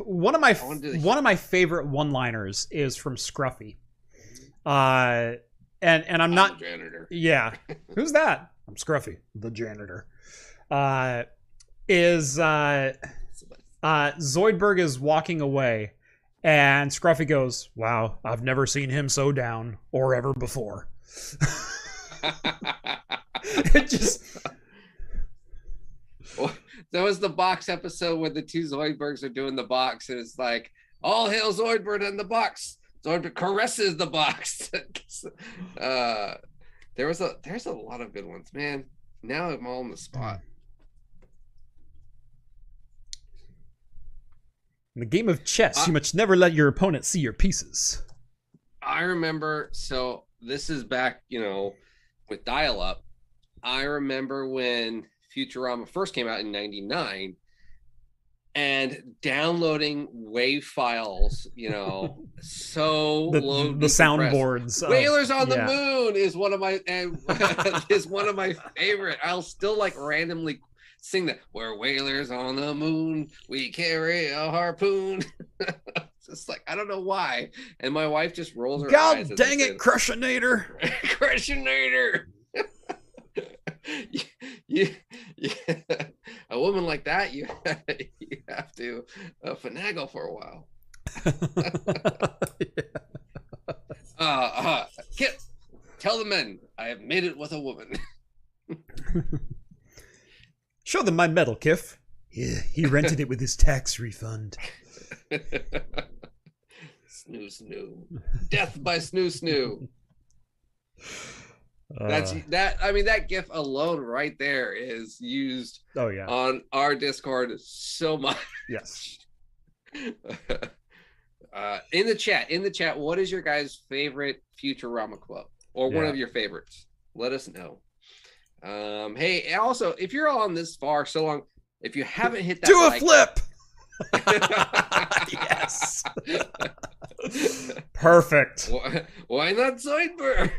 one of my I wanna do the- one of my favorite one-liners is from Scruffy. Uh, and and I'm I'm not janitor. Yeah. Who's that? I'm Scruffy, the janitor. Uh is uh uh Zoidberg is walking away and Scruffy goes, "Wow, I've never seen him so down or ever before." it just that was the box episode where the two Zoidbergs are doing the box, and it's like, all hail Zoidberg and the box. Zoidberg caresses the box. uh, there was a there's a lot of good ones, man. Now I'm all on the spot. In the game of chess, Uh, you must never let your opponent see your pieces. I remember. So this is back, you know, with dial up. I remember when Futurama first came out in '99, and downloading wave files, you know, so The, low the soundboards. Whalers on the. Moon is one of my and is one of my favorite. I'll still like randomly sing that. We're whalers on the moon. We carry a harpoon. It's Just like I don't know why, and my wife just rolls her God eyes. I dang it, Crushinator. Crushinator. you, you, you- a woman like that, you you have to uh, finagle for a while. Uh, uh, Kif, tell the men I have made it with a woman. Show them my medal, Kif. Yeah, he rented it with his tax refund. snu snu, death by snu snu. That's Uh, that. I mean, that gif alone right there is used oh yeah. on our Discord so much. yes. uh, in the chat, in the chat, what is your guys' favorite Futurama quote or one of your favorites? Let us know. Um, hey, also, if you're on this far so long, if you haven't hit that, Do a like- flip. yes. Perfect. why, why not Zoidberg?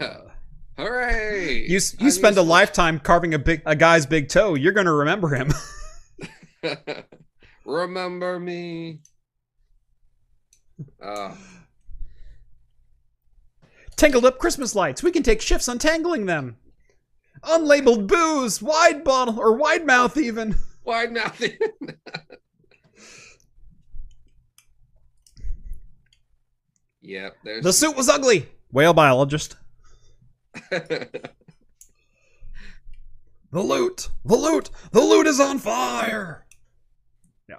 Uh, Hooray! you you spend a lifetime carving a big a guy's big toe. You're gonna remember him. Remember me. Uh, Tangled up Christmas lights. We can take shifts untangling them. Unlabeled booze, wide bottle or wide mouth even. wide mouth. yep, there's The suit was ugly. Whale biologist. The loot. The loot. The loot is on fire. Yeah.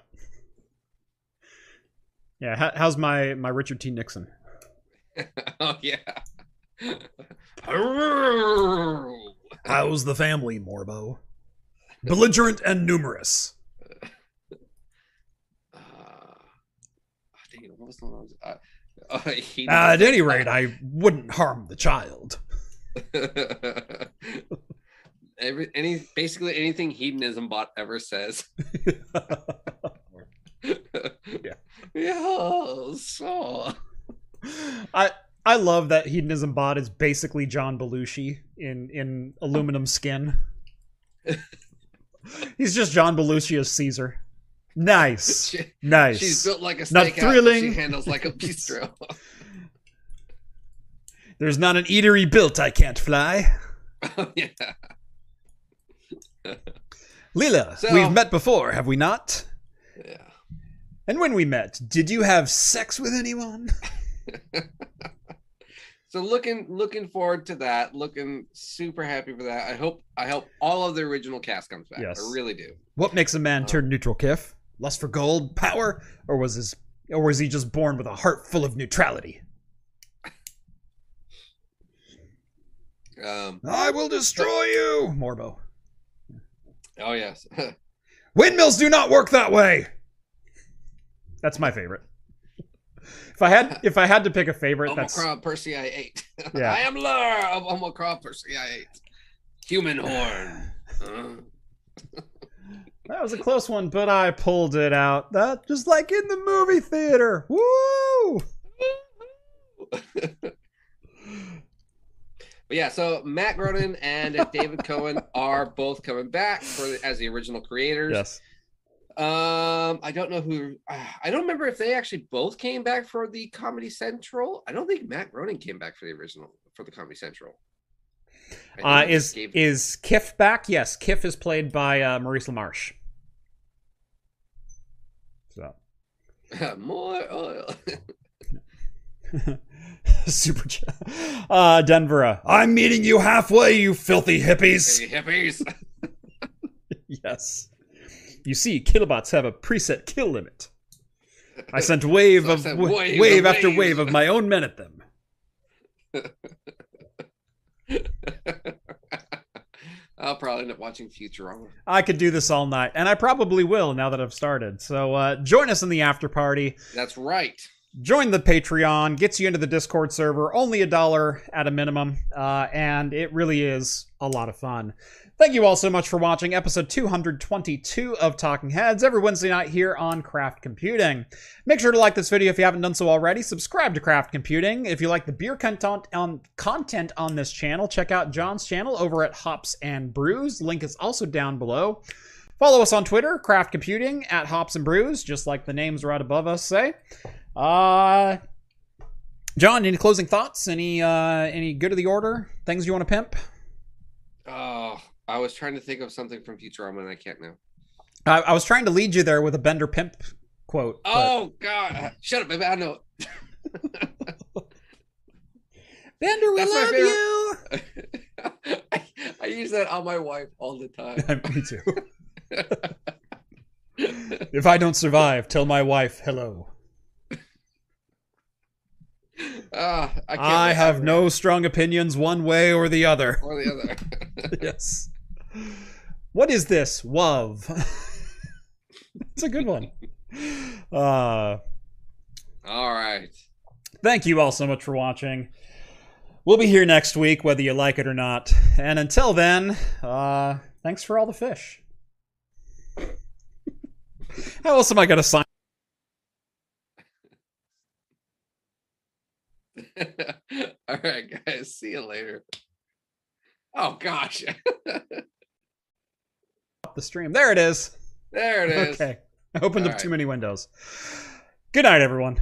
Yeah. How's my my Richard T. Nixon? oh yeah. How's the family, Morbo? Belligerent and numerous. Uh, dang what was the one I was- uh, uh, Uh, at any rate, I wouldn't harm the child. Every any basically anything hedonism bot ever says. Yeah. Yeah. So. I I love that hedonism bot is basically John Belushi in in aluminum skin. He's just John Belushi as Caesar. Nice, She- nice. She's built like a Not steakhouse. but thrilling. She handles like a bistro. There's not an eatery built I can't fly. oh, yeah. Leela, So- we've met before, have we not? Yeah. And when we met, did you have sex with anyone? So looking looking forward to that. Looking super happy for that. I hope I hope all of the original cast comes back. Yes. I really do. What makes a Uh. man turn neutral, Kif? Lust for gold, power, or was his, or was he just born with a heart full of neutrality? Um, I will destroy you, Morbo. oh yes. Windmills do not work that way. That's my favorite. If I had, if I had to pick a favorite, that's Omicron Persei eight. Yeah. I am Lrrr of Omicron Persei eight. Human horn. Uh, that was a close one, but I pulled it out. That just like in the movie theater. Woo! but yeah, so Matt Groening and David Cohen are both coming back for as the original creators. Yes. Um, I don't know who. I don't remember if they actually both came back for the Comedy Central. I don't think Matt Groening came back for the original for the Comedy Central. Uh, is gave- is Kif back? Yes, Kif is played by uh, Maurice LaMarche. So more oil? super. Uh, Denver. uh, I'm meeting you halfway, you filthy hippies. Hey, hippies. Yes. You see, killbots have a preset kill limit. I sent wave So of sent wa- waves wave after waves. wave of my own men at them. I'll probably end up watching Futurama. I could do this all night, and I probably will now that I've started. So uh, join us in the after party. That's right. Join the Patreon, gets you into the Discord server, only a dollar at a minimum, uh, and it really is a lot of fun. Thank you all so much for watching episode 222 of Talking Heads every Wednesday night here on Craft Computing. Make sure to like this video if you haven't done so already. Subscribe to Craft Computing. If you like the beer content on content on this channel, check out John's channel over at Hops and Brews. Link is also down below. Follow us on Twitter, Craft Computing at Hops and Brews, just like the names right above us say. Uh John, any closing thoughts? Any uh any good of the order? Things you want to pimp? Oh, I was trying to think of something from Futurama and I can't now. I, I was trying to lead you there with a Bender pimp quote. but- Oh God! Shut up, baby. I know. Bender, we That's love you. I, I use that on my wife all the time. Me too. if I don't survive, tell my wife hello. Ah, I, can't I have no strong opinions one way or the other. or the other. yes. What is this? Wov. it's a good one. Uh, all right. thank you all so much for watching. We'll be here next week, whether you like it or not. And until then, uh, thanks for all the fish. How else am I going to sign? all right, guys. See you later. Oh gosh. Up the stream? There it is. there it is. Okay. I opened All up too many windows. Good night, everyone.